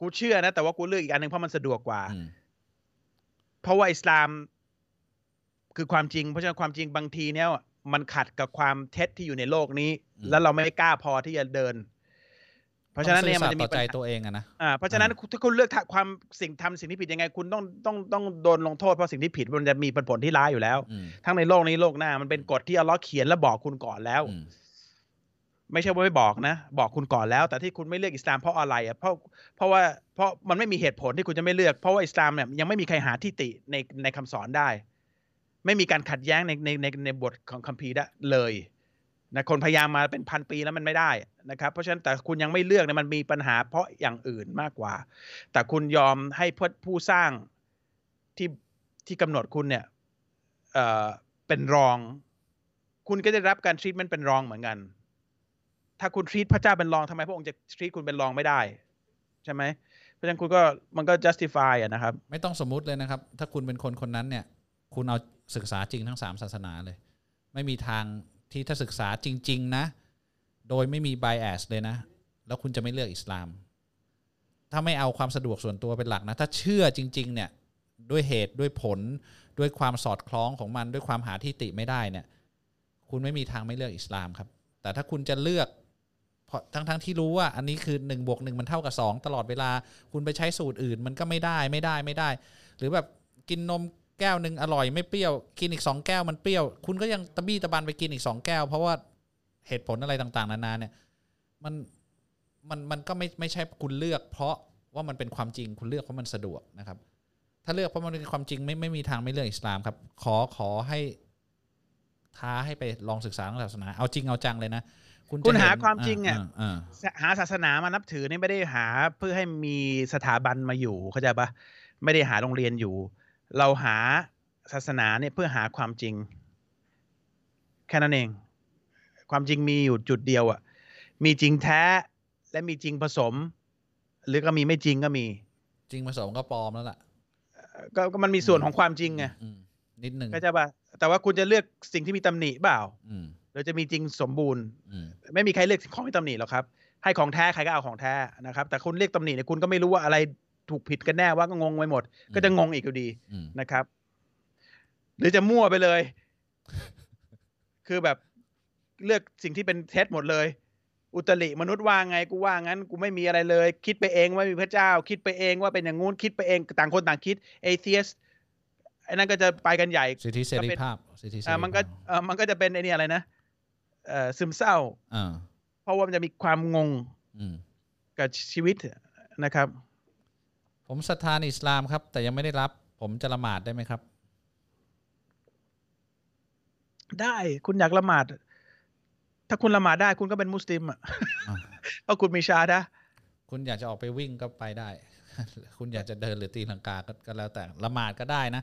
กูเชื่อนะ แต่ว่ากูเลือกอีกอันหนึ่งเพราะมันสะดวกกว่าอืมเพราะว่าอิสลามคือความจริง เพราะฉะนั้นความจริงบางทีเนี่ยมันขัดกับความเท็จที่อยู่ในโลกนี้ แล้วเราไม่กล้าพอที่จะเดิน เพราะฉะนั้นเนี่ยมันจะมีต้องซื่อสัตย์ต่อใจปัญหาตัวเองอะนะอ่าเพราะฉะนั้นถ้าคุณเลือกทำความสิ่งทำสิ่งที่ผิดยังไง คุณต้องต้องต้องโดนลงโทษเพราะสิ่งที่ผิดมันจะมีผลที่ร้ายอยู่แล้วอืมทั้งในโลกนี้โลกหน้ามันเป็นกฎที่อัลเลอฮ์เขียนและบอกคุณก่อนแล้วอืมไม่ใช่ว่าไม่บอกนะ บอกคุณก่อนแล้ว แต่ที่คุณไม่เลือกอิสลามเพราะอะไรอะเพราะเพราะว่าเพราะมันไม่มีเหตุผลที่คุณจะไม่เลือกเพราะว่าอิสลามเนี่ยยังไม่มีใครหาที่ติในในคำสอนได้ ไม่มีการขัดแย้งในในในในบทของคัมภีร์ได้เลย นะคนพยายามมาเป็นพันปีแล้วมันไม่ได้นะครับ เพราะฉะนั้นแต่คุณยังไม่เลือกเนี่ยมันมีปัญหาเพราะอย่างอื่นมากกว่า แต่คุณยอมให้ผู้ผู้สร้างที่ที่กำหนดคุณเนี่ยเอ่อเป็นรอง คุณก็จะรับการทรีตเมนเป็นรองเหมือนกัน ถ้าคุณทรีตพระเจ้าเป็นรองทำไมพระองค์จะทรีตคุณเป็นรองไม่ได้ ใช่ไหมเพราะฉะนั้นคุณก็มันก็ justify อะนะครับ ไม่ต้องสมมุติเลยนะครับ ถ้าคุณเป็นคนคนนั้นเนี่ย คุณเอาศึกษาจริงทั้งสามศาสนาเลย ไม่มีทาง ที่ถ้าศึกษาจริง ๆ นะ โดยไม่มี bias เลยนะ แล้วคุณจะไม่เลือกอิสลาม ถ้าไม่เอาความสะดวกส่วนตัวเป็นหลักนะ ถ้าเชื่อจริง ๆ เนี่ย ด้วยเหตุด้วยผลด้วยความสอดคล้องของมัน ด้วยความหาที่ติไม่ได้เนี่ย คุณไม่มีทางไม่เลือกอิสลามครับ แต่ถ้าคุณจะเลือกเพราะทั้งทั้งที่รู้ว่าอันนี้คือหนึ่งบวกหนึ่งมันเท่ากับสองตลอดเวลา คุณไปใช้สูตรอื่น มันก็ไม่ได้ไม่ได้ไม่ได้ หรือแบบกินนม แก้วหนึ่งอร่อยไม่เปรี้ยว กินอีกสองแก้วมันเปรี้ยว คุณก็ยังตะบี้ตะบันไปกินอีกสองแก้ว เพราะว่าเหตุผลอะไรต่างๆ นานาเนี่ย มันมันมันก็ไม่ไม่ใช่คุณเลือก เพราะว่ามันเป็นความจริงคุณเลือกเพราะมันสะดวกนะครับ ถ้าเลือกเพราะมันเป็นความจริงไม่ไม่มีทางไม่เลือกอิสลามครับ ขอขอให้ท้าให้ไปลองศึกษาทางศาสนา เอาจริงเอาจังเลยนะคุณจะคุณหาเนความจริงอะอ่าหาศาสนามานับถือนี่ไม่ได้หาเพื่อให้มีสถาบันมาอยู่เข้าใจปะไม่ได้หาโรงเรียนอยู่ เราหาศาสนาเนี่ยเพื่อหาความจริง แค่นั้นเอง ความจริงมีอยู่จุดเดียวอะ่ะ มีจริงแท้และมีจริงผสม หรือก็มีไม่จริงก็มี จริงผสมก็ปลอมแล้วล่ะก็ก็มันมีส่วนของความจริงไงอืมนิดหนึ่งเข้าใจปะแต่ว่าคุณจะเลือกสิ่งที่มีตำหนิเปล่าอืมหรือจะมีจริงสมบูรณ์อืมไม่มีใครเลือกของที่ตำหนิหรอกครับให้ของแท้ใครก็เอาของแท้นะครับ แต่คุณเรียกตำหนิเนี่ยคุณก็ไม่รู้ว่าอะไร ถูกผิดกันแน่ว่าก็งงไปหมด ก็จะงงอีกอยู่ดีอืมนะครับ หรือจะมั่วไปเลย คือแบบเลือกสิ่งที่เป็นเท็จหมดเลย อุตริมนุษย์ว่าไงกูว่างั้น กูไม่มีอะไรเลย คิดไปเองว่ามีพระเจ้า คิดไปเองว่าเป็นอย่างงู้นคิดไปเองต่างคนต่างคิดเอเทียสไอ้นั่นก็จะไปกันใหญ่สิทธิเสรีภาพสิทธิเสรีอ่าภาพมันก็เออมันก็จะเป็นไอ้นี่อะไรนะเอ่อซึมเศร้าอ่าเพราะว่ามันจะมีความงงอืมกับชีวิตนะครับ ผมศรัทธาในอิสลามครับ แต่ยังไม่ได้รับ ผมจะละหมาดได้ไหมครับ ได้คุณอยากละหมาด ถ้าคุณละหมาดได้ คุณก็เป็นมุสลิมอะอ่าเพราะคุณมีชาดะคุณอยากจะออกไปวิ่งก็ไปได้ คุณอยากจะเดินหรือตีลังกาก็ก็แล้วแต่ละหมาดก็ได้นะ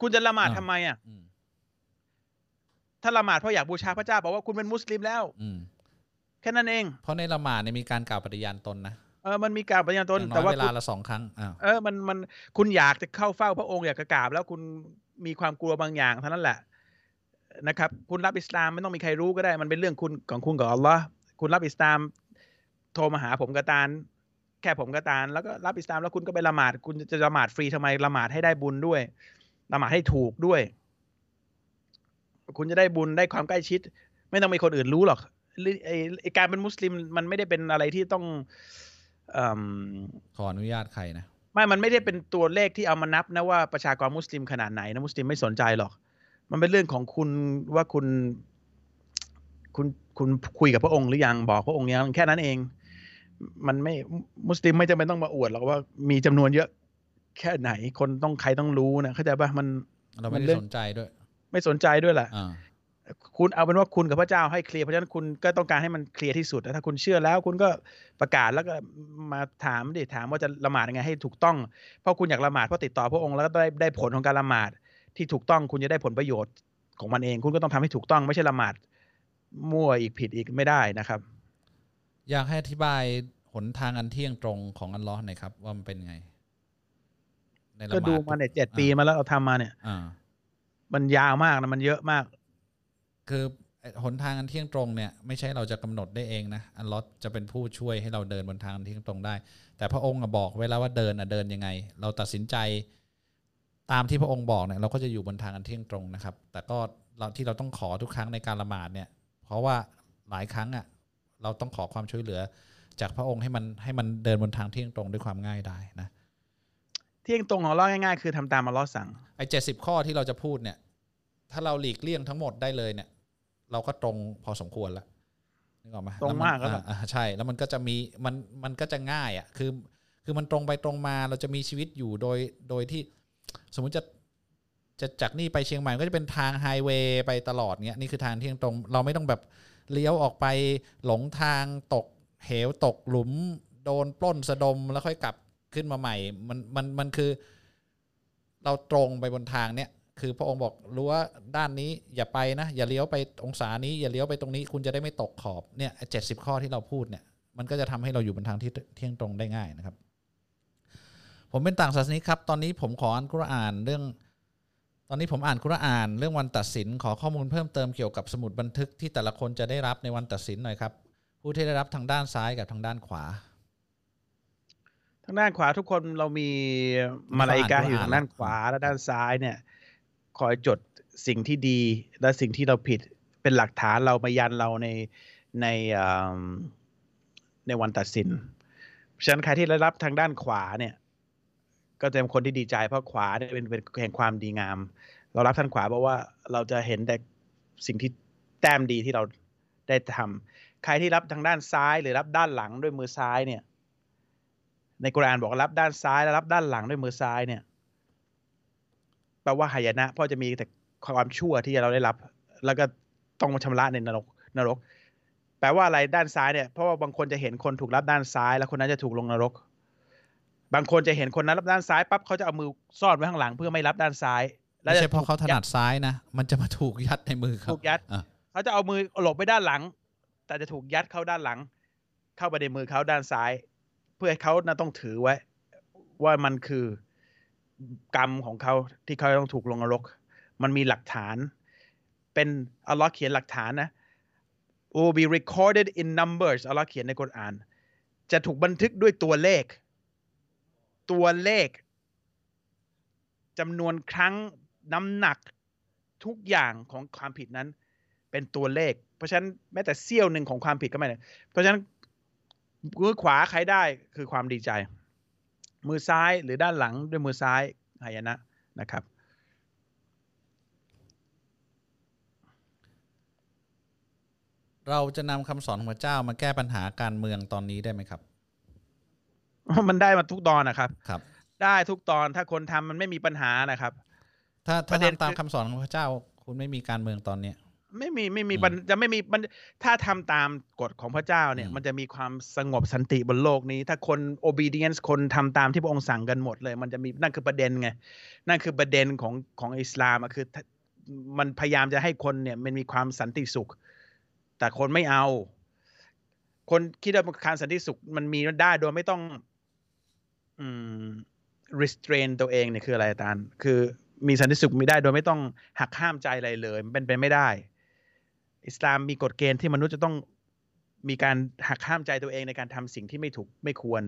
คุณจะละหมาดอ่าทำไมอะอืมถ้าละหมาดเพราะอยากบูชาพระเจ้าบอกว่าคุณเป็นมุสลิมแล้ว อืมแค่นั้นเอง เพราะในละหมาดเนี่ยมีการกล่าวปฏิญาณตนนะ เออมันมีการปฏิญาณตนอย่างน้แต่อยว่าเวคุลาณละสองครั้งอ้าวเออมันมันคุณอยากจะเข้าเฝ้าพระองค์อยากจะกราบ แล้วคุณมีความกลัวบางอย่างเท่านั้นแหละนะครับ คุณรับอิสลามไม่ต้องมีใครรู้ก็ได้ มันเป็นเรื่องคุณของคุณกับอัลลอฮ์คุณรับอิสลามโทรมาหาผมกระตานแค่ผมกระตานแล้วก็รับอิสลามแล้วคุณก็ไปละหมาด คุณจะละหมาดฟรีทำไมละหมาดให้ได้บุญด้วยละหมาดให้ถูกด้วย คุณจะได้บุญได้ความใกล้ชิด ไม่ต้องมีคนอื่นรู้หรอกไอ้ไอ้การเป็นมุสลิมมันไม่ได้เป็นอะไรที่ต้องเอิ่ม ขออนุญาตใครนะไม่มันไม่ได้เป็นตัวเลขที่เอามานับนะว่าประชากรมุสลิมขนาดไหนนะมุสลิมไม่สนใจหรอก มันเป็นเรื่องของคุณว่าคุณ คุณคุณคุยกับพระองค์หรือยังบอกพระองค์ยังแค่นั้นเอง มันไม่มุสลิมไม่จำเป็นต้องมาอวดหรอกว่ามีจำนวนเยอะแค่ไหนคนต้องใครต้องรู้นะเข้าใจปะมันเราไม่มันได้เรื่องสนใจด้วย ไม่สนใจด้วยแหละอ่า คุณเอาเป็นว่าคุณกับพระเจ้าให้เคลียร์เพราะฉะนั้นคุณก็ต้องการให้มันเคลียร์ที่สุดแล้วถ้าคุณเชื่อแล้ว คุณก็ประกาศแล้วก็มาถามดิถามว่าจะละหมาดยังไงให้ถูกต้อง เพราะคุณอยากละหมาดเพราะติดต่อพระองค์แล้วก็ได้ได้ผลของการละหมาดที่ถูกต้องคุณจะได้ผลประโยชน์ของมันเอง คุณก็ต้องทำให้ถูกต้องไม่ใช่ละหมาดมั่วอีกผิดอีกไม่ได้นะครับ อยากให้อธิบายหนทางอันเที่ยงตรงของอัลลอฮ์หน่อยครับ ว่ามันเป็นไงในละหก็มาดดูมาเนี่ยเจ็ดปีมาแล้วเราทำมาเนี่ยอ่ามันยาวมากนะมันเยอะมาก คือไอ้หนทางอันเที่ยงตรงเนี่ยไม่ใช่เราจะกำหนดได้เองนะอัลลอฮ์จะเป็นผู้ช่วยให้เราเดินบนทางอันเที่ยงตรงได้ แต่พระองค์อะบอกไว้แล้วว่าเดินอะเดินยังไง เราตัดสินใจตามที่พระองค์บอกเนี่ยเราก็จะอยู่บนทางอันเที่ยงตรงนะครับ แต่ก็เราที่เราต้องขอทุกครั้งในการละหมาดเนี่ย เพราะว่าหลายครั้งอะเราต้องขอความช่วยเหลือ จากพระองค์ให้มันให้มันเดินบนทางเที่ยงตรงด้วยความง่ายได้นะ เที่ยงตรงของเราง่ายๆ คือทำตามมาล้อฮ์สั่งไอ้เจ็ดสิบข้อที่เราจะพูดเนี่ย ถ้าเราหลีกเลี่ยงทั้งหมดได้เลยเนี่ย เราก็ตรงพอสมควรแล้วนึกออกไหมตรงมากแล้แล้ววนอ่าใช่ แล้วมันก็จะมีมันมันก็จะง่ายอะคือคือมันตรงไปตรงมาเราจะมีชีวิตอยู่โดยโดยที่สมมุติจะจะจากนี่ไปเชียงใหม่ก็จะเป็นทางไฮเวย์ไปตลอดเนี้ยนี่คือทางเที่ยงตรง เราไม่ต้องแบบเลี้ยวออกไปหลงทางตกเหวตกหลุม โดนปล้นสะดมแล้วค่อยกลับขึ้นมาใหม่ มันมันมันคือ เราตรงไปบนทางเนี้ย คือพระองค์บอกรู้ว่าด้านนี้อย่าไปนะ อย่าเลี้ยวไปองศานี้ อย่าเลี้ยวไปตรงนี้ คุณจะได้ไม่ตกขอบเนี่ยเจ็ดสิบข้อที่เราพูดเนี่ยมันก็จะทำให้เราอยู่บนทางที่เที่ยงตรงได้ง่ายนะครับ ผมเป็นต่างศาสนิกครับ ตอนนี้ผมขออันกุรานเรื่อง ตอนนี้ผมอ่านคุราน เรื่องวันตัดสินขอข้อมูลเพิ่มเติมเกี่ยวกับสมุดบันทึกที่แต่ละคนจะได้รับในวันตัดสินหน่อยครับผู้ที่ได้รับทางด้านซ้ายกับทางด้านขวา ทางด้านขวาทุกคนเรามีมาลาอิกาอยู่ทางด้านขวาและด้านซ้ายเนี่ย คอยจดสิ่งที่ดีและสิ่งที่เราผิดเป็นหลักฐานเรามายันเราในในในวันตัดสินฉะนั้นใครที่ได้รับทางด้านขวาเนี่ย ก็จะเป็นคนที่ดีใจเพราะขวาเนี่ยเป็นเป็นแห่งความดีงาม เรารับทางขวาเพราะว่าเราจะเห็นแต่สิ่งที่แต้มดีที่เราได้ทำใครที่รับทางด้านซ้ายหรือรับด้านหลังด้วยมือซ้ายเนี่ย ในกุรานบอกว่ารับด้านซ้ายและรับด้านหลังด้วยมือซ้ายเนี่ย แปลว่าหายนะ เพราะจะมีแต่ความชั่วที่เราได้รับ แล้วก็ต้องมาชำระในนรกนรก แปลว่าอะไรด้านซ้ายเนี่ยเพราะว่าบางคนจะเห็นคนถูกรับด้านซ้าย แล้วคนนั้นจะถูกลงนรก บางคนจะเห็นคนนั้นรับด้านซ้ายปั๊บเขาจะเอามือซ่อนไว้ข้างหลังเพื่อไม่รับด้านซ้ายไม่ใช่เพราะเขาถนัดถูกซ้ายนะมันจะมาถูกยัดในมือยัดเขาถูกยัดอะเขาจะเอามือหลบไปด้านหลัง แต่จะถูกยัดเข้าด้านหลัง เข้าไปในมือเขาด้านซ้าย เพื่อให้เขาน่ะต้องถือไว้ ว่ามันคือ กรรมของเขาที่เขาต้องถูกลงนรก มันมีหลักฐาน เป็นอัลลอฮ์เขียนหลักฐานนะ will be recorded in numbers อัลลอฮ์เขียนในกุรอาน จะถูกบันทึกด้วยตัวเลข ตัวเลขจำนวนครั้งน้ำหนักทุกอย่างของความผิดนั้น เป็นตัวเลข เพราะฉะนั้นแม้แต่เสี้ยวหนึ่งของความผิดก็ไม่ได้เพราะฉะนั้นมือขวาใครได้คือความดีใจ มือซ้ายหรือด้านหลังด้วยมือซ้ายหายนะนะครับ เราจะนำคำสอนของพระเจ้ามาแก้ปัญหาการเมืองตอนนี้ได้ไหมครับ มันได้มาทุกตอนนะครับครับ ได้ทุกตอนถ้าคนทำมันไม่มีปัญหานะครับ ถ้าปถ้าระเด็นทำตามคือคำสอนของพระเจ้า คุณไม่มีการเมืองตอนเนี้ย ไม่มีไม่มีอืมปัญจะไม่มีมันถ้าทำตามกฎของพระเจ้าเนี่ยอืมมันจะมีความสงบสันติบนโลกนี้ ถ้าคน obedience คนทำตามที่พระองค์สั่งกันหมดเลย มันจะมีนั่นคือประเด็นไง นั่นคือประเด็นของของอิสลามอะคือถ้ามันพยายามจะให้คนเนี่ยมันมีความสันติสุข แต่คนไม่เอา คนคิดว่าการสันติสุขมันมีได้โดยไม่ต้อง อืม restrain ตัวเองเนี่ยคืออะไรอาจารย์คือมีสันติสุขมีได้โดยไม่ต้องหักห้ามใจอะไรเลย มันเป็นไปไม่ได้ อิสลามมีกฎเกณฑ์ที่มนุษย์จะต้องมีการหักห้ามใจตัวเองในการทำสิ่งที่ไม่ถูกไม่ควร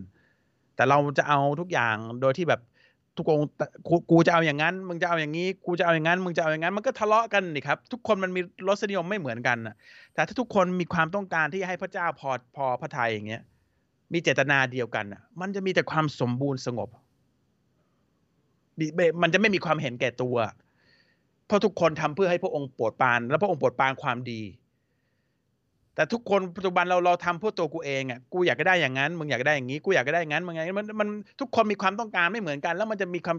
แต่เราจะเอาทุกอย่างโดยที่แบบทุกองกูจะเอาอย่างนั้น มึงจะเอาอย่างนี้ กูจะเอาอย่างนั้น มึงจะเอาอย่างนั้น มันก็ทะเลาะกันนี่ครับ ทุกคนมันมีรสนิยมไม่เหมือนกันน่ะแต่ถ้าทุกคนมีความต้องการที่จะให้พระเจ้าพอพอพระทัยอย่างเงี้ย มีเจตนาเดียวกันน่ะมันจะมีแต่ความสมบูรณ์สงบ มันจะไม่มีความเห็นแก่ตัว ราะทุกคนทำเพื่อให้พระองค์โปรดปราน และพระองค์โปรดปรานความดี แต่ทุกคนปัจจุบันเราเราทำเพื่อตัวกูเองอะกูอยากได้อย่างนั้นมึงอยากได้อย่างนี้กูอยากได้อย่างนั้นมึงไงมันมันทุกคนมีความต้องการไม่เหมือนกัน แล้วมันจะมีความ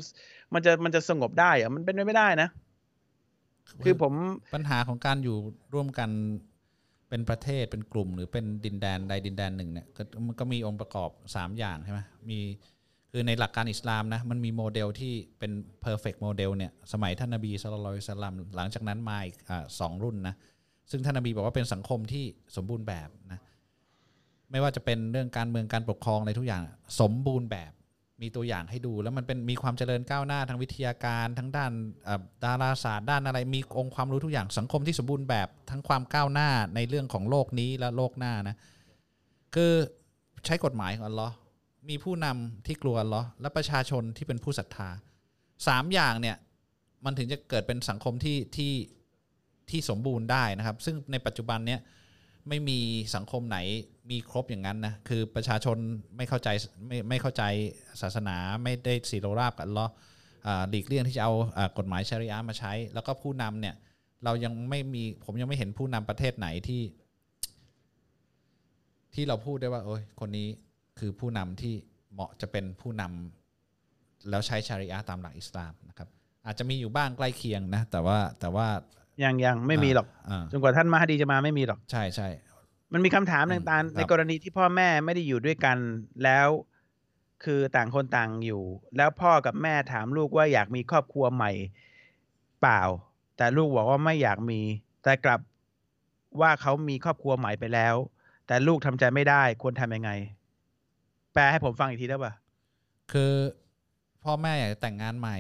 มันจะมันจะสงบได้เหรอะมันเป็นไปไม่ได้นะ คือผมปัญหาของการอยู่ร่วมกันเป็นประเทศเป็นกลุ่ม หรือเป็นดินแดนใดดินแดนหนึ่งเนี่ยมันก็มีองค์ประกอบ3อย่างใช่ไหมมี คือในหลักการอิสลามนะมันมีโมเดลที่เป็น perfect โมเดลเนี่ยสมัยท่านนบีสุลต่านสลัมหลังจากนั้นมาอีกอสองรุ่นนะซึ่งท่านนบีบอกว่าเป็นสังคมที่สมบูรณ์แบบนะไม่ว่าจะเป็นเรื่องการเมืองการปกครองอะไรทุกอย่างสมบูรณ์แบบมีตัวอย่างให้ดูแล้วมันเป็นมีความเจริญก้าวหน้าทางวิทยาการ ทั้งด้านดาราศาสตร์ด้านอะไรมีองค์ความรู้ทุกอย่างสังคมที่สมบูรณ์แบบทั้งความก้าวหน้าในเรื่องของโลกนี้และโลกหน้านะคือใช้กฎหมายของอัลลอฮ์ มีผู้นำที่กลัวลลอและประชาชนที่เป็นผู้ศรัทธาสามอย่างเนี่ยมันถึงจะเกิดเป็นสังคมที่ที่ที่สมบูรณ์ได้นะครับ ซึ่งในปัจจุบันเนี้ยไม่มีสังคมไหนมีครบอย่างนั้นนะคือประชาชนไม่เข้าใจไม่ไม่เข้าใจศาสนาไม่ได้สีโรราบกับอัลลออ่าหลีกเลี่ยงที่จะเอากฎหมายชาริอะห์มาใช้ แล้วก็ผู้นำเนี่ยเรายังไม่มีผมยังไม่เห็นผู้นำประเทศไหนที่ ที่เราพูดได้ว่า โอ้ยคนนี้ คือผู้นำที่เหมาะจะเป็นผู้นำแล้วใช้ชาริอะห์ตามหลักอิสลามนะครับ อาจจะมีอยู่บ้างใกล้เคียงนะ แต่ว่าแต่ว่ายังยังไม่มีหรอกอ่าจนกว่าท่านมาฮดีจะมาไม่มีหรอก ใช่ใช่มันมีคำถามหนึ่งอืมตาลครับในกรณีที่พ่อแม่ไม่ได้อยู่ด้วยกันแล้วคือต่างคนต่างอยู่ แล้วพ่อกับแม่ถามลูกว่าอยากมีครอบครัวใหม่เปล่า แต่ลูกบอกว่าไม่อยากมี แต่กลับว่าเขามีครอบครัวใหม่ไปแล้ว แต่ลูกทำใจไม่ได้ควรทำยังไง แปลให้ผมฟังอีกทีได้ป่ะ คือ พ่อแม่อยากจะแต่งงานใหม่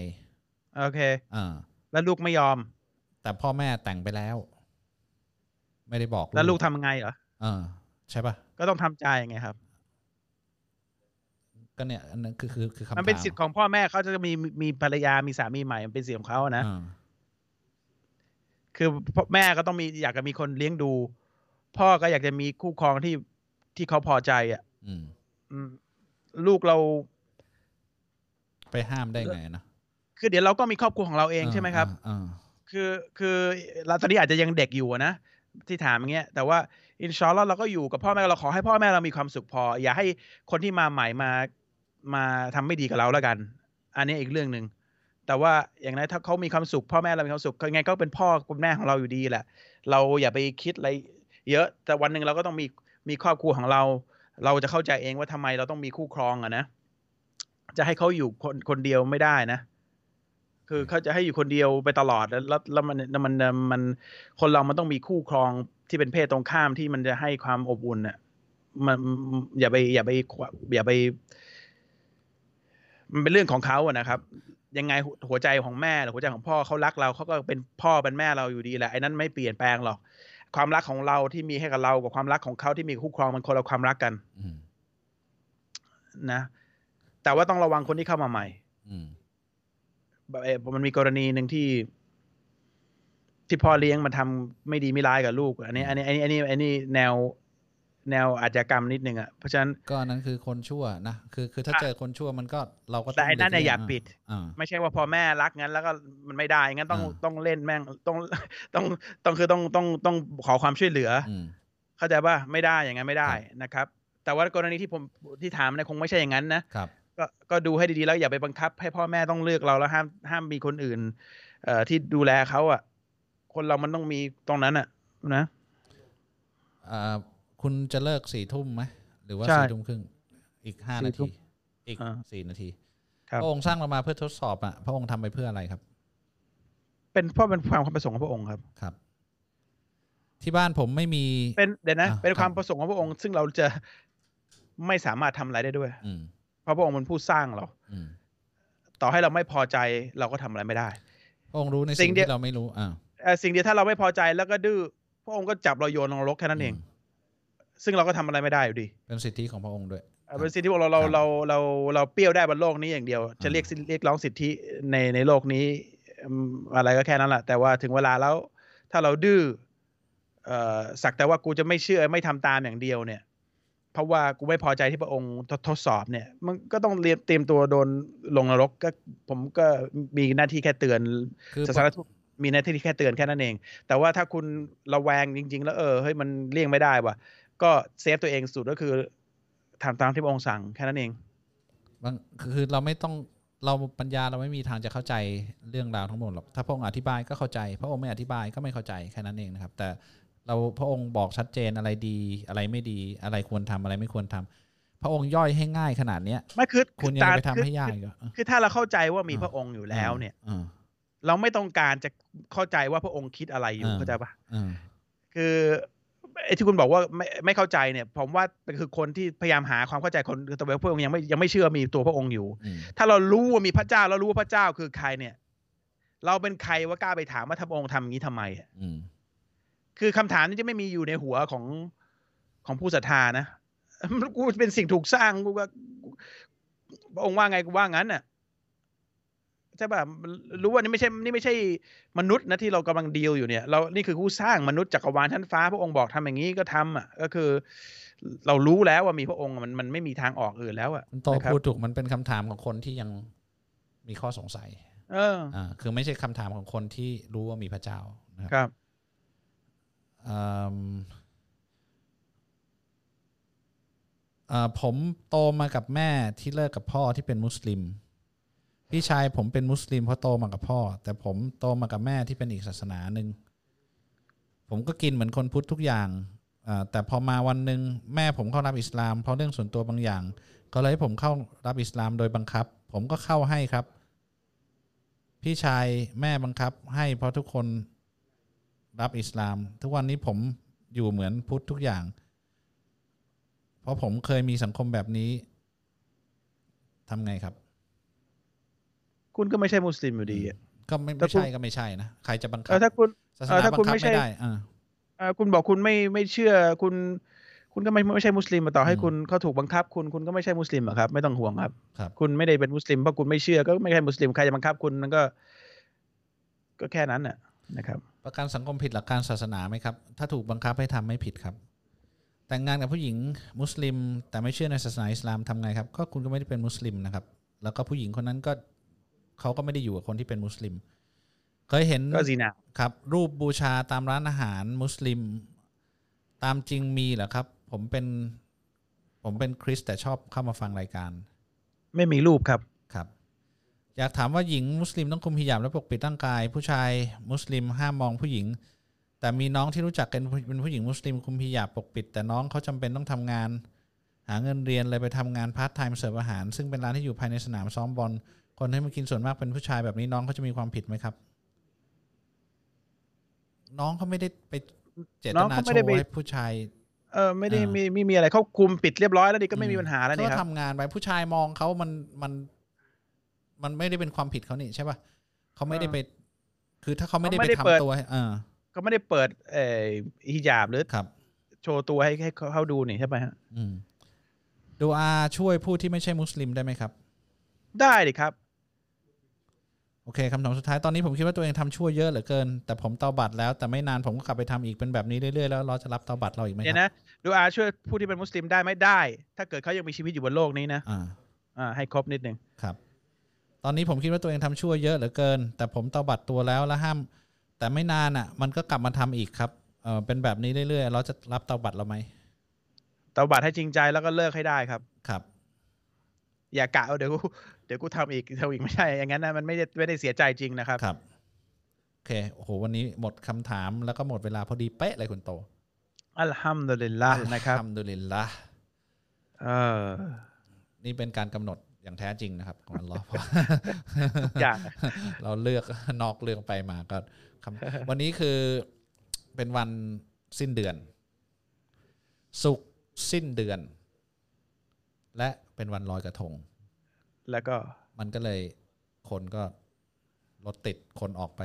โอเคอ่าแล้วลูกไม่ยอม แต่พ่อแม่แต่งไปแล้ว ไม่ได้บอก แล้วลูกทำไงเหรอเออใช่ปะก็ต้องทำใจไงครับ ก็เนี่ยอันนั้นคือคือคือคำถามมันเป็นสิทธิ์ของพ่อแม่เขาจะมีมีภรรยามีสามีใหม่มันเป็นสิทธิ์ของเขานะอ่าคือพ่อแม่ก็ต้องมีอยากจะมีคนเลี้ยงดู พ่อก็อยากจะมีคู่ครองที่ที่เขาพอใจอะ อืมอืม ลูกเรา ไปห้ามได้ไงนะคือเดี๋ยวเราก็มีครอบครัวของเราเองใช่ไหมครับอ่าคือคือเราตอนนี้อาจจะยังเด็กอยู่อะนะที่ถามอย่างเงี้ย แต่ว่าอินชาอัลลอฮ์เราก็อยู่กับพ่อแม่เราขอให้พ่อแม่เรามีความสุขพอ อย่าให้คนที่มาใหม่มามาทำไม่ดีกับเราแล้วกัน อันนี้อีกเรื่องหนึ่งแต่ว่าอย่างไรถ้าเขามีความสุข พ่อแม่เรามีความสุขก็ยังไงก็เป็นพ่อคุณแม่ของเราอยู่ดีแหละ เราอย่าไปคิดอะไร เยอะแต่วันหนึ่งเราก็ต้องมีมีครอบครัวของเรา เราจะเข้าใจเองว่าทำไมเราต้องมีคู่ครองอะนะจะให้เขาอยู่คนคนเดียวไม่ได้นะ คือเขาจะให้อยู่คนเดียวไปตลอดแล้วแล้วมันมันมันคนเรามันต้องมีคู่ครองที่เป็นเพศตรงข้ามที่มันจะให้ความอบอุ่นน่ะมันอย่าไปอย่าไปอย่าไป มันเป็นเรื่องของเขาอะนะครับ ยังไงหัวใจของแม่หรือหัวใจของพ่อเขารักเราเขาก็เป็นพ่อเป็นแม่เราอยู่ดีแหละไอ้นั้นไม่เปลี่ยนแปลงหรอก ความรักของเราที่มีให้กับเรากับความรักของเขาที่มีคู่ครองมันคนละความรักกันอืมนะ แต่ว่าต้องระวังคนที่เข้ามาใหม่อืมแบบเอ่อมันมีกรณีหนึ่งที่ ที่พ่อเลี้ยงมันทำไม่ดีไม่ร้ายกับลูก อันนี้ อันนี้ อันนี้ อันนี้ อันนี้แนว แนวอาชญากรรมนิดนึงอะเพราะฉะนั้นก็อันนั้นคือคนชั่วนะคือคือถ้าอะเจอคนชั่วมันก็เราก็ต้แต่องไอ้นั่นหลีน่ะกอย่าเลี่งปิดอ่าไม่ใช่ว่าพอแม่รักงั้นแล้วก็มันไม่ได้งั้นต้องอ่าต้องเล่นแม่งต้องต้องต้องคือต้องต้องต้องขอความช่วยเหลือออืมเข้าใจป่ะไม่ได้อย่างนั้นไม่ได้นะครับ แต่ว่ากรณีที่ผมที่ถามเนี่ยคงไม่ใช่อย่างนั้นนะครับก็ก็ดูให้ดีๆแล้วอย่าไปบังคับ ให้พ่อแม่ต้องเลือกเราแล้วห้ามห้ามมีคนอื่น เอ่อที่ดูแลเขาอะ คนเรามันต้องมีตรงนั้นอะนะอ่า คุณจะเลิกสี่ทุ่มไหมหรือว่าใช่ สี่ทุ่มครึ่งอีกห้าสี่นาทุ่ที มอีกอ่าสี่นาทีครับ พระองค์สร้างเรามาเพื่อทดสอบอะพระองค์ทำไปเพื่ออะไรครับ เป็นเพราะเป็นความประสงค์ของพระองค์ครับ ครับ ที่บ้านผมไม่มี เป็นเดี๋ยวนะ อ่าเป็นความครับประสงค์ของพระองค์ ซึ่งเราจะไม่สามารถทำอะไรได้ด้วย อืม เพราะพระองค์เป็นผู้สร้างเรา อืมต่อให้เราไม่พอใจเราก็ทำอะไรไม่ได้ พระองค์รู้ในสิ่สิ่งงเดียว ที่เราไม่รู้อ่าเอ่อสิ่งเดียวถ้าเราไม่พอใจแล้วก็ดื้อพระองค์ก็จับเราโยนลงนรกแค่นั้นเอง ซึ่งเราก็ทำอะไรไม่ได้อยู่ดี เป็นสิทธิของพระองค์ด้วยเอ่อเป็นสิ่งที่เราเราครับเราเราเราเปรี้ยวได้บนโลกนี้อย่างเดียว จะอ่าเรียกสิเรียกร้องสิทธิในในโลกนี้อืมอะไรก็แค่นั้นแหละแต่ว่าถึงเวลาแล้วถ้าเราดื้อเอ่อสักแต่ว่ากูจะไม่เชื่อไม่ทำตามอย่างเดียวเนี่ย เพราะว่ากูไม่พอใจที่พระองค์ทดทดสอบเนี่ย มันก็ต้องเรียนเตรียมตัวโดนลงนรกก็ผมก็มีหน้าที่แค่เตือนคือศาสนทูตมีหน้าที่แค่เตือนแค่นั้นเอง แต่ว่าถ้าคุณระแวงจริง ๆ แล้วเออเฮ้ยมันเลี่ยงไม่ได้ว่ะ ก็เซฟตัวเองสุดก็คือทำตามที่พระองค์สั่งแค่นั้นเองบางคือเราไม่ต้องเราปัญญาเราไม่มีทางจะเข้าใจเรื่องราวทั้งหมดหรอกถ้าพระองค์อธิบายก็เข้าใจ พระองค์ไม่อธิบายก็ไม่เข้าใจแค่นั้นเองนะครับ แต่เราพระองค์บอกชัดเจนอะไรดีอะไรไม่ดีอะไรควรทำอะไรไม่ควรทำพระองค์ย่อยให้ง่ายขนาดเนี้ยไม่คือคุณยังตาจะไปทำคือให้ยากอีกเหรอคือถ้าเราเข้าใจว่ามีอ่าพระองค์อยู่แล้วเนี่ยอ่าเราไม่ต้องการจะเข้าใจว่าพระองค์คิดอะไรอยู่อ่าเข้าใจปะอ่าคือ ไอ้ที่คุณบอกว่าไม่ไม่เข้าใจเนี่ย ผมว่าคือคนที่พยายามหาความเข้าใจคนแต่ว่าพระองค์ยังไม่ยังไม่เชื่อมีตัวพระองค์อยู่อืมถ้าเรารู้ว่ามีพระเจ้าเรารู้ว่าพระเจ้าคือใครเนี่ย เราเป็นใครว่ากล้าไปถามว่าถ้าพระองค์ทำอย่างนี้ทำไมอะอืมคือคำถามนี้จะไม่มีอยู่ในหัวของของผู้ศรัทธานะกูเป็นสิ่งถูกสร้างกูก็พระองค์ว่าไงกูว่างั้นน่ะ ใช่ป่ะรู้ว่านี่ไม่ใช่นี่ไม่ใช่มนุษย์นะที่เรากำลังดีลอยู่เนี่ยเรานี่คือผู้สร้างมนุษย์จักรวาลชั้นฟ้า พระองค์บอกทำอย่างนี้ก็ทำอะก็คือ เรารู้แล้วว่ามีพระองค์มันมันไม่มีทางออกอื่นแล้วอะคุณโตนะครับพูดถูกมันเป็นคำถามของคนที่ยังมีข้อสงสัย เอออ่าคือไม่ใช่คำถามของคนที่รู้ว่ามีพระเจ้านะครับครับอืมอ่าผมโตมากับแม่ที่เลิกกับพ่อที่เป็นมุสลิม พี่ชายผมเป็นมุสลิมเพราะโตมากับพ่อ แต่ผมโตมากับแม่ที่เป็นอีกศาสนาหนึ่งผมก็กินเหมือนคนพุทธทุกอย่างแต่พอมาวันหนึ่งแม่ผมเข้ารับอิสลาม เพราะเรื่องส่วนตัวบางอย่าง ก็เลยให้ผมเข้ารับอิสลามโดยบังคับ ผมก็เข้าให้ครับ พี่ชายแม่บังคับให้เพราะทุกคนรับอิสลาม ทุกวันนี้ผมอยู่เหมือนพุทธทุกอย่าง เพราะผมเคยมีสังคมแบบนี้ทำไงครับ คุณก็ไม่ใช่มุสลิมอยู่ดีอะก็ไม่ถ้าไม่คุณใช่ก็ไม่ใช่นะใครจะบังคัเอบอถ้าคุณศาสเออนาถ้าบัคุณงคับไม่ใช่ไม่ได้อ่าเอ่อคุณบอกคุณไม่ไม่เชื่อคุณ คุณก็ไม่ไม่ใช่มุสลิมมาต่อให้อืมคุณเขาถูกบังคับ คุณคุณก็ไม่ใช่มุสลิมอะครับ ไม่ต้องห่วงครับครับ คุณไม่ได้เป็นมุสลิมเพราะคุณไม่เชื่อก็ไม่ใช่มุสลิมใครจะบังคับคุณมันก็ ก็แค่นั้นน่ะนะครับ ประกันสังคมผิดหลักการศาสนาไหมครับ ถ้าถูกบังคับให้ทำไม่ผิดครับแต่งงานกับผู้หญิงมุสลิม แต่ไม่เชื่อในศาสนาอิสลามทำไงครับ ก็คุณก็ไม่ได้เป็นมุสลิมนะครับ แล้วก็ผู้หญิงคนนั้นก็ เขาก็ไม่ได้อยู่กับคนที่เป็นมุสลิม เคยเห็นก็ซีนาครับ รูปบูชาตามร้านอาหารมุสลิม ตามจริงมีเหรอครับ ผมเป็น ผมเป็นคริสต์แต่ชอบเข้ามาฟังรายการ ไม่มีรูปครับครับ อยากถามว่าหญิงมุสลิมต้องคุมฮิญาบและปกปิดร่างกาย ผู้ชายมุสลิมห้ามมองผู้หญิง แต่มีน้องที่รู้จักกันเป็นผู้หญิงมุสลิมคุมฮิญาบปกปิด แต่น้องเขาจำเป็นต้องทำงาน หาเงินเรียนเลยไปทำงานพาร์ทไทม์เสิร์ฟอาหาร ซึ่งเป็นร้านที่อยู่ภายในสนามซ้อมบอล คนที่มากินส่วนมากเป็นผู้ชายแบบนี้น้องเขาจะมีความผิดไหมครับ น้องเขาไม่ได้ไปเจตน้องนาเขาโชไม่ได้ว์ไปให้ผู้ชายเออไม่ได้อ่ามีมีไม่มีอะไรเขาคุมปิดเรียบร้อยแล้วนี่ก็ไม่มีปัญหาแล้วนี่ก็ครับทำงานไปผู้ชายมองเขามันมัน มันไม่ได้เป็นความผิดเขานี่ใช่ป่ะเขาไม่ได้ไป คือถ้าเขาไม่ได้เขาไม่ไปได้เปิดทำตัวให้เออก็ไม่ได้เปิด เอ่อฮิญาบหรือครับ โชว์ตัวให้ให้เขาเขาดูนี่ใช่ไหมฮะอืมดูอาช่วยผู้ที่ไม่ใช่มุสลิมได้ไหมครับ ได้ดิครับ โอเคคำถามสุดท้ายตอนนี้ผมคิดว่าตัวเองทำชั่วเยอะเหลือเกิน แต่ผมเตาบัตรแล้วแต่ไม่นานผมก็กลับไปทำอีกเป็นแบบนี้เรื่อยๆแล้วเราจะรับเตาบัตรเราอีกไหมคเดี๋ยวรับนะดูอาช่วยผู้ที่เป็นมุสลิมได้ไหมได้ ถ้าเกิดเขายังมีชีวิตอยู่บนโลกนี้นะอ่าอ่าให้ครบนิดนึงครับ ตอนนี้ผมคิดว่าตัวเองทำชั่วเยอะเหลือเกิน แต่ผมเตาบัตรตัวแล้วแล้วห้าม แต่ไม่นานอะ มันก็กลับมาทำอีกครับเออเป็นแบบนี้เรื่อยๆเราจะรับเตาบัตรเราไหมเตาบัตรให้จริงใจแล้วก็เลิกให้ได้ครับครับ อย่ากะว่าเดี๋ยวกู เดี๋ยวกูทำอีกทำอีกไม่ใช่ อย่างนั้นนะมันไม่ได้ไม่ได้เสียใจจริงนะครับ ครับ โอเค โอ้โห วันนี้หมดคำถามแล้วก็หมดเวลาพอดีเป๊ะเลยคุณโต อัลฮัมดุลิลละนะครับทำดุลิลละเออ นี่เป็นการกำหนดอย่างแท้จริงนะครับ ของอัลลอฮ์ทุกอย่างเราเลือกนอกเรื่องไปมาก็คำวันนี้คือเป็นวันสิ้นเดือน สุกร์สิ้นเดือน และเป็นวันลอยกระทง แล้วก็ มันก็เลยคนก็รถติดคนออกไป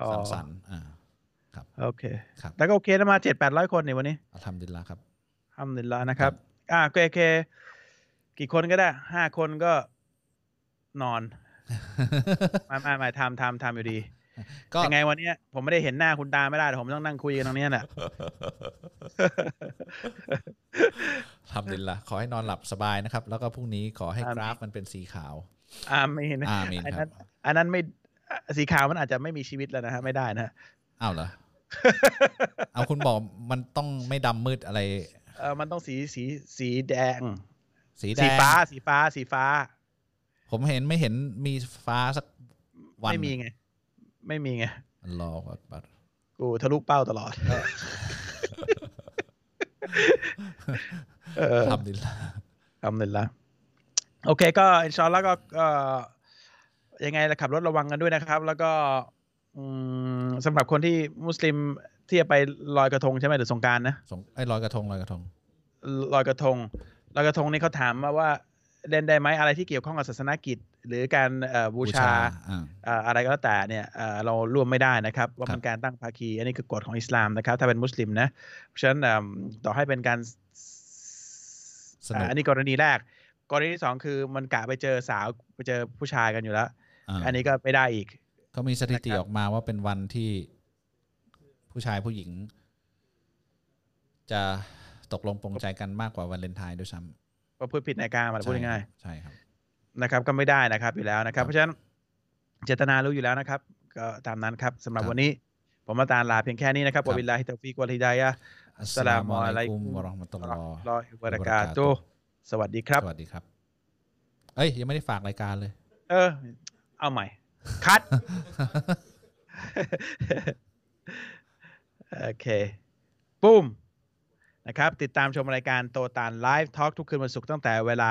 อ๋อสังสรรค์อ่าโอเคครับแต่ก็โอเคนะมาเจ็ดแปดร้อยคนเนี่ยวันนี้อัลฮัมดุลิลละครับอัลฮัมดุลิลละนะครับ อ่าโอเคโอเค กี่คนก็ได้ห้าคนก็นอน ไม่ไม่ไม่ทำทำทำอยู่ดี ก็ยังไงวันเนี้ยผมไม่ได้เห็นหน้าคุณตาไม่ได้แต่ผมต้องนั่งคุยกันตรงเนี้ยแหละทำดินละขอให้นอนหลับสบายนะครับ แล้วก็พรุ่งนี้ขอให้อามีนกราฟมันเป็นสีขาว อามีนอามีนอันครันั้บนอันนั้นไม่สีขาวมันอาจจะไม่มีชีวิตแล้วนะฮะไม่ได้นะฮะอ้าวเหรอเอาคุณบอกมันต้องไม่ดำมืดอะไร เออมันต้องสีสีสีแดง สีแดสีงฟ้า สีฟ้า สีฟ้า ผมเห็นไม่เห็นมีฟ้าสักวันไม่มีไง ไม่มีไงอัลลอฮฺอักบัรกูทะลุเป้าตลอดเออทำดินละทำเลยละโอเค ก็อินชาอัลลอฮ์ก็ก็ยังไงละขับรถระวังกันด้วยนะครับ แล้วก็อืมสำหรับคนที่มุสลิมที่จะไปลอยกระทงใช่ไหมหรือสงกรารนะสงไอ้ยลอยกระทงลอยกระทงลอยกระทงลอยกระทงนี่เขาถามมาว่า เล่นได้ไหมอะไรที่เกี่ยวข้องกับศาสนกิจ หรือการเอ่อบูชาอ่าเอ่ออะไรก็แล้วแต่เนี่ยเอ่อเราร่วมไม่ได้นะครับว่าครับเป็นการตั้งภาคี อันนี้คือกฎของอิสลามนะครับ ถ้าเป็นมุสลิมนะเพราะฉะนั้นเอิ่มต่อให้เป็นการสนุกอ่าอันนี้กรณีแรก กรณีที่สองคือมันกะไปเจอสาวไปเจอผู้ชายกันอยู่แล้วาอันนี้ก็ไม่ได้อีกก็มีสถิตินะครับออกมาว่าเป็นวันที่ผู้ชายผู้หญิง จะตกลงปรงใจกันมากกว่าวันเลนไทน์ด้วยซ้ ก็พูดผิดในการำมาพูดง่ายใช่ครับๆนะครับ ก็ไม่ได้นะครับอยู่แล้วนะครัครับบเพราะฉะนั้นเจตนารู้อยู่แล้วนะครับ ก็ตามนั้นครับสำหรับครับวันนี้ ผมมาตาลาเพียงแค่นี้นะครับครับวะบิลลาฮิตอฟิกวะลฮิดายะห์อัสสลามุอะลัยกุมวะเราะห์มะตุลลอฮ์รอฮิวะบะเราะกาตุฮ์สวัสดีครับ สวัสดีครับ เอ้ย ยังไม่ได้ฝากรายการเลย เออ เอาใหม่ cut โอเค ปุ้ม นะครับ ติดตามชมรายการโตตาน Live Talk ทุกคืนวันศุกร์ตั้งแต่เวลา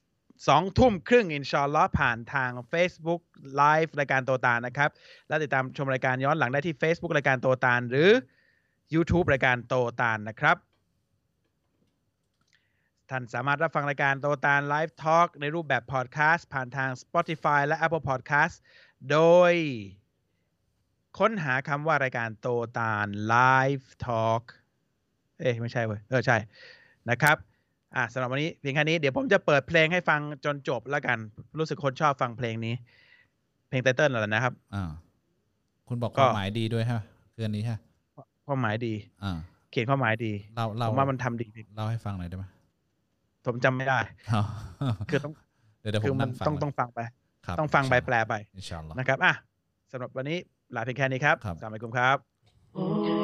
2ทุ่มครึ่งอินชาอัลลอฮ์ผ่านทาง Facebook Live รายการโตตานนะครับ และติดตามชมรายการย้อนหลังได้ที่ Facebook รายการโตตานหรือ YouTube รายการโตตานนะครับท่านสามารถรับฟังรายการโตตาน Live Talk ในรูปแบบพอดแคสต์ผ่านทาง Spotify และ Apple Podcast โดย ค้นหาคำว่ารายการโตตานไลฟ์ทอล์ก เอ้ไม่ใช่เว้ยเออใช่นะครับอ่าสำหรับวันนี้เพียงแค่นี้เดี๋ยวผมจะเปิดเพลงให้ฟังจนจบแล้วกัน รู้สึกคนชอบฟังเพลงนี้ เพลงไตเติ้ลแล้วนะครับอ่าคุณบอกความหมายดีด้วยฮะคืออันนี้ฮะความหมายดีอ่าเขียนความหมายดี เราเราว่ามันทำดีเล่าให้ฟังหน่อยได้ไหมผมจำไม่ได้คือต้องเดี๋ยวผมนั่งฟังต้องต้องฟังไป ต้องฟังใบแปลไปนะครับอะสำหรับวันนี้ลาเพียงแค่นี้ครับสามไปกุมครับ Oh.